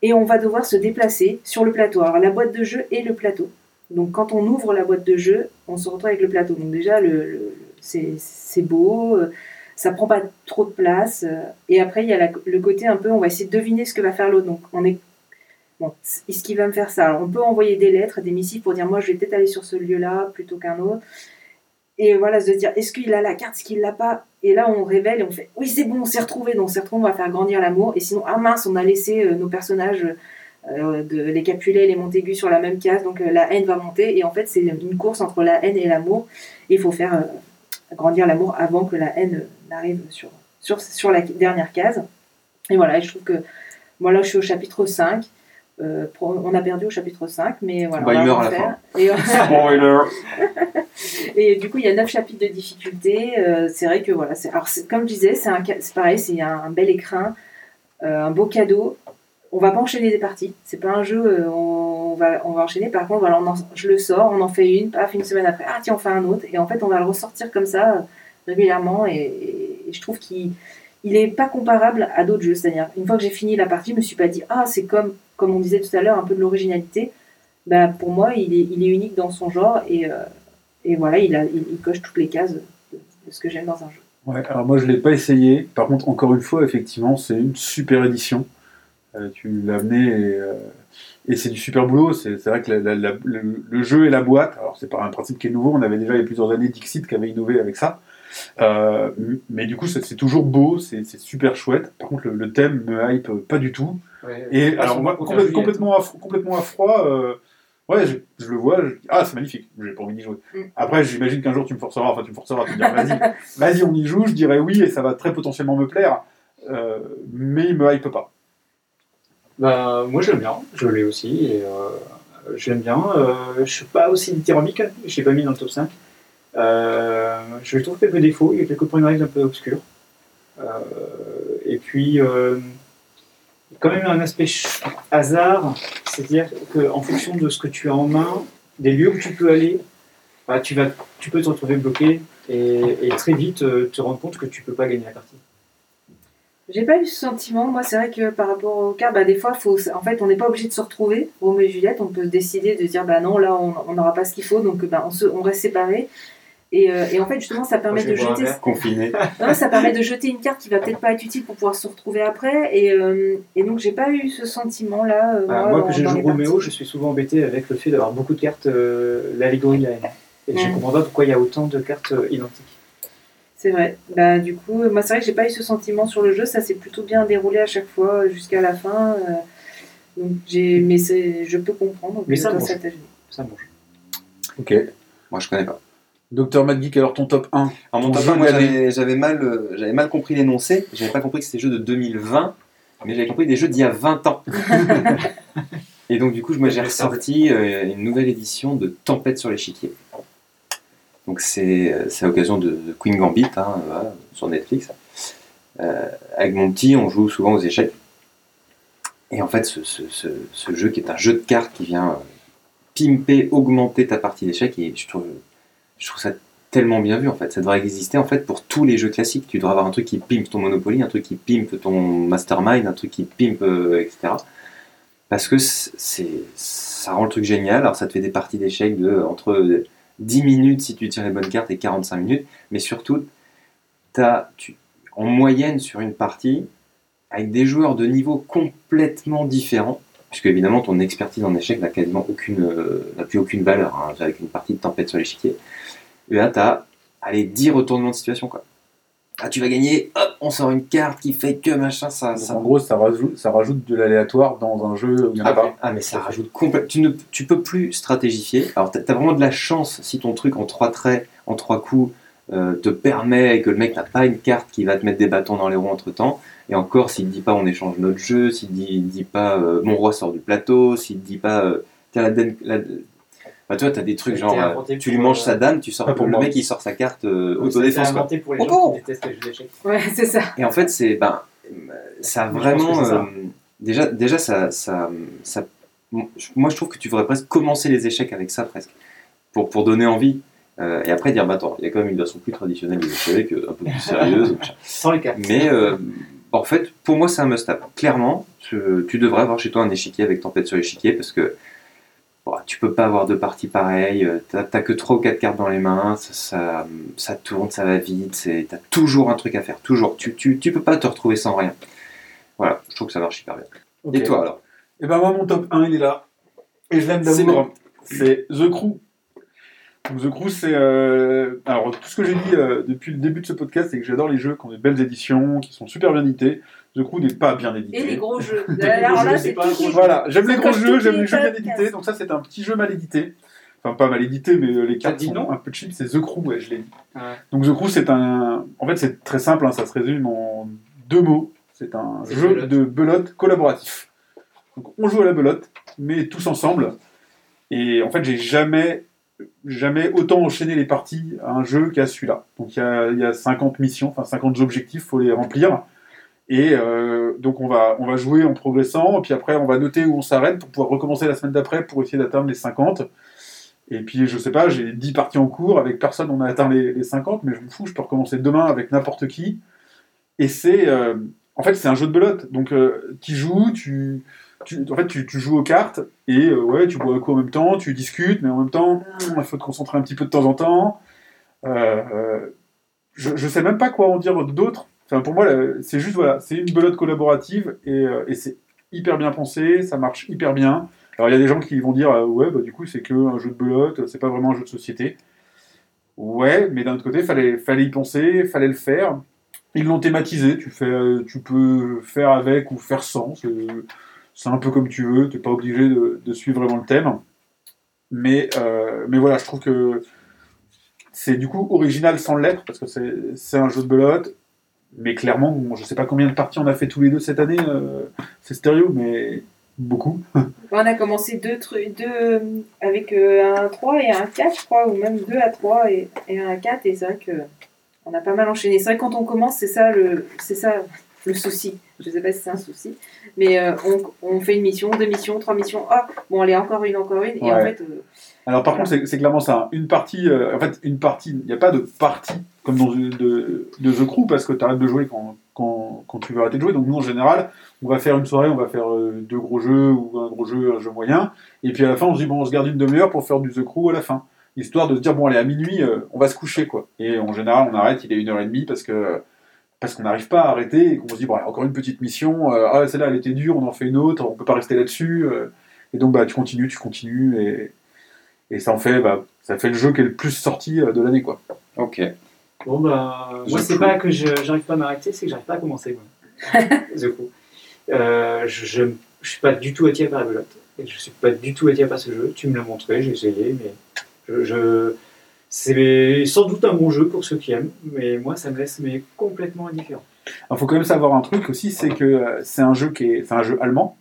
et on va devoir se déplacer sur le plateau. Alors la boîte de jeu et le plateau. Donc quand on ouvre la boîte de jeu, on se retrouve avec le plateau. Donc déjà le, c'est beau. euh, Ça prend pas trop de place. euh, Et après, il y a le côté un peu, on va essayer de deviner ce que va faire l'autre. Donc, on est Bon, est-ce qu'il va me faire ça? On peut envoyer des lettres, des missives pour dire moi, je vais peut-être aller sur ce lieu-là plutôt qu'un autre. Et voilà, se dire est-ce qu'il a la carte, est-ce qu'il l'a pas? Et là, on révèle et on fait oui, c'est bon, on s'est retrouvé. Donc, on s'est retrouvé, on va faire grandir l'amour. Et sinon, ah mince, on a laissé euh, nos personnages, euh, de, les Capulet et les Montaigu sur la même case. Donc, euh, la haine va monter. Et en fait, c'est une course entre la haine et l'amour. Il faut faire euh, grandir l'amour avant que la haine n'arrive sur, sur, sur la dernière case. Et voilà, et je trouve que moi là, je suis au chapitre 5. Euh, pour- on a perdu au chapitre 5, mais voilà. Bah, on va il meurt à la refaire. Et, *laughs* Spoiler *laughs* et du coup, il y a 9 chapitres de difficulté. C'est vrai que voilà, alors comme je disais, c'est, pareil, c'est un, un bel écrin, un beau cadeau. On va pas enchaîner des parties. C'est pas un jeu, euh, on, va, on va enchaîner. Par contre, voilà, je le sors, on en fait une, paf, une semaine après, ah tiens, on fait un autre. Et en fait, on va le ressortir comme ça euh, régulièrement. Et, je trouve qu'il il est pas comparable à d'autres jeux. C'est-à-dire, une fois que j'ai fini la partie, je me suis pas dit, ah, c'est comme, on disait tout à l'heure, un peu de l'originalité. Bah, pour moi, il est, unique dans son genre et, euh, voilà, il, a, coche toutes les cases de, ce que j'aime dans un jeu. Alors moi je l'ai pas essayé. Par contre, encore une fois, effectivement, c'est une super édition. Euh, tu l'as amené et, euh, et c'est du super boulot. C'est vrai que la- la- la- le, le jeu et la boîte, alors c'est pas un principe qui est nouveau. On avait déjà il y a plusieurs années Dixit qui avait innové avec ça. Euh, mais du coup, c'est toujours beau, c'est super chouette. Par contre, le, le thème me hype pas du tout. Ouais. Et alors moi, complètement, à, complètement à froid, euh, ouais, je, je le vois, je ah c'est magnifique, j'ai pas envie d'y jouer. Mm. Après, j'imagine qu'un jour tu me forceras, enfin tu me forceras, tu me diras vas-y, *laughs* vas-y on y joue, je dirais oui et ça va très potentiellement me plaire, euh, mais il me hype pas. Bah, moi j'aime bien, je l'ai aussi et euh, j'aime bien. Euh, je suis pas aussi dithyrambique, je l'ai pas mis dans le top 5. Euh, je trouve quelques défauts, il y a quelques points de un peu obscurs. Et puis, quand même un aspect hasard, c'est-à-dire qu'en fonction de ce que tu as en main, des lieux où tu peux aller, bah, tu, vas, tu peux te retrouver bloqué et, et très vite euh, te rendre compte que tu peux pas gagner la partie. J'ai pas eu ce sentiment. Moi, c'est vrai que par rapport au cas, bah, des fois, faut, en fait, on n'est pas obligé de se retrouver. Roméo et Juliette, on peut décider de dire, bah non, là, on n'aura pas ce qu'il faut, donc bah, on, se, on reste séparés. Et, euh, et en fait, justement, ça permet Moi, je de jeter. Confiné. *laughs* Non, ça permet de jeter une carte qui va peut-être pas être utile pour pouvoir se retrouver après. Et, euh, et donc, j'ai pas eu ce sentiment-là. euh, Ah, moi, que je joue Roméo, parties. je suis souvent embêté avec le fait d'avoir beaucoup de cartes, euh, l'allégorie de la haine. Et je Mm. comprends pas pourquoi il y a autant de cartes euh, identiques. C'est vrai. Bah, du coup, moi, c'est vrai que j'ai pas eu ce sentiment sur le jeu. Ça s'est plutôt bien déroulé à chaque fois jusqu'à la fin. euh, donc, j'ai, mais je peux comprendre. Mais ça mange. Ça mange. Ok. Moi, je connais pas. Docteur McGeek, alors ton top 1 Alors, mon Ton top jeu 1, moi, j'avais j'avais mal, euh, j'avais mal compris l'énoncé. J'avais pas compris que c'était des jeux de 2020, mais j'avais compris des jeux d'il y a 20 ans. *laughs* Et donc, du coup, moi, j'ai ressorti euh, une nouvelle édition de Tempête sur l'échiquier. Donc, c'est l'occasion de, Queen Gambit, hein, sur Netflix. Euh, avec mon petit, on joue souvent aux échecs. Et en fait, ce, jeu qui est un jeu de cartes qui vient euh, pimper, augmenter ta partie d'échecs, et je trouve, je trouve ça tellement bien vu en fait. Ça devrait exister en fait pour tous les jeux classiques. Tu devrais avoir un truc qui pimpe ton Monopoly, un truc qui pimpe ton Mastermind, un truc qui pimpe, euh, etc. Parce que ça rend le truc génial. Alors ça te fait des parties d'échecs de entre 10 minutes si tu tires les bonnes cartes et 45 minutes. Mais surtout, tu, en moyenne sur une partie, avec des joueurs de niveau complètement différents, puisque évidemment ton expertise en échec n'a quasiment euh, plus aucune valeur hein, avec une partie de tempête sur l'échiquier. Là, t'as, allez, 10 retournements de situation. Ah, tu vas gagner, hop, on sort une carte qui fait que machin, ça. En gros, ça rajoute, ça rajoute de l'aléatoire dans un jeu où il n'y en a Ah, pas. ah, mais ça rajoute complètement. Tu ne tu peux plus stratégifier. Alors, tu as, vraiment de la chance si ton truc en trois traits, en trois coups, euh, te permet et que le mec n'a pas une carte qui va te mettre des bâtons dans les roues entre temps. Et encore, s'il ne dit pas on échange notre jeu, s'il ne dit, dit pas euh, mon roi sort du plateau, s'il ne dit pas. Euh, la- Bah, toi, tu as des trucs genre. euh, tu lui manges euh, sa dame, tu sors. pas pour le moi. mec il sort sa carte euh, autodéfense. quoi. inventé pour les Oh, gens oh qui détestent les jeux d'échecs. Ouais, c'est ça. Et en fait, c'est ben, ça a vraiment. c'est ça. euh, déjà, déjà ça, ça, ça- moi, je trouve que tu devrais presque commencer les échecs avec ça, presque, pour, pour donner envie. Euh, et après dire, bah attends, il y a quand même une version plus traditionnelle des échecs, un peu plus sérieuse. Sans les cartes. Mais euh, en fait, pour moi, c'est un must-have. Clairement, tu, tu devrais avoir chez toi un échiquier avec tempête sur l'échiquier parce que tu peux pas avoir deux parties pareilles. euh, T'as que trois ou quatre cartes dans les mains, ça, ça, ça tourne, ça va vite. c'est- T'as toujours un truc à faire, toujours. Tu, tu, tu peux pas te retrouver sans rien. Voilà, je trouve que ça marche hyper bien. Et toi alors? Et ben moi, mon top 1, il est là. Et je l'aime d'amour. C'est The Crew. Donc, The Crew, c'est. euh, Alors, tout ce que j'ai dit euh, depuis le début de ce podcast, c'est que j'adore les jeux qui ont des belles éditions, qui sont super bien édités. The Crew n'est pas bien édité. Et les gros jeux. *laughs* Alors là, c'est Voilà, j'aime les gros jeux, j'aime les jeux bien édités. Donc, ça, c'est un petit jeu mal édité. Enfin, pas mal édité, mais euh, les cartes dit sont non un peu cheap. C'est The Crew, ouais, je l'ai dit. Ouais. Donc, The Crew, c'est un. En fait, c'est très simple, hein, ça se résume en deux mots. C'est un jeu belote. de belote collaboratif. Donc, on joue à la belote, mais tous ensemble. Et en fait, j'ai jamais, jamais autant enchaîné les parties à un jeu qu'à celui-là. Donc, il y a, il y a 50 missions, enfin 50 objectifs, faut les remplir. Et euh, donc, on va, on va jouer en progressant, et puis après, on va noter où on s'arrête pour pouvoir recommencer la semaine d'après pour essayer d'atteindre les 50. Et puis, je sais pas, j'ai 10 parties en cours, avec personne, on a atteint les, les 50, mais je m'en fous, je peux recommencer demain avec n'importe qui. Et c'est. euh, en fait, c'est un jeu de belote. Donc, tu joues, tu. tu- en fait, tu, joues aux cartes et euh, ouais, tu bois un coup en même temps, tu discutes, mais en même temps, il faut te concentrer un petit peu de temps en temps. Euh, euh, je, je sais même pas quoi en dire d'autre. Pour moi, c'est juste voilà, c'est une belote collaborative et, euh, et c'est hyper bien pensé, ça marche hyper bien. Alors il y a des gens qui vont dire euh, ouais bah du coup c'est que un jeu de belote, c'est pas vraiment un jeu de société. Ouais, mais d'un autre côté fallait fallait y penser, fallait le faire. Ils l'ont thématisé, tu fais euh, tu peux faire avec ou faire sans, c'est un peu comme tu veux, t'es pas obligé de, suivre vraiment le thème. Mais mais voilà, je trouve que c'est du coup original sans l'être parce que c'est un jeu de belote. Mais clairement, bon, je sais pas combien de parties on a fait tous les deux cette année, euh, c'est stéréo, mais beaucoup. *laughs* On a commencé deux trucs, deux euh, avec euh, un 3 et un 4, je crois, ou même deux à 3 et, et un à 4, et c'est vrai que on a pas mal enchaîné. C'est vrai que quand on commence, c'est ça le, c'est ça le souci. Je sais pas si c'est un souci, mais euh, on, on fait une mission, deux missions, trois missions. Ah, bon, allez, encore une, encore une, et en fait, euh, Alors par contre, c'est clairement ça. Une partie, euh, en fait, une partie, il n'y a pas de partie comme dans de, The Crew parce que tu arrêtes de jouer quand, quand, tu veux arrêter de jouer. Donc nous, en général, on va faire une soirée, on va faire euh, deux gros jeux ou un gros jeu, un jeu moyen. Et puis à la fin, on se dit, bon, on se garde une demi-heure pour faire du The Crew à la fin. Histoire de se dire, bon, allez, à minuit, euh, on va se coucher, quoi. Et en général, on arrête, il est une heure et demie parce que qu'on n'arrive pas à arrêter et qu'on se dit, bon, encore une petite mission, ah, celle-là, elle était dure, on en fait une autre, on peut pas rester là-dessus. et donc, bah, tu continues, tu continues, et, et ça en fait, bah, ça fait le jeu qui est le plus sorti euh, de l'année, quoi. Ok. Bon, bah, moi, The c'est pas que je- j'arrive pas à m'arrêter, c'est que j'arrive pas à commencer. Moi. *laughs* The Crew. Euh, je, je, je suis pas du tout attiré par la belote. Et je suis pas du tout attiré par ce jeu. Tu me l'as montré, j'ai essayé, mais je, je- c'est sans doute un bon jeu pour ceux qui aiment, mais moi, ça me laisse mais complètement indifférent. Il faut quand même savoir un truc aussi, c'est que euh, c'est un jeu qui est, c'est un jeu allemand.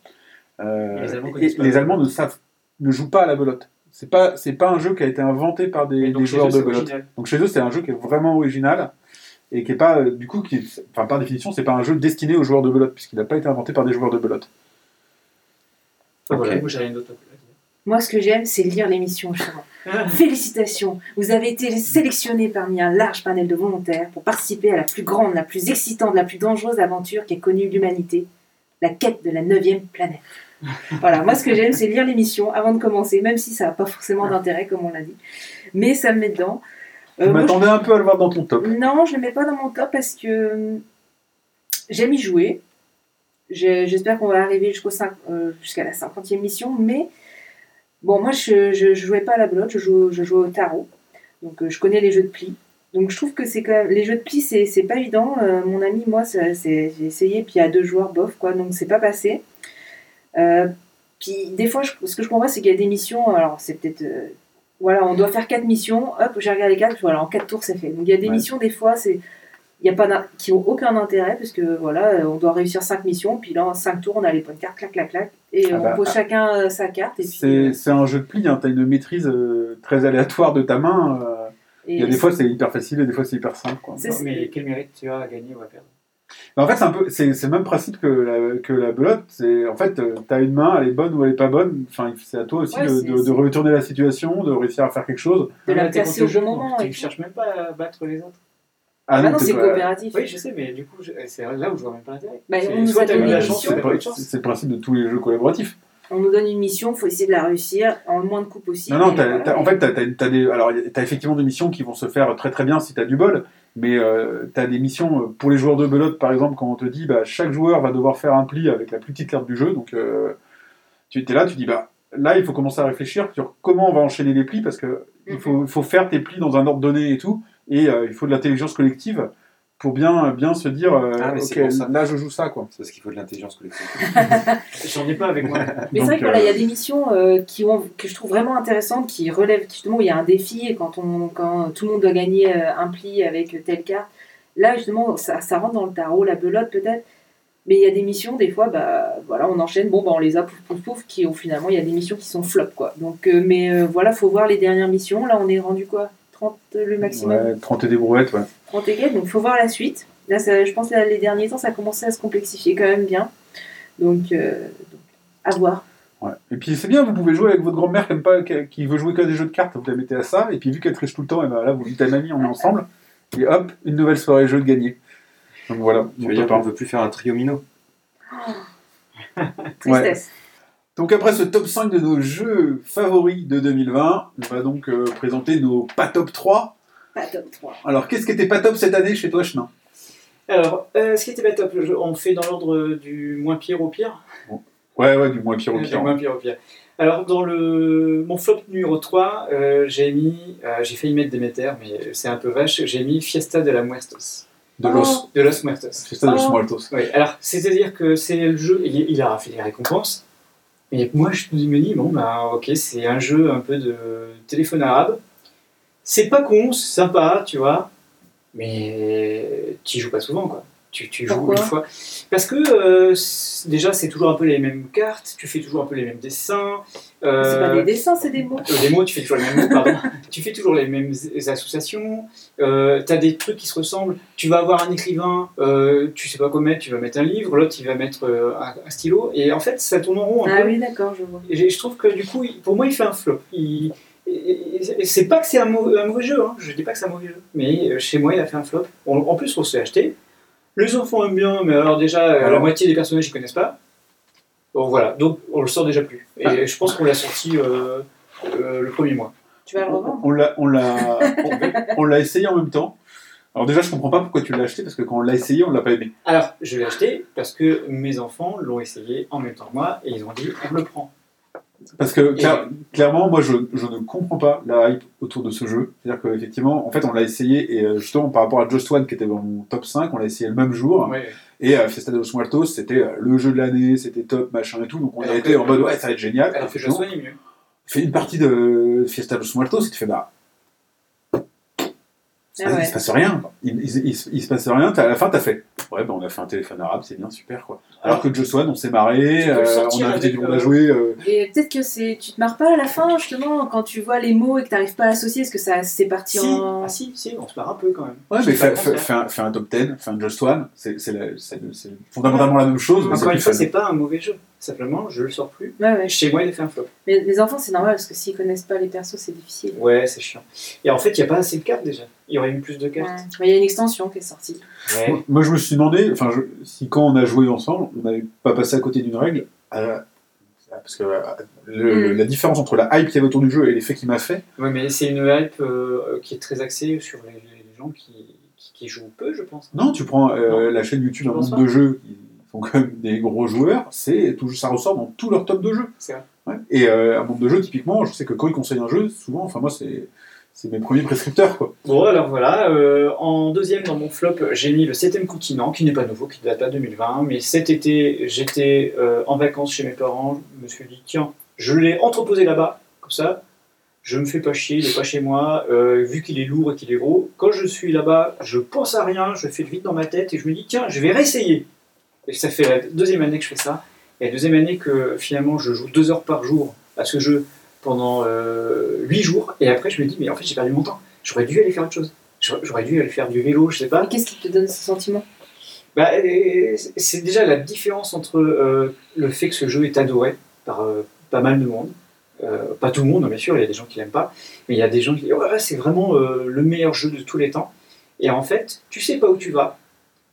Euh, les Allemands et les Allemands ne savent, ne jouent pas à la belote. C'est pas, c'est pas un jeu qui a été inventé par des, joueurs eux, de belote. Donc chez eux, c'est un jeu qui est vraiment original et qui est pas, euh, du coup, qui, enfin par définition, c'est pas un jeu destiné aux joueurs de belote puisqu'il n'a pas été inventé par des joueurs de belote. Enfin, voilà, Ok. moi, j'ai rien d'autre à dire. moi, ce que j'aime, c'est lire l'émission, justement. Félicitations, vous avez été sélectionné parmi un large panel de volontaires pour participer à la plus grande, la plus excitante, la plus dangereuse aventure qu'ait connue l'humanité, la quête de la neuvième planète. Voilà, moi ce que j'aime c'est lire l'émission avant de commencer, même si ça n'a pas forcément d'intérêt comme on l'a dit, mais ça me met dedans. Euh, m'attendais un peu à le voir dans ton top. non, je ne le mets pas dans mon top parce que euh, j'aime y jouer. J'espère qu'on va arriver jusqu'au euh, jusqu'à la 50e mission. Mais bon, moi, je ne jouais pas à la belote, je, jouais au tarot. Donc, euh, je connais les jeux de plis. Donc, je trouve que c'est quand même. Les jeux de plis, c'est pas évident. Euh, mon ami, moi, j'ai essayé, puis il y a deux joueurs, bof, quoi. Donc, c'est pas passé. Euh, puis, des fois, je- ce que je comprends, c'est qu'il y a des missions. Alors, c'est peut-être. euh, voilà, on doit faire quatre missions, hop, j'ai regardé les quatre, voilà, en quatre tours c'est fait. Donc il y a des Ouais. missions, des fois, c'est. Il y a pas qui ont aucun intérêt parce que voilà, euh, on doit réussir cinq missions, puis là en cinq tours on a les bonnes cartes, clac clac clac, et Ah on bah, pose ah. chacun euh, sa carte. C'est euh, c'est un jeu de pli, hein, tu as une maîtrise euh, très aléatoire de ta main. euh, Il y a des fois c'est hyper facile et des fois c'est hyper simple. Quoi. Mais quel mérite tu as à gagner ou à perdre? Mais en fait, c'est un peu, c'est c'est le même principe que la, que la belote. C'est en fait, tu as une main, elle est bonne ou elle est pas bonne. Enfin, c'est à toi aussi Ouais, de, retourner la situation, de réussir à faire quelque chose. de la contre au jeu, moment. Tu cherches même pas à battre les autres. Ah non, t'es c'est pas- coopératif. Oui, je sais, mais du coup, je- c'est là où je vois même pas l'intérêt. Bah, on nous a t'as eu donné la une chance, C'est t'as le- principe de tous les jeux collaboratifs. On nous donne une mission, il faut essayer de la réussir en le moins de coups possible. Non, non, t'as- voilà. t'as- en fait, tu as, des, alors, t'as effectivement des missions qui vont se faire très très bien si tu as du bol, mais tu as des missions euh, pour les joueurs de belote, par exemple, quand on te dit bah, chaque joueur va devoir faire un pli avec la plus petite carte du jeu, donc euh, tu es là, tu dis bah là, il faut commencer à réfléchir sur comment on va enchaîner les plis, parce que il faut, il faut faire tes plis dans un ordre donné et tout, et euh, il faut de l'intelligence collective pour bien, bien se dire euh, Ah, mais ça. là je joue ça, quoi. C'est parce qu'il faut de l'intelligence collective. *laughs* J'en ai pas avec moi. *laughs* Mais c'est vrai que voilà, euh, il y a des missions euh, qui ont, que je trouve vraiment intéressantes, qui relèvent justement où il y a un défi et quand, on, quand tout le monde doit gagner euh, un pli avec telle carte. Là, justement, ça, ça rentre dans le tarot, la belote peut-être. Mais il y a des missions, des fois, bah, voilà, on enchaîne, bon, bah, on les a, pouf, pouf, pouf, qui, au finalement, il y a des missions qui sont flop, quoi. Donc, euh, mais euh, voilà, faut voir les dernières missions. Là, on est rendu quoi? 30 le maximum Ouais, 30 et des brouettes, ouais. 30 et quelques, donc faut voir la suite. Là, ça- je pense que les derniers temps, ça a commencé à se complexifier quand même bien. Donc, euh, donc, à voir. Ouais. Et puis c'est bien, vous pouvez jouer avec votre grand-mère qui, aime pas, qui, veut jouer que des jeux de cartes, vous la mettez à ça, et puis vu qu'elle triche tout le temps, et ben là vous dites à mamie, on est ensemble, et hop, une nouvelle soirée jeu de gagné. Donc voilà, Tu mon veux dire top qu'on 1. ne veut plus faire un trio Mino? *laughs* Tristesse. Donc après ce top 5 de nos jeux favoris de 2020, on va donc euh, présenter nos pas top 3. Pas top 3. Alors qu'est-ce qui était pas top cette année chez toi, Chenin Alors, euh, ce qui était pas top, je- on fait dans l'ordre du moins pire au pire. Ouais, ouais, du moins pire au Du pire. moins pire au pire. Alors, dans le, mon flop numéro 3, euh, j'ai mis, euh, j'ai failli mettre Demeter, mais c'est un peu vache, j'ai mis Fiesta de la Muertos. De Los. De Los Muertos. C'est ça de Oh. Muertos. Oui, alors, c'est-à-dire que c'est le jeu, il, il a fait des récompenses, et moi je me dis, bon, bah, ok, c'est un jeu un peu de téléphone arabe. C'est pas con, c'est sympa, tu vois, mais tu joues pas souvent, quoi. Tu, tu joues Pourquoi une fois. Parce que euh, déjà, c'est toujours un peu les mêmes cartes, tu fais toujours un peu les mêmes dessins. euh, C'est pas des dessins, c'est des mots. euh, des mots, tu fais toujours les mêmes mots, pardon. *laughs* tu fais toujours les mêmes associations. Euh, tu as des trucs qui se ressemblent. Tu vas avoir un écrivain, tu sais pas quoi mettre, tu vas mettre un livre, l'autre il va mettre un, stylo. Et en fait, ça tourne en rond un Ah peu. oui, d'accord, je vois. Et je trouve que du coup, pour moi, il fait un flop. Il- c'est pas que c'est un, mau- un mauvais jeu, hein. je dis pas que c'est un mauvais jeu, mais chez moi, il a fait un flop. On- en plus, on s'est acheté. Les enfants aiment bien, mais alors déjà, euh, la moitié des personnages, ils connaissent pas. Bon, voilà, donc on le sort déjà plus. Et Ah. je pense qu'on l'a sorti euh, euh, le premier mois. Tu vas le revendre On l'a, on l'a, on, on l'a essayé en même temps. Alors déjà, je comprends pas pourquoi tu l'as acheté parce que quand on l'a essayé, on l'a pas aimé. Alors, je l'ai acheté parce que mes enfants l'ont essayé en même temps que moi et ils ont dit on le prend. Parce que clair- clairement, moi, je, je ne comprends pas la hype autour de ce jeu. C'est-à-dire qu'effectivement, en fait, on l'a essayé et euh, justement par rapport à Just One qui était dans mon top 5, on l'a essayé le même jour. Ouais. Et euh, Fiesta de los Muertos, c'était euh, le jeu de l'année, c'était top, machin et tout. Donc on a été en mode ouais, ça va être génial. Je Effectivement, soigne mieux. fait une partie de Fiesta de los Muertos et tu fais bah. Ah ouais. Il se passe rien. Il, il- il se- il se passe rien. À la fin, t'as fait. Ouais, bah, on a fait un téléphone arabe, c'est bien, super quoi. Alors que Just One, on s'est marré, Tu euh, on a invité du monde à euh, jouer. euh, Et peut-être que c'est, tu te marres pas à la fin, justement, quand tu vois les mots et que t'arrives pas à associer, parce que ça, c'est parti Si, en. ah si, si, on se marre un peu quand même. Ouais, mais fais, un, top 10, fais un Just One, c'est fondamentalement la même chose. Encore une fois, c'est pas un mauvais jeu. Simplement, je le sors plus. Ouais, ouais. Chez moi, il a fait un flop. Mais les enfants, c'est normal, parce que s'ils connaissent pas les persos, c'est difficile. Ouais, c'est chiant. Et en fait, il n'y a pas assez de cartes déjà. Il y aurait eu plus de Ouais. cartes. Mais Il y a une extension qui est sortie. Ouais. Moi, moi, je me suis demandé, enfin, je- si quand on a joué ensemble, on n'avait pas passé à côté d'une règle, parce que euh, le- Mm. la différence entre la hype qu'il y avait autour du jeu et l'effet qu'il m'a fait, Ouais, mais c'est une hype euh, qui est très axée sur les, les gens qui, qui, qui jouent peu, je pense. non, tu prends euh, la chaîne YouTube Un Monde de Jeux, qui sont quand même des gros joueurs, c'est tout, ça ressort dans tous leurs top de jeux. C'est vrai. Ouais. Et euh, Un Monde de Jeux, typiquement, je sais que quand ils conseillent un jeu, souvent, enfin moi, c'est c'est mes premiers prescripteurs, quoi. Bon, alors voilà. euh, en deuxième, dans mon flop, j'ai mis le septième continent, qui n'est pas nouveau, qui date pas de 2020. Mais cet été, j'étais euh, en vacances chez mes parents. Je me suis dit, tiens, je l'ai entreposé là-bas, comme ça. Je me fais pas chier, il est pas chez moi. euh, vu qu'il est lourd et qu'il est gros, quand je suis là-bas, je pense à rien, je fais le vide dans ma tête et je me dis, tiens, je vais réessayer. Et ça fait la deuxième année que je fais ça. Et la deuxième année que finalement je joue deux heures par jour à ce jeu pendant euh, huit jours. Et après, je me dis, mais en fait, j'ai perdu mon temps. J'aurais dû aller faire autre chose. J'aurais dû aller faire du vélo, je sais pas. Qu'est-ce qui te donne ce sentiment? Bah, euh, c'est déjà la différence entre euh, le fait que ce jeu est adoré par euh, pas mal de monde. Euh, pas tout le monde, bien sûr, il y a des gens qui l'aiment pas, mais il y a des gens qui disent ouais, c'est vraiment euh, le meilleur jeu de tous les temps. Et en fait, tu sais pas où tu vas,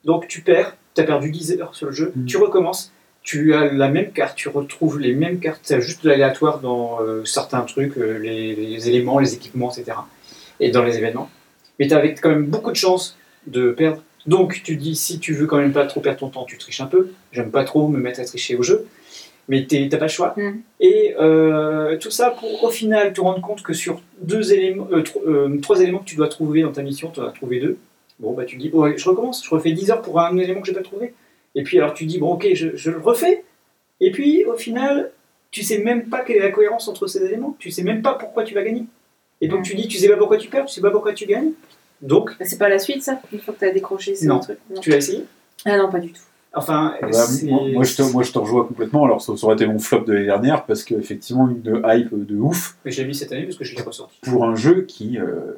donc tu perds, tu as perdu 10 heures sur le jeu, Mm. tu recommences, tu as la même carte, tu retrouves les mêmes cartes, tu as juste de l'aléatoire dans euh, certains trucs, euh, les, les éléments, les équipements, etc. Et dans les événements. Mais tu avais quand même beaucoup de chances de perdre. Donc tu dis, si tu veux quand même pas trop perdre ton temps, tu triches un peu. J'aime pas trop me mettre à tricher au jeu. Mais t'as pas le choix. Mm. Et euh, tout ça pour au final te rendre compte que sur deux éléments, tro- trois éléments que tu dois trouver dans ta mission, tu en as trouvé deux. Bon, bah tu dis, oh, je recommence, je refais 10 heures pour un élément que j'ai pas trouvé. Et puis alors tu dis, bon, ok, je, je le refais. Et puis au final, tu sais même pas quelle est la cohérence entre ces éléments. Tu sais même pas pourquoi tu vas gagner. Et donc tu dis, tu sais pas pourquoi tu perds, tu sais pas pourquoi tu gagnes. Donc, Bah, C'est pas la suite, ça Une fois que t'as décroché ces Non. trucs Non. tu l'as essayé? Ah non, pas du tout. Enfin, Bah, c'est- moi, moi, je te, moi, je te rejoins complètement. Alors, ça, ça aurait été mon flop de l'année dernière parce qu'effectivement, une hype de ouf Mais j'ai mis cette année parce que je l'ai ressorti. pour un jeu qui. euh,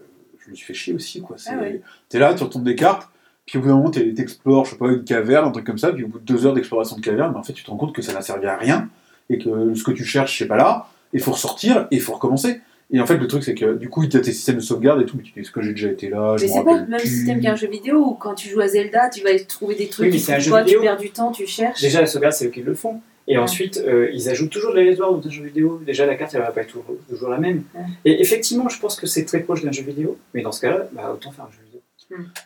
je me suis fait chier aussi, quoi. C'est- Ah ouais. T'es là, tu retournes des cartes, puis au bout d'un moment, t'explores, je sais pas, une caverne, un truc comme ça, puis au bout de deux heures d'exploration de caverne, bah, en fait, tu te rends compte que ça n'a servi à rien et que ce que tu cherches, c'est pas là, et il faut ressortir et il faut recommencer. Et en fait, le truc, c'est que du coup, il y a tes systèmes de sauvegarde et tout, mais tu dis, est-ce que j'ai déjà été là je Mais c'est pas le même plus. système qu'un jeu vidéo où quand tu joues à Zelda, tu vas trouver des trucs Oui, mais qui c'est un font jeu quoi, vidéo. tu perds du temps, tu cherches. Déjà, la sauvegarde, c'est eux qui le font. Et Ouais. ensuite, euh, ils ajoutent toujours de l'aléatoire dans un jeu vidéo. Déjà, la carte, elle va pas être toujours, toujours la même. Ouais. Et effectivement, je pense que c'est très proche d'un jeu vidéo. Mais dans ce cas-là, bah, autant faire un jeu vidéo.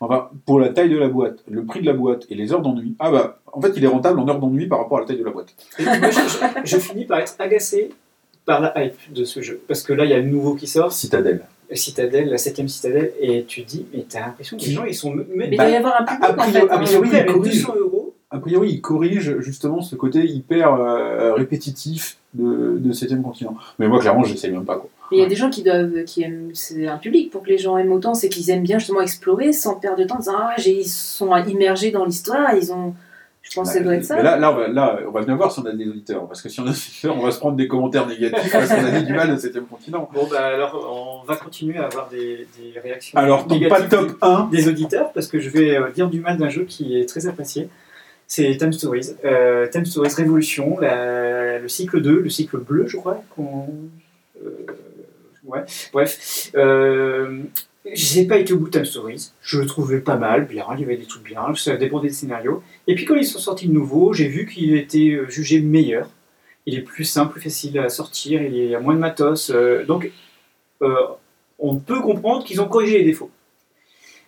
Enfin, pour la taille de la boîte, le prix de la boîte et les heures d'ennui, ah bah, en fait, il est rentable en heures d'ennui par rapport à la taille de la boîte. Et moi, je, je- je finis par être agacé par la hype de ce jeu. Parce que là, il y a le nouveau qui sort, Citadelle. Citadel, la septième Citadel, et tu te dis, mais t'as l'impression que les gens, ils sont. Mais, Mais il doit y avoir un public a en priori- fait. a priori, avec corrige. 200 euros, A priori, il corrige justement ce côté hyper euh, répétitif de, de 7ème continent. Mais moi, clairement, j'essaye même pas. Quoi. Mais il y a des gens qui doivent, qui aiment, c'est un public pour que les gens aiment autant, c'est qu'ils aiment bien justement explorer sans perdre de temps en disant ah ils sont immergés dans l'histoire, ils ont, je pense que ça doit être ça. Mais là, là, on va, là, on va bien voir si on a des auditeurs. Parce que si on a des auditeurs, on va se prendre des commentaires négatifs parce qu'on a dit du mal au 7ème continent. Bon, bah alors, on va continuer à avoir des, des réactions. Alors, donc, pas top 1. des auditeurs parce que je vais euh, dire du mal d'un jeu qui est très apprécié. C'est Time Stories. Euh, Time Stories Révolution, la- le cycle 2, le cycle bleu, je crois. qu'on- euh, ouais, bref. Euh, j'ai pas été au bout de Time Stories. Je le trouvais pas mal, bien, il y avait des trucs bien, ça dépendait des scénarios. Et puis quand ils sont sortis de nouveau, j'ai vu qu'il était euh, jugé meilleur. Il est plus simple, plus facile à sortir, il y a moins de matos. euh, donc, euh, on peut comprendre qu'ils ont corrigé les défauts.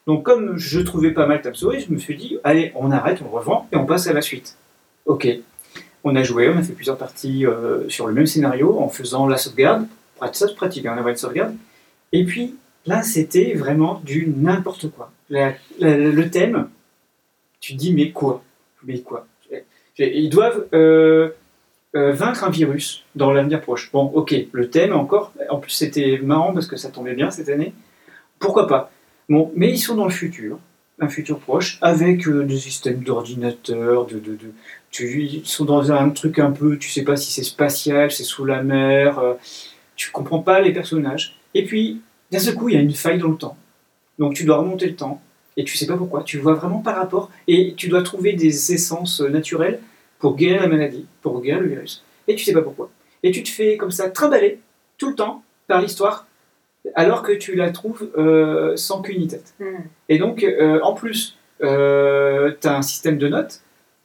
Donc, comme je trouvais pas mal Time Stories, je me suis dit, allez, on arrête, on revend et on passe à la suite. Ok. On a joué, on a fait plusieurs parties sur le même scénario en faisant la sauvegarde. Ça, c'est pratique, hein, on avait une sauvegarde. Et puis, là, c'était vraiment du n'importe quoi. La- la- le thème, tu te dis, mais quoi? Mais quoi? Ils doivent euh, euh, vaincre un virus dans l'avenir proche. Bon, ok, le thème encore, en plus c'était marrant parce que ça tombait bien cette année. Pourquoi pas? Bon, mais ils sont dans le futur, un futur proche, avec euh, des systèmes d'ordinateurs, de, de, de- ils sont dans un truc un peu, tu sais pas si c'est spatial, c'est sous la mer, tu comprends pas les personnages. Et puis, d'un seul coup, il y a une faille dans le temps. Donc tu dois remonter le temps, et tu sais pas pourquoi, tu vois vraiment par rapport, et tu dois trouver des essences euh, naturelles pour guérir la maladie, pour guérir le virus, et tu sais pas pourquoi. Et tu te fais comme ça trimballer tout le temps par l'histoire, alors que tu la trouves euh, sans queue ni tête. Hmm. Et donc, euh, en plus, tu as un système de notes.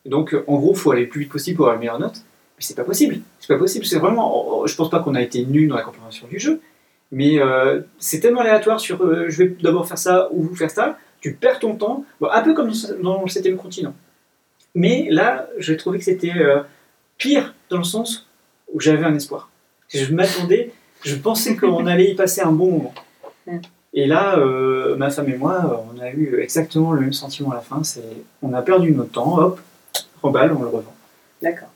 Donc, euh, en gros, il faut aller le plus vite possible pour avoir la meilleure note. Mais c'est pas possible. C'est pas possible. C'est vraiment. oh, Je pense pas qu'on a été nul dans la compréhension du jeu. Mais euh, c'est tellement aléatoire sur euh, je vais d'abord faire ça ou faire ça. Tu perds ton temps. Bon, un peu comme dans le 7 continent. Mais là, j'ai trouvé que c'était euh, pire dans le sens où j'avais un espoir. Je m'attendais, je pensais qu'on *laughs* allait y passer un bon moment. Et là, euh, ma femme et moi, on a eu exactement le même sentiment à la fin. C'est, on a perdu notre temps, hop, remballe, on le revend. D'accord.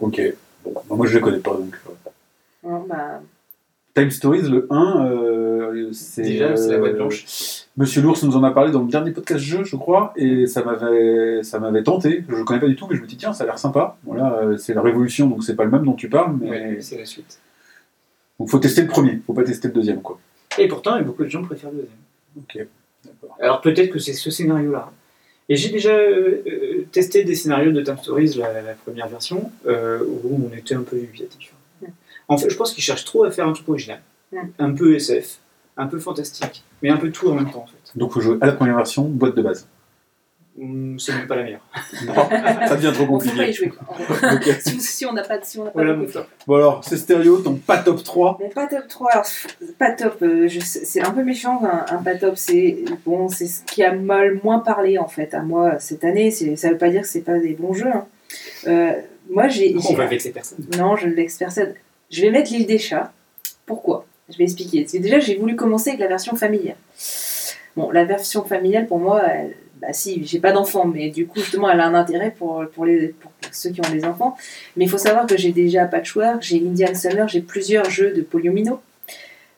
Ok. Bon, bah, moi, je les connais pas. Donc. Bon, bah, Time Stories, le 1, euh, c'est. Déjà, c'est la boîte euh, blanche. Monsieur Lours nous en a parlé dans le dernier podcast jeu, je crois, et ça m'avait, ça m'avait tenté. Je ne connais pas du tout, mais je me dis, tiens, ça a l'air sympa. Voilà, euh, c'est la révolution, donc c'est pas le même dont tu parles, mais. Ouais, c'est la suite. Donc faut tester le premier, faut pas tester le deuxième, quoi. Et pourtant, beaucoup de gens préfèrent le deuxième. Ok, d'accord. Alors peut-être que c'est ce scénario-là. Et j'ai déjà euh, testé des scénarios de Time Stories, la, la première version, euh, où on était un peu dubitatif. Mm. En fait, je pense qu'ils cherchent trop à faire un truc original. Un peu SF, un peu fantastique, mais un peu tout en même temps, en fait. Donc faut jouer à la première version, boîte de base. C'est même pas la meilleure. Non, ça devient trop on faut pas y compliqué. jouer. quoi. *laughs* Si, si on n'a pas, si on n'a pas Voilà de top. Bon alors, c'est stéréo, ton pas top 3. Mais pas top 3, alors pas top, euh, c'est un peu méchant un, un pas top, c'est bon, c'est ce qui a mal moins parlé en fait à moi cette année, ça veut pas dire que c'est pas des bons jeux. hein. Euh, moi j'ai. On va vexer personne? Non, je ne vexe personne. Je vais mettre l'île des chats. Pourquoi? Je vais expliquer. Parce que déjà, j'ai voulu commencer avec la version familiale. Bon, la version familiale, pour moi, elle- bah si, j'ai pas d'enfants, mais du coup, justement, elle a un intérêt pour, pour, les, pour ceux qui ont des enfants. Mais il faut savoir que j'ai déjà Patchwork, j'ai Indian Summer, j'ai plusieurs jeux de Polyomino.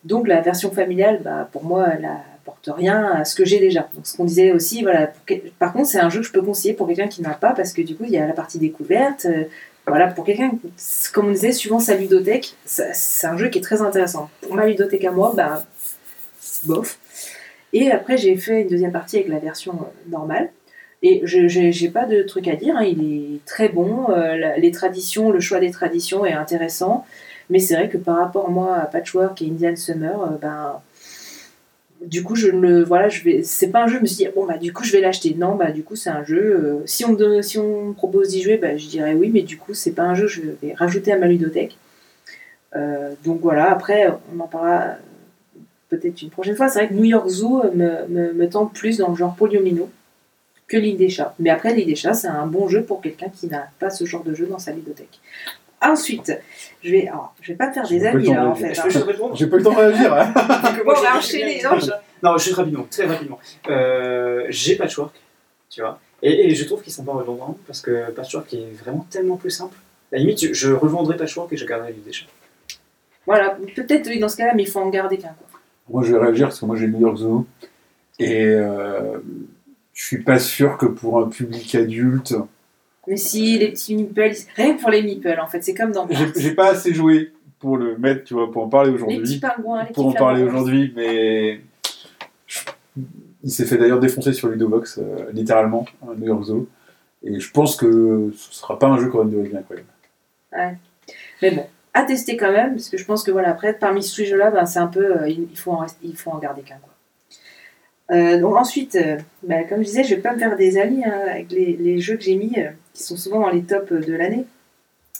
Donc, la version familiale, bah, pour moi, elle apporte rien à ce que j'ai déjà. Donc, ce qu'on disait aussi, voilà. Par contre, c'est un jeu que je peux conseiller pour quelqu'un qui n'a pas, parce que du coup, il y a la partie découverte. euh, voilà, pour quelqu'un, comme on disait, suivant sa ludothèque, c'est un jeu qui est très intéressant. Pour ma ludothèque à moi, bah, bof. Et après, j'ai fait une deuxième partie avec la version euh, normale. Et je j'ai pas de truc à dire, hein, il est très bon. euh, les traditions, le choix des traditions est intéressant. Mais c'est vrai que par rapport moi à Patchwork et Indian Summer, euh, ben du coup je ne voilà je vais c'est pas un jeu je me suis dit bon bah du coup je vais l'acheter non bah du coup c'est un jeu si on me si on propose d'y jouer bah je dirais oui mais du coup c'est pas un jeu je vais rajouter à ma ludothèque donc voilà après on en parlera peut-être une prochaine fois c'est vrai que New York Zoo euh, me, me, me tente plus dans le genre Poliomino que l'île des chats mais après l'île des chats c'est un bon jeu pour quelqu'un qui n'a pas ce genre de jeu dans sa ludothèque ensuite je vais alors, je vais pas me faire des J'ai pas le amis temps là de en fait Je hein. peux juste répondre J'ai pas eu le temps de réagir. hein. *laughs* Bon, on va enchaîner non, je- Non, juste rapidement, très rapidement. Euh, j'ai Patchwork, tu vois. Et, et je trouve qu'ils sont pas redondants parce que Patchwork est vraiment tellement plus simple. À la limite, je, je revendrai Patchwork et je garderai l'île des chats. Voilà, peut-être oui, dans ce cas-là, mais il faut en garder qu'un. quoi. Moi, je vais réagir parce que moi, j'ai New York Zoo. Et euh, je suis pas sûr que pour un public adulte, Mais si, les petits meeples, rien que pour les meeples, en fait, c'est comme dans j'ai pas assez joué pour le mettre, tu vois, pour en parler Les petits aujourd'hui. pingouins, les Pour en parler aujourd'hui, mais il s'est fait d'ailleurs défoncer sur Ludovox, euh, littéralement, un New York Zoo. Et je pense que ce sera pas un jeu une durée bien, quand même. Mais bon, à tester quand même, parce que je pense que voilà, après, parmi ces jeux-là, ben, c'est un peu, euh, il, faut en rester- il faut en garder qu'un. Quoi. Euh, donc ensuite, euh, ben, comme je disais, je vais pas me faire des amis hein, avec les, les jeux que j'ai mis, euh, qui sont souvent dans les tops de l'année.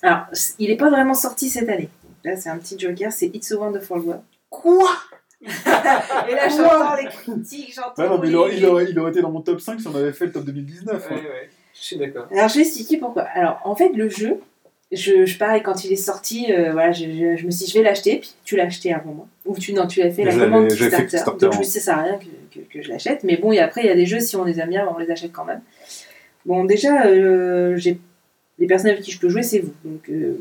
Alors, il n'est pas vraiment sorti cette année. Là, c'est un petit joker, c'est It's a Wonderful World. Quoi? *laughs* Et là, j'entends les critiques, j'entends. Bah non, mais il les- aurait, il aurait- il aurait été dans mon top 5 si on avait fait le top 2019. hein. ouais, je suis d'accord. Alors, je vais expliquer pourquoi. Alors, en fait, le jeu, je, je pareil, quand il est sorti, euh, voilà, je, je- je me suis dit, je vais l'acheter, puis tu l'as acheté avant moi. Ou tu, non, tu l'as fait la commande Kickstarter. Donc, je me suis dit, ça sert à rien que, que, que je l'achète. Mais bon, et après, il y a des jeux, si on les aime bien, on les achète quand même. Bon, déjà, euh, j'ai les personnes avec qui je peux jouer, c'est vous. Donc, euh,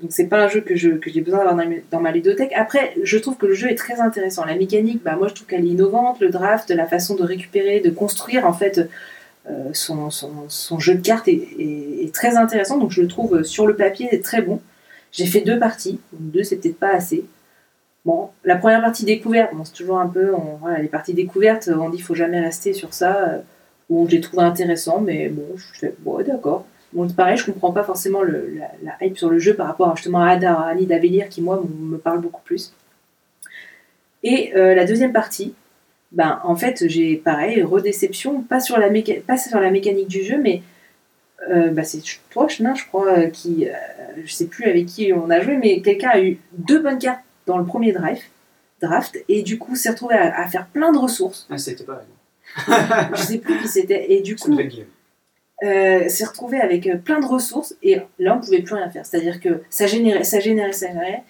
donc c'est pas un jeu que je- que j'ai besoin d'avoir dans, ma- dans ma ludothèque. Après, je trouve que le jeu est très intéressant. La mécanique, bah, moi, je trouve qu'elle est innovante. Le draft, la façon de récupérer, de construire, en fait, son, son, jeu de cartes est, très intéressant. Donc, je le trouve euh, sur le papier très bon. J'ai fait deux parties. Donc, deux, c'est peut-être pas assez. Bon, la première partie découverte, bon, c'est toujours un peu. voilà, les parties découvertes, on dit faut jamais rester sur ça. euh, où je l'ai trouvé intéressant, mais bon, je fais, ouais, d'accord. Bon, pareil, je comprends pas forcément la, hype sur le jeu par rapport justement à Ada, à Annie qui moi me parle beaucoup plus. Et euh, la deuxième partie, ben, en fait, j'ai pareil, redéception, pas sur la, méca- pas sur la mécanique du jeu, mais euh, bah, c'est toi, Chenin, je crois, euh, qui, euh, je sais plus avec qui on a joué, mais quelqu'un a eu deux bonnes cartes dans le premier drive, draft, et du coup s'est retrouvé à, à faire plein de ressources. Ah, c'était pas *laughs* Je sais plus qui c'était, et du coup, euh, s'est retrouvé avec euh, plein de ressources et là on pouvait plus rien faire. C'est-à-dire que ça générait, ça générait, ça générait.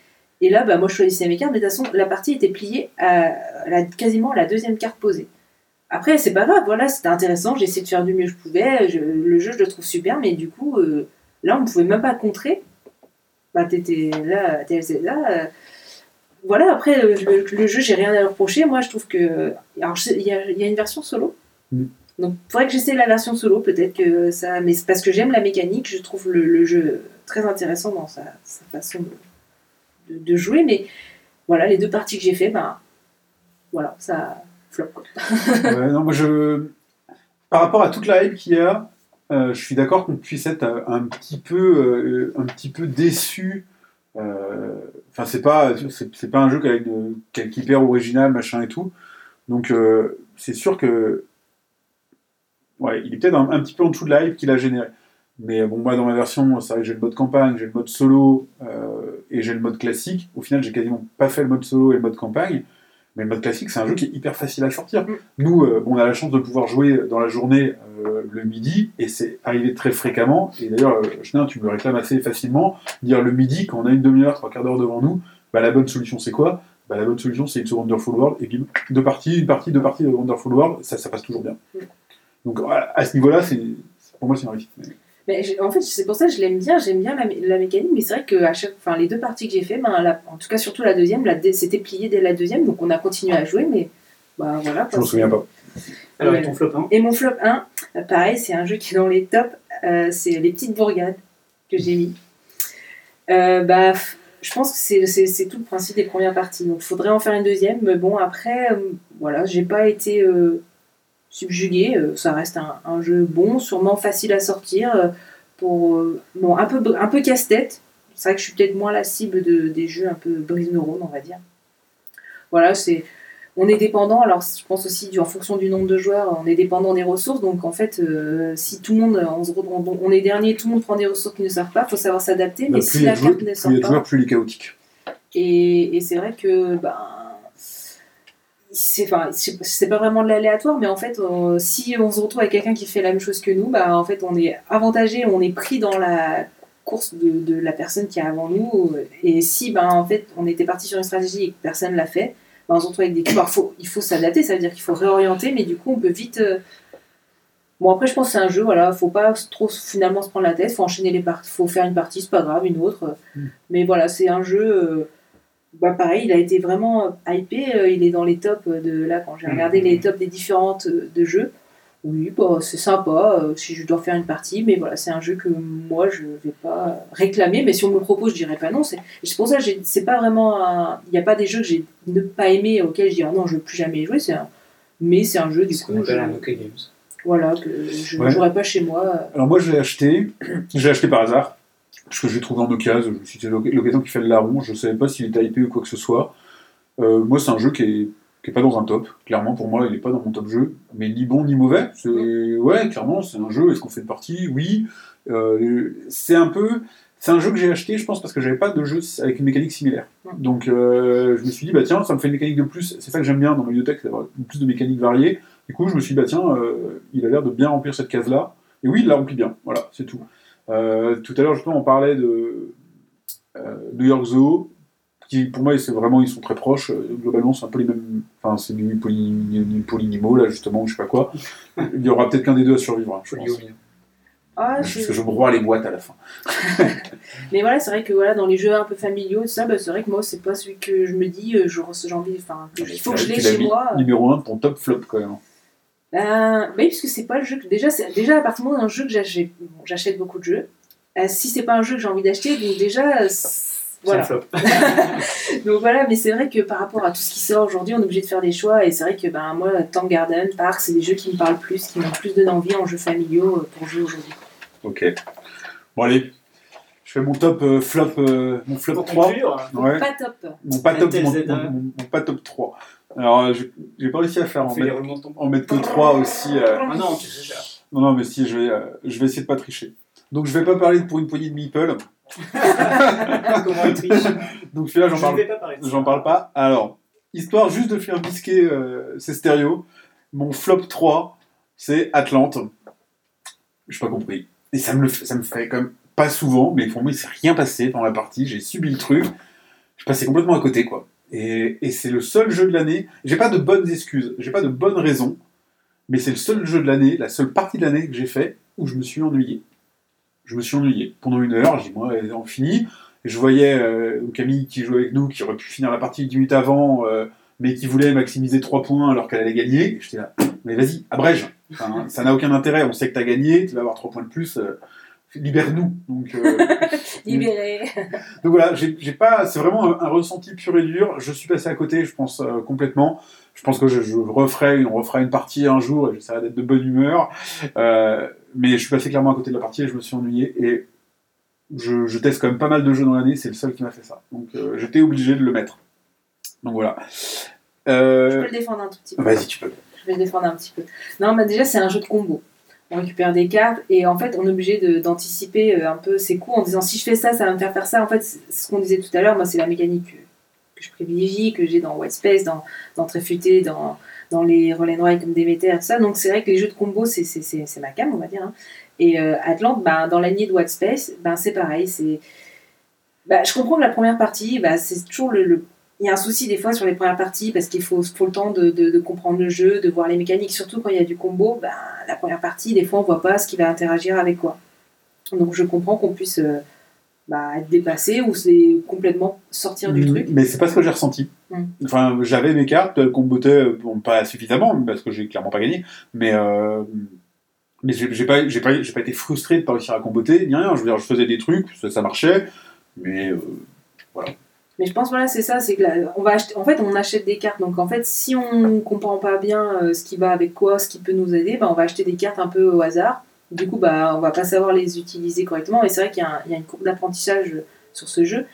Et là, bah, moi je choisissais mes cartes, mais de toute façon la partie était pliée à la, quasiment à la deuxième carte posée. Après, c'est pas grave, voilà, c'était intéressant, j'ai essayé de faire du mieux que je pouvais, je- le jeu je le trouve super, mais du coup, euh, là on pouvait même pas contrer. Bah, t'étais là, t'étais là. euh, voilà, après, euh, le, le jeu, j'ai rien à reprocher. Moi, je trouve que. Alors, il y a, il y a une version solo. Mm. Donc, il faudrait que j'essaie la version solo, peut-être que ça. Mais c'est parce que j'aime la mécanique, je trouve le, le jeu très intéressant dans sa, sa façon de, de- jouer. Mais voilà, les deux parties que j'ai fait, ben. Voilà, ça flop. Quoi. *laughs* Non, moi, je... Par rapport à toute la hype qu'il y a, euh, je suis d'accord qu'on puisse être euh, un petit peu, euh, un petit peu déçu. Enfin, c'est pas, c'est pas un jeu qui a une- qui est hyper original, machin et tout. Donc, c'est sûr que, ouais, il est peut-être un, un petit peu en dessous de la hype qu'il a généré. Mais bon, moi, dans ma version, c'est vrai que j'ai le mode campagne, j'ai le mode solo euh, et j'ai le mode classique. Au final, j'ai quasiment pas fait le mode solo et le mode campagne. Mais le mode classique, c'est un jeu qui est hyper facile à sortir. Mm. Nous, euh, on a la chance de pouvoir jouer dans la journée euh, le midi, et c'est arrivé très fréquemment. Et d'ailleurs, euh, Chenin, tu me le réclames assez facilement. Dire le midi, quand on a une demi-heure, trois quarts d'heure devant nous, bah, la bonne solution, c'est quoi? Bah, La bonne solution, c'est It's a Wonderful World, et bim, deux parties, une partie, deux parties de Wonderful World, ça, ça passe toujours bien. Mm. Donc, à, à ce niveau-là, pour moi, c'est une réussite. Mais- Mais en fait, c'est pour ça que je l'aime bien, j'aime bien la, mé- la mécanique, mais c'est vrai que à chaque, enfin, les deux parties que j'ai fait, ben, la- en tout cas surtout la deuxième, la c'était plié dès la deuxième, donc on a continué à jouer, mais bah, voilà. Je m'en souviens pas. Alors, Ouais. et ton flop 1 Et mon flop 1, euh, pareil, c'est un jeu qui est dans les tops, euh, c'est les petites bourgades que j'ai mis. Euh, bah, je pense que c'est- tout le principe des premières parties, donc il faudrait en faire une deuxième, mais bon, après, euh, voilà, j'ai pas été subjuguée, euh, ça reste un, un jeu bon, sûrement facile à sortir, euh, pour, euh, bon, un peu, un peu casse-tête, c'est vrai que je suis peut-être moins la cible de, des jeux un peu brise-neurones, on va dire. Voilà, c'est. On est dépendant, alors je pense aussi en fonction du nombre de joueurs, on est dépendant des ressources. Donc en fait, euh, si tout le monde, on, se on est dernier, tout le monde prend des ressources qui ne servent pas, il faut savoir s'adapter. Mais Bah, si plus la joueurs, carte ne plus de pas. joueurs, plus il est chaotique. Et, et c'est vrai que ben, c'est enfin, c'est pas vraiment de l'aléatoire, mais en fait, euh, si on se retrouve avec quelqu'un qui fait la même chose que nous, ben, en fait, on est avantagé, on est pris dans la course de, de la personne qui est avant nous. Et si ben, en fait, on était parti sur une stratégie et que personne l'a fait, ben, on se retrouve avec des. Alors, faut, il faut s'adapter, ça veut dire qu'il faut réorienter, mais du coup, on peut vite. euh, Bon, après, je pense que c'est un jeu, voilà, faut pas trop finalement se prendre la tête, faut enchaîner les parties, faut faire une partie, c'est pas grave, une autre. Mais voilà, c'est un jeu. euh, bah pareil, il a été vraiment euh, hypé. euh, il est dans les tops de là quand j'ai regardé les tops des différentes euh, de jeux. Oui, bah, c'est sympa euh, si je dois faire une partie, mais voilà, c'est un jeu que moi je vais pas réclamer. Mais si on me le propose, je dirais pas non. C'est pour ça c'est pas vraiment un. Il n'y a pas des jeux que j'ai ne pas aimé auxquels je dis ah non, je veux plus jamais y jouer. C'est un... Mais c'est un jeu du coup, je- un Games. voilà, que je ne Ouais. jouerai pas chez moi. Alors moi, je l'ai acheté. J'ai acheté par hasard. Parce que je l'ai trouvé en occasion. Je me suis dit, l'occasion qui fait le larron. Je ne savais pas s'il était hypé ou quoi que ce soit. Euh, moi, c'est un jeu qui est, qui est pas dans un top. Clairement, pour moi, il n'est pas dans mon top jeu. Mais ni bon ni mauvais. Ouais, clairement, c'est un jeu. Est-ce qu'on fait une partie? Oui. Euh, c'est un peu. C'est un jeu que j'ai acheté, je pense, parce que j'avais pas de jeu avec une mécanique similaire. Donc, euh, je me suis dit, bah tiens, ça me fait une mécanique de plus. C'est ça que j'aime bien dans bibliothèque, c'est d'avoir plus de mécaniques variées. Du coup, je me suis dit, bah tiens, il a l'air de bien remplir cette case-là. Et oui, il la remplit bien. Voilà, c'est tout. Euh, tout à l'heure, justement, on parlait de euh, New York Zoo, qui pour moi, c'est vraiment, ils sont très proches. Euh, Globalement, c'est un peu les mêmes. Enfin, c'est du poly, polynimo, là, justement, ou je sais pas quoi. *laughs* Il y aura peut-être qu'un des deux à survivre, hein, je pense. Ah, Parce que je broie les boîtes à la fin. *laughs* Mais voilà, c'est vrai que voilà, dans les jeux un peu familiaux, tout ça, bah, c'est vrai que moi, c'est pas celui que je me dis, euh, j'ai envie, enfin, il faut que je l'ai chez mis moi. Numéro 1 de ton top flop, quand même. Ben, oui, puisque c'est pas le jeu que. Déjà, déjà à partir du moment où un jeu que j'achète, bon, j'achète beaucoup de jeux, euh, si c'est pas un jeu que j'ai envie d'acheter, donc déjà. euh, c'est- Voilà. C'est un flop. *laughs* *laughs* Donc voilà, mais c'est vrai que par rapport à tout ce qui sort aujourd'hui, on est obligé de faire des choix. Et c'est vrai que ben, moi, Tank Garden, Park, c'est des jeux qui me parlent plus, qui m'ont plus donné envie en jeux familiaux euh, pour jouer aujourd'hui. Ok. Bon, allez. Je fais mon top euh, flop, euh, mon flop Pour 3. conclure, Ouais. Pas top. Mon pas top, Intel mon, Z1. mon- mon- mon pas top 3. Alors, euh, j'ai pas réussi à faire on en fait mettre, en mettre que 3 aussi. euh, Ah non, tu sais, Non, non, mais si, je vais, euh, je vais essayer de pas tricher. Donc, je vais pas parler de pour une poignée de meeple. *laughs* comment triche? Donc, celui-là, j'en parle, j'en parle pas. Alors, histoire juste de faire bisquer euh, ces stéréos, mon flop 3, c'est Atlante. Je pas compris. Et ça me, le fait, ça me fait comme pas souvent, mais pour moi, il s'est rien passé dans la partie. J'ai subi le truc. Je passais complètement à côté, quoi. Et, c'est le seul jeu de l'année. J'ai pas de bonnes excuses, j'ai pas de bonnes raisons, mais c'est le seul jeu de l'année, la seule partie de l'année que j'ai fait où je me suis ennuyé. Je me suis ennuyé. Pendant une heure, j'ai dit, moi, on finit. Je voyais euh, Camille qui jouait avec nous, qui aurait pu finir la partie 10 minutes avant, euh, mais qui voulait maximiser 3 points alors qu'elle allait gagner. J'étais là, mais vas-y, abrège. Ça n'a aucun intérêt. On sait que tu as gagné, tu vas avoir 3 points de plus. euh, Libère-nous. Donc, euh, *laughs* Libéré. donc voilà, j'ai j'ai pas, c'est vraiment un, un ressenti pur et dur. Je suis passé à côté, je pense euh, complètement. Je pense que je, je referai, on refera une partie un jour et j'essaierai d'être de bonne humeur. Euh, mais je suis passé clairement à côté de la partie et je me suis ennuyé. Et je, je teste quand même pas mal de jeux dans l'année, c'est le seul qui m'a fait ça. Donc j'étais obligé de le mettre. Donc voilà. Je peux le défendre un tout petit peu. Vas-y, tu peux. Je vais le défendre un petit peu. Non, mais déjà, c'est un jeu de combo. On récupère des cartes et en fait, on est obligé d'anticiper euh, un peu ses coups en disant si je fais ça, ça va me faire faire ça. En fait, ce qu'on disait tout à l'heure. Moi, c'est la mécanique que, je privilégie, que j'ai dans White Space, dans, dans Tréfuté, dans, dans les and Ride comme Demeter, tout ça. Donc, c'est vrai que les jeux de combo, c'est ma cam, on va dire. hein. Et euh, Atlante, ben, dans la de White Space, ben, c'est pareil. C'est bah, je comprends que la première partie, bah, c'est toujours le- Il y a un souci des fois sur les premières parties parce qu'il faut, faut le temps de, de- de comprendre le jeu, de voir les mécaniques. Surtout quand il y a du combo, bah, la première partie, des fois, on voit pas ce qui va interagir avec quoi. Donc je comprends qu'on puisse euh, bah, être dépassé ou c'est complètement sortir du Mm, truc. Mais c'est pas ce que j'ai ressenti. Mm. Enfin, j'avais mes cartes euh, qu'on bottait, bon, pas suffisamment, parce que j'ai clairement pas gagné, mais, euh, mais j'ai pas, j'ai pas, j'ai pas été frustré de pas réussir à comboter, ni rien. Je veux dire, je faisais des trucs, ça, ça marchait, mais euh, Mais je pense voilà c'est ça, c'est que là, on va acheter, en fait on achète des cartes. Donc en fait si on comprend pas bien euh, ce qui va avec quoi, ce qui peut nous aider, bah, on va acheter des cartes un peu au hasard. Du coup bah on va pas savoir les utiliser correctement. Et c'est vrai qu'il y, a il y a une courbe d'apprentissage sur ce jeu.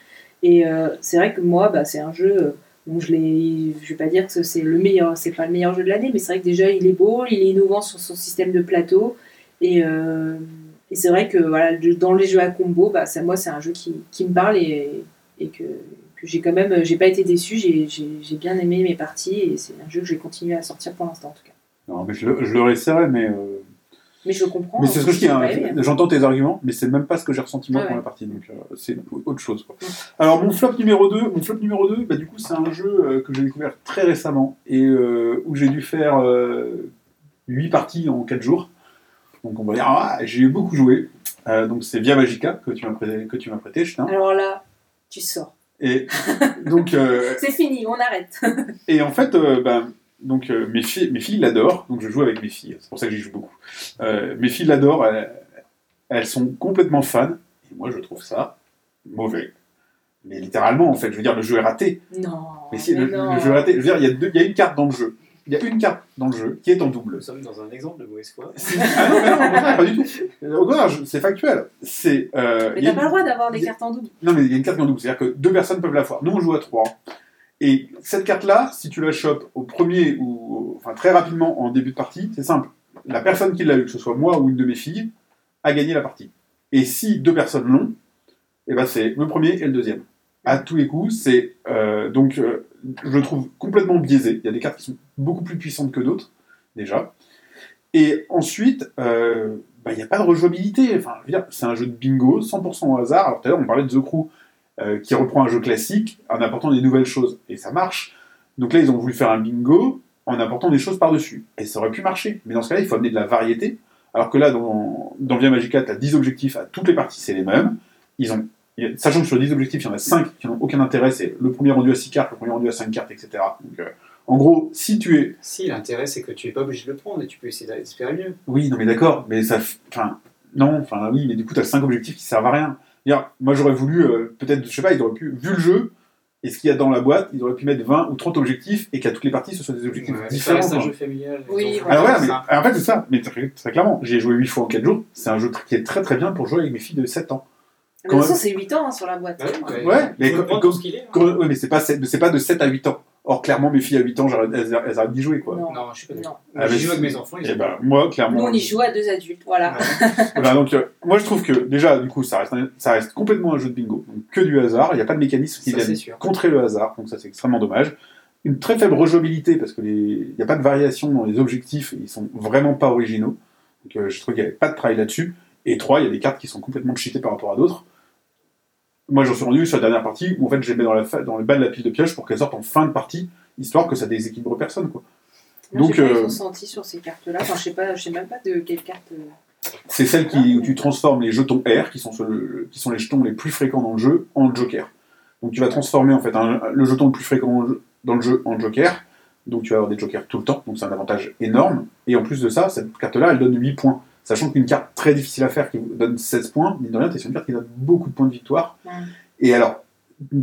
Et euh, c'est vrai que moi, bah, c'est un jeu euh, où je l'ai. Je vais pas dire que c'est le meilleur, c'est pas le meilleur jeu de l'année, mais c'est vrai que déjà il est beau, il est innovant sur son système de plateau. Et, et c'est vrai que voilà, dans les jeux à combo, bah, ça, moi c'est un jeu qui, qui me parle et, et que, que j'ai quand même. J'ai pas été déçu, j'ai bien aimé mes parties et c'est un jeu que je vais continuer à sortir pour l'instant en tout cas. Non, mais je, le- je essaierai, mais. euh, Mais je comprends. Mais c'est ce que je dis, j'ai hein, j'entends tes arguments, mais c'est même pas ce que j'ai ressenti moi Ah ouais. la partie, donc euh, c'est autre chose. quoi. Alors mon flop numéro 2, mon flop numéro 2, bah, du coup c'est un jeu euh, que j'ai découvert très récemment et euh, où j'ai dû faire 8 parties en 4 jours. Donc on va dire, ah, j'ai beaucoup joué. Euh, donc c'est Via Magica que tu m'as prêté, que tu m'as prêté, Chutin. Alors là, tu sors. Et donc euh, *laughs* C'est fini, on arrête. *laughs* et en fait, euh, ben, donc, euh, mes, filles, mes filles l'adorent, donc je joue avec mes filles, c'est pour ça que j'y joue beaucoup. Mes filles l'adorent, elles, elles sont complètement fans, et moi je trouve ça mauvais. Mais littéralement, en fait, je veux dire, le jeu est raté. Non. Mais si, mais le, non. le jeu est raté. Je veux dire, il y, a deux- il y a une carte dans le jeu. Il y a une carte dans le jeu qui est en double. Nous sommes dans un exemple de mauvaise foi. *laughs* Ah non, mais non, au contraire, pas du tout. Au contraire, c'est factuel. C'est. euh, Mais il y a t'as pas le droit d'avoir des cartes en double. Non, mais il y a une carte en double, c'est-à-dire que deux personnes peuvent la voir. Nous, on joue à trois. Et cette carte-là, si tu la chopes au premier ou enfin très rapidement en début de partie, c'est simple. La personne qui l'a eu, que ce soit moi ou une de mes filles, a gagné la partie. Et si deux personnes l'ont, eh ben c'est le premier et le deuxième. À tous les coups, c'est euh, donc euh, je trouve complètement biaisé. Il y a des cartes qui sont beaucoup plus puissantes que d'autres déjà. Et ensuite, euh, bah, il n'y a pas de rejouabilité. Enfin, c'est un jeu de bingo, 100% au hasard. Alors tout à l'heure, on parlait de The Crew, euh, qui reprend un jeu classique en apportant des nouvelles choses. Et ça marche. Donc là, ils ont voulu faire un bingo en apportant des choses par-dessus. Et ça aurait pu marcher. Mais dans ce cas-là, il faut amener de la variété. Alors que là, dans, dans Via Magica, tu as 10 objectifs à toutes les parties, c'est les mêmes. Ils ont, a- sachant que sur les 10 objectifs, il y en a 5 qui n'ont aucun intérêt. C'est le premier rendu à 6 cartes, le premier rendu à 5 cartes, etc. Donc, euh, en gros, si tu es Si, l'intérêt, c'est que tu n'es pas obligé de le prendre et tu peux essayer d'espérer mieux. Oui, non, mais d'accord, mais ça. Enfin, non, enfin, oui, mais du coup, t'as 5 objectifs qui servent à rien. Moi, j'aurais voulu, euh, peut-être, je sais pas, ils auraient pu, vu le jeu et ce qu'il y a dans la boîte, ils auraient pu mettre 20 ou 30 objectifs et qu'à toutes les parties, ce soit des objectifs Ouais, différents. reste un jeu familial. Oui, voilà. Alors, c'est ouais, mais en fait, c'est ça, mais très, très clairement, j'ai joué 8 fois en 4 jours, c'est un jeu qui est très très bien pour jouer avec mes filles de 7 ans. De toute Quand façon, même. c'est 8 ans hein, sur la boîte. Ouais, Ouais, mais qu'il hein. Ouais, c'est pas, de 7 à 8 ans. Or, clairement, mes filles à 8 ans, elles, elles arrêtent d'y jouer, quoi. Non. Non, je suis pas. Non. Ah, J'y joue avec mes enfants. ils Et sont- ben, moi, clairement. Nous, on y joue à deux adultes, voilà. *laughs* Voilà, donc, euh, moi je trouve que déjà, du coup, ça reste, un- ça reste complètement un jeu de bingo. Donc, que du hasard, il n'y a pas de mécanisme qui vienne contrer le hasard, donc ça c'est extrêmement dommage. Une très faible rejouabilité parce que les- il n'y a pas de variation dans les objectifs, et ils sont vraiment pas originaux. Donc euh, je trouve qu'il n'y avait pas de travail là-dessus. Et trois, il y a des cartes qui sont complètement cheatées par rapport à d'autres. Moi j'en suis rendu sur la dernière partie où en fait je les mets dans, la fa- dans le bas de la pile de pioche pour qu'elles sortent en fin de partie, histoire que ça déséquilibre personne. Quoi. Donc, euh, ressenti sur ces cartes-là. Enfin, je sais pas, je sais même pas de quelle carte. euh, C'est celle qui, où tu transformes les jetons R, qui sont, sur le- qui sont les jetons les plus fréquents dans le jeu, en joker. Donc tu vas transformer en fait un- le jeton le plus fréquent dans le jeu- dans le jeu en joker. Donc tu vas avoir des jokers tout le temps, donc c'est un avantage énorme. Et en plus de ça, cette carte-là, elle donne 8 points. Sachant qu'une carte très difficile à faire qui vous donne 16 points, mine de rien, t'es sur une carte qui donne beaucoup de points de victoire. Et alors,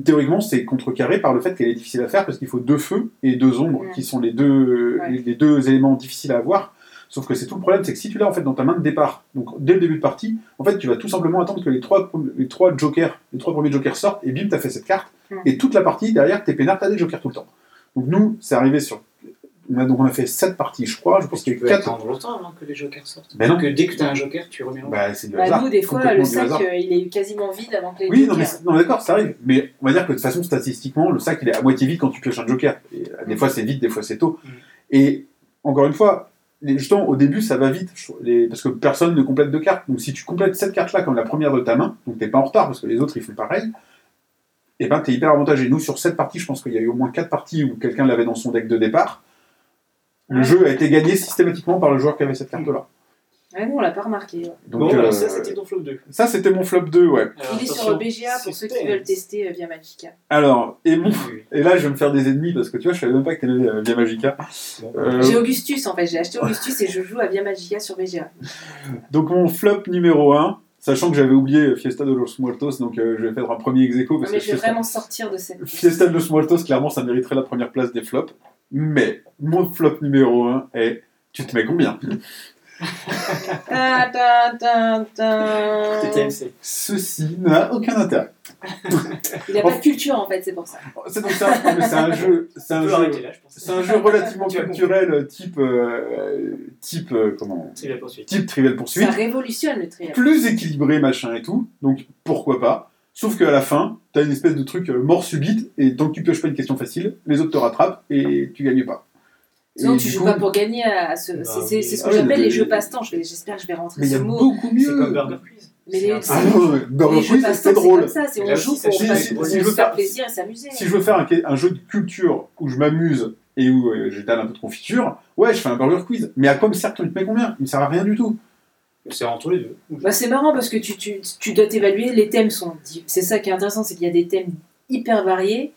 théoriquement, c'est contrecarré par le fait qu'elle est difficile à faire parce qu'il faut deux feux et deux ombres qui sont les deux, Ouais. les, les deux éléments difficiles à avoir. Sauf que c'est tout le problème, c'est que si tu l'as en fait dans ta main de départ, donc dès le début de partie, en fait tu vas tout simplement attendre que les trois, les trois jokers, les trois premiers jokers sortent et bim, t'as fait cette carte. Et toute la partie derrière, t'es peinard, t'as des jokers tout le temps. Donc nous, c'est arrivé sur. On a, donc on a fait 7 parties, je crois. Je pense Tu qu'il y a peux 4. attendre longtemps avant que les jokers sortent. Ben non. Que dès que tu as un joker, tu remets en Bah, c'est du Bah, hasard. nous, des fois, le sac, euh, il est quasiment vide avant que les Oui, non, jokers. mais c'est- non, d'accord, ça arrive. Mais on va dire que de toute façon, statistiquement, le sac, il est à moitié vide quand tu pioches un joker. Et, euh, des fois, c'est vite, des fois, c'est tôt. Mm. Et encore une fois, les jetons, au début, ça va vite. les- parce que personne ne complète de cartes. Donc, si tu complètes cette carte-là comme la première de ta main, donc t'es pas en retard parce que les autres, ils font pareil, et ben, t'es hyper avantagé. Nous, sur cette partie, je pense qu'il y a eu au moins 4 parties où quelqu'un l'avait dans son deck de départ. Le Ouais. jeu a été gagné systématiquement par le joueur qui avait cette carte-là. Ouais, nous, on l'a pas remarqué. ouais. Donc, Bon, euh, alors ça, c'était ton flop 2. ça, c'était mon flop 2, ouais. Alors, Il est sur BGA pour ceux qui veulent tester euh, via Magica. Alors, et mon Oui. Et là, je vais me faire des ennemis parce que tu vois, je savais même pas que t'aimais euh, Via Magica. Euh, J'ai Augustus en fait, j'ai acheté Augustus et je joue à Via Magica sur BGA. donc, mon flop numéro 1, sachant que j'avais oublié Fiesta de los Muertos, donc euh, je vais faire un premier ex aequo parce mais que je vais Fiesta, vraiment sortir de cette. Fiesta de los Muertos, clairement, ça mériterait la première place des flops. Mais mon flop numéro 1 est Tu te mets combien? Ceci n'a aucun intérêt. Il a pas de culture en fait, c'est pour ça. C'est donc ça, c'est un jeu, c'est un jeu, un relativement culturel, type, euh, type, euh, comment, la poursuite. type Trivial Ça Poursuite, révolutionne le trial. plus équilibré, machin et tout. Donc pourquoi pas. Sauf qu'à la fin, t'as une espèce de truc euh, mort subite, et tant que tu pioches pas une question facile, les autres te rattrapent et tu gagnes pas. Sinon, tu joues coup- pas pour gagner à ce. Bah c'est c'est- c'est ce que oui. j'appelle Ah, les jeux passe-temps. J'espère que je vais rentrer Mais il y a ce mot. beaucoup mieux. C'est comme Burger Quiz. Mais les- C'est Ah non, Burger les jeux Quiz, passe-temps, c'est c'est drôle. comme ça. C'est on là joue pour, Si, pour si, se si je veux faire plaisir et s'amuser. Si je veux faire un, un jeu de culture où je m'amuse et où euh, j'étale un peu de confiture, ouais, je fais un burger quiz. Mais à quoi me sert ton met combien? Il me sert à rien du tout. C'est entre les deux. Bah, c'est marrant parce que tu, tu, tu dois t'évaluer. Les thèmes sont. C'est ça qui est intéressant, c'est qu'il y a des thèmes hyper variés.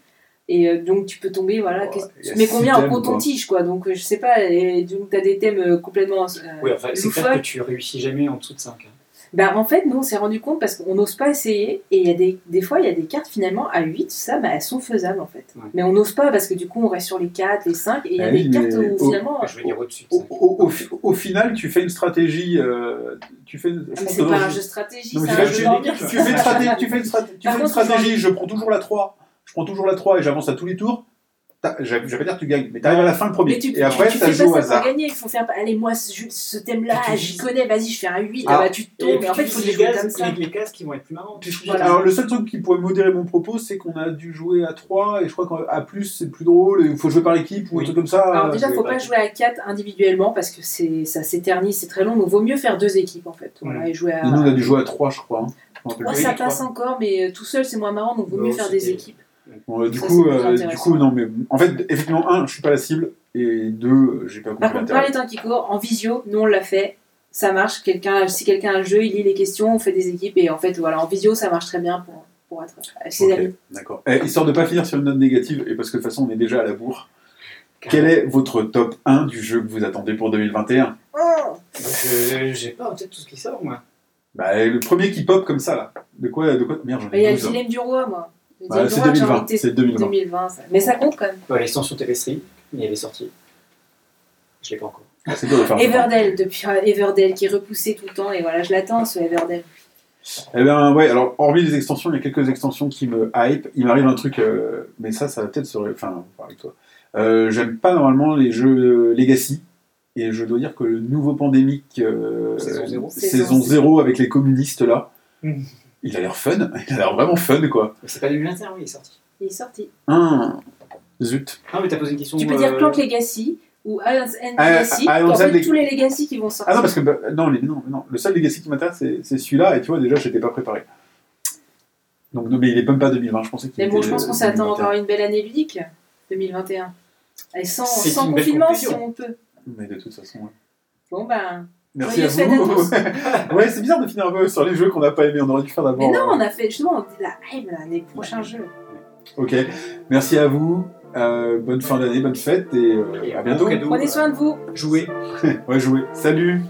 Et euh, donc tu peux tomber, voilà. Oh, tu mets combien en quoi. coton-tige, quoi? Donc euh, je sais pas. Et donc t'as des thèmes euh, complètement. euh, Oui, enfin, c'est clair que tu réussis jamais en dessous de 5. Bah, en fait, nous, on s'est rendu compte parce qu'on n'ose pas essayer. Et il y a des, des fois, il y a des cartes finalement à 8, ça, bah, elles sont faisables en fait. Ouais. Mais on n'ose pas parce que du coup, on reste sur les 4, les 5. Et il y a Ah des oui, cartes mais où au- finalement. Je vais dire au-dessus de Au, 5. au- au fi- au final, tu fais une stratégie. euh, tu fais. je Ah, mais c'est pas un jeu stratégie, c'est tu un fais- jeu tu- d'ambiance. Tu fais une stratégie, tu fais une, une stratégie, je prends toujours la 3. Je prends toujours la 3 et j'avance à tous les tours. Je vais pas dire que tu gagnes, mais t'arrives à la fin le premier. Mais tu, et après, tu, tu ça joue au hasard. gagner, il faut faire. Allez, moi, ce, ce thème-là, tu j'y connais, vas-y, je fais un 8, Ah. ah bah tu Et tombes. Mais en fait, il tu faut les jouer comme ça. avec les cases qui vont être plus marrantes. Voilà. Alors, le seul truc qui pourrait modérer mon propos, c'est qu'on a dû jouer à 3 et je crois qu'à plus, c'est plus drôle. Il faut jouer par équipe ou un Oui. truc comme ça. Alors déjà, jouer faut par pas jouer à 4 individuellement parce que c'est ça s'éternise, c'est très long. Donc vaut mieux faire deux équipes en fait. Voilà, et jouer à. Et nous, on a dû jouer à 3, je crois. hein. Ça Oui, passe encore, mais euh, tout seul c'est moins marrant, donc vaut Non, mieux faire des équipes. Bon, euh, du, Ça, coup, euh, du coup, non, mais en fait, effectivement, un, je suis pas la cible, et deux, j'ai pas compris Par contre, par l'intérêt. les temps qui courent, en visio, nous on l'a fait, ça marche. Quelqu'un, si quelqu'un a un jeu, il lit les questions, on fait des équipes, et en fait, voilà, en visio, ça marche très bien pour, pour être avec ses Ok, amis. D'accord. Eh, histoire de pas finir sur une note négative, et parce que de toute façon, on est déjà à la bourre, quel est votre top 1 du jeu que vous attendez pour 2021 Je J'ai pas en tête tout ce qui sort, moi. bah, Le premier qui pop comme ça, là. De quoi, de quoi Merde, j'en Mais Il y a ai le 12. dilemme du roi, moi. Du c'est roi, j'ai 2020, envie de tester- c'est 2020. 2020, ça. Mais ça compte quand même. Ouais, L'extension Telestri, mais elle est sortie. Je l'ai pas encore. Ah, Everdell, depuis euh, Everdell, qui est repoussé tout le temps, et voilà, je l'attends ce Everdell. Eh bien, ouais, alors, hormis les extensions, il y a quelques extensions qui me hype. Il m'arrive un truc, euh, mais ça, ça va peut-être se. ré- Enfin, on va voir avec toi. Euh, J'aime pas normalement les jeux Legacy. Et je dois dire que le nouveau pandémique, euh, Saison zéro. saison 0 avec les communistes là, Mhm. Il a l'air fun. Il a l'air vraiment fun, quoi. C'est pas 2021, oui, il est sorti. Il est sorti. Hum, Zut. Ah, mais t'as posé une question. Tu peux euh, dire Plank Legacy ou Alliance End Ah, Legacy, ah, en fait tous les Legacy qui vont sortir. Ah non, parce que. bah, non, les- non, non, le seul Legacy qui m'intéresse, c'est c'est celui-là. Et tu vois, déjà, j'étais pas préparé. Donc, non, mais il est même pas 2020, je pensais qu'il Mais bon, je pense qu'on s'attend 2021. encore à une belle année ludique, 2021. Et sans, sans confinement, si on peut. Mais de toute façon, ouais. Bon ben. Merci à vous. *laughs* ouais, c'est bizarre de finir un peu sur les jeux qu'on n'a pas aimés. On aurait dû faire d'abord. Mais non, euh, on a fait justement on dit la hype là, les prochains jeux. Ok. Merci à vous. Euh, bonne fin d'année, bonne fête et, euh, Et à bientôt. cadeau, Prenez euh, soin de vous. Jouer. *laughs* Ouais, jouez. Salut.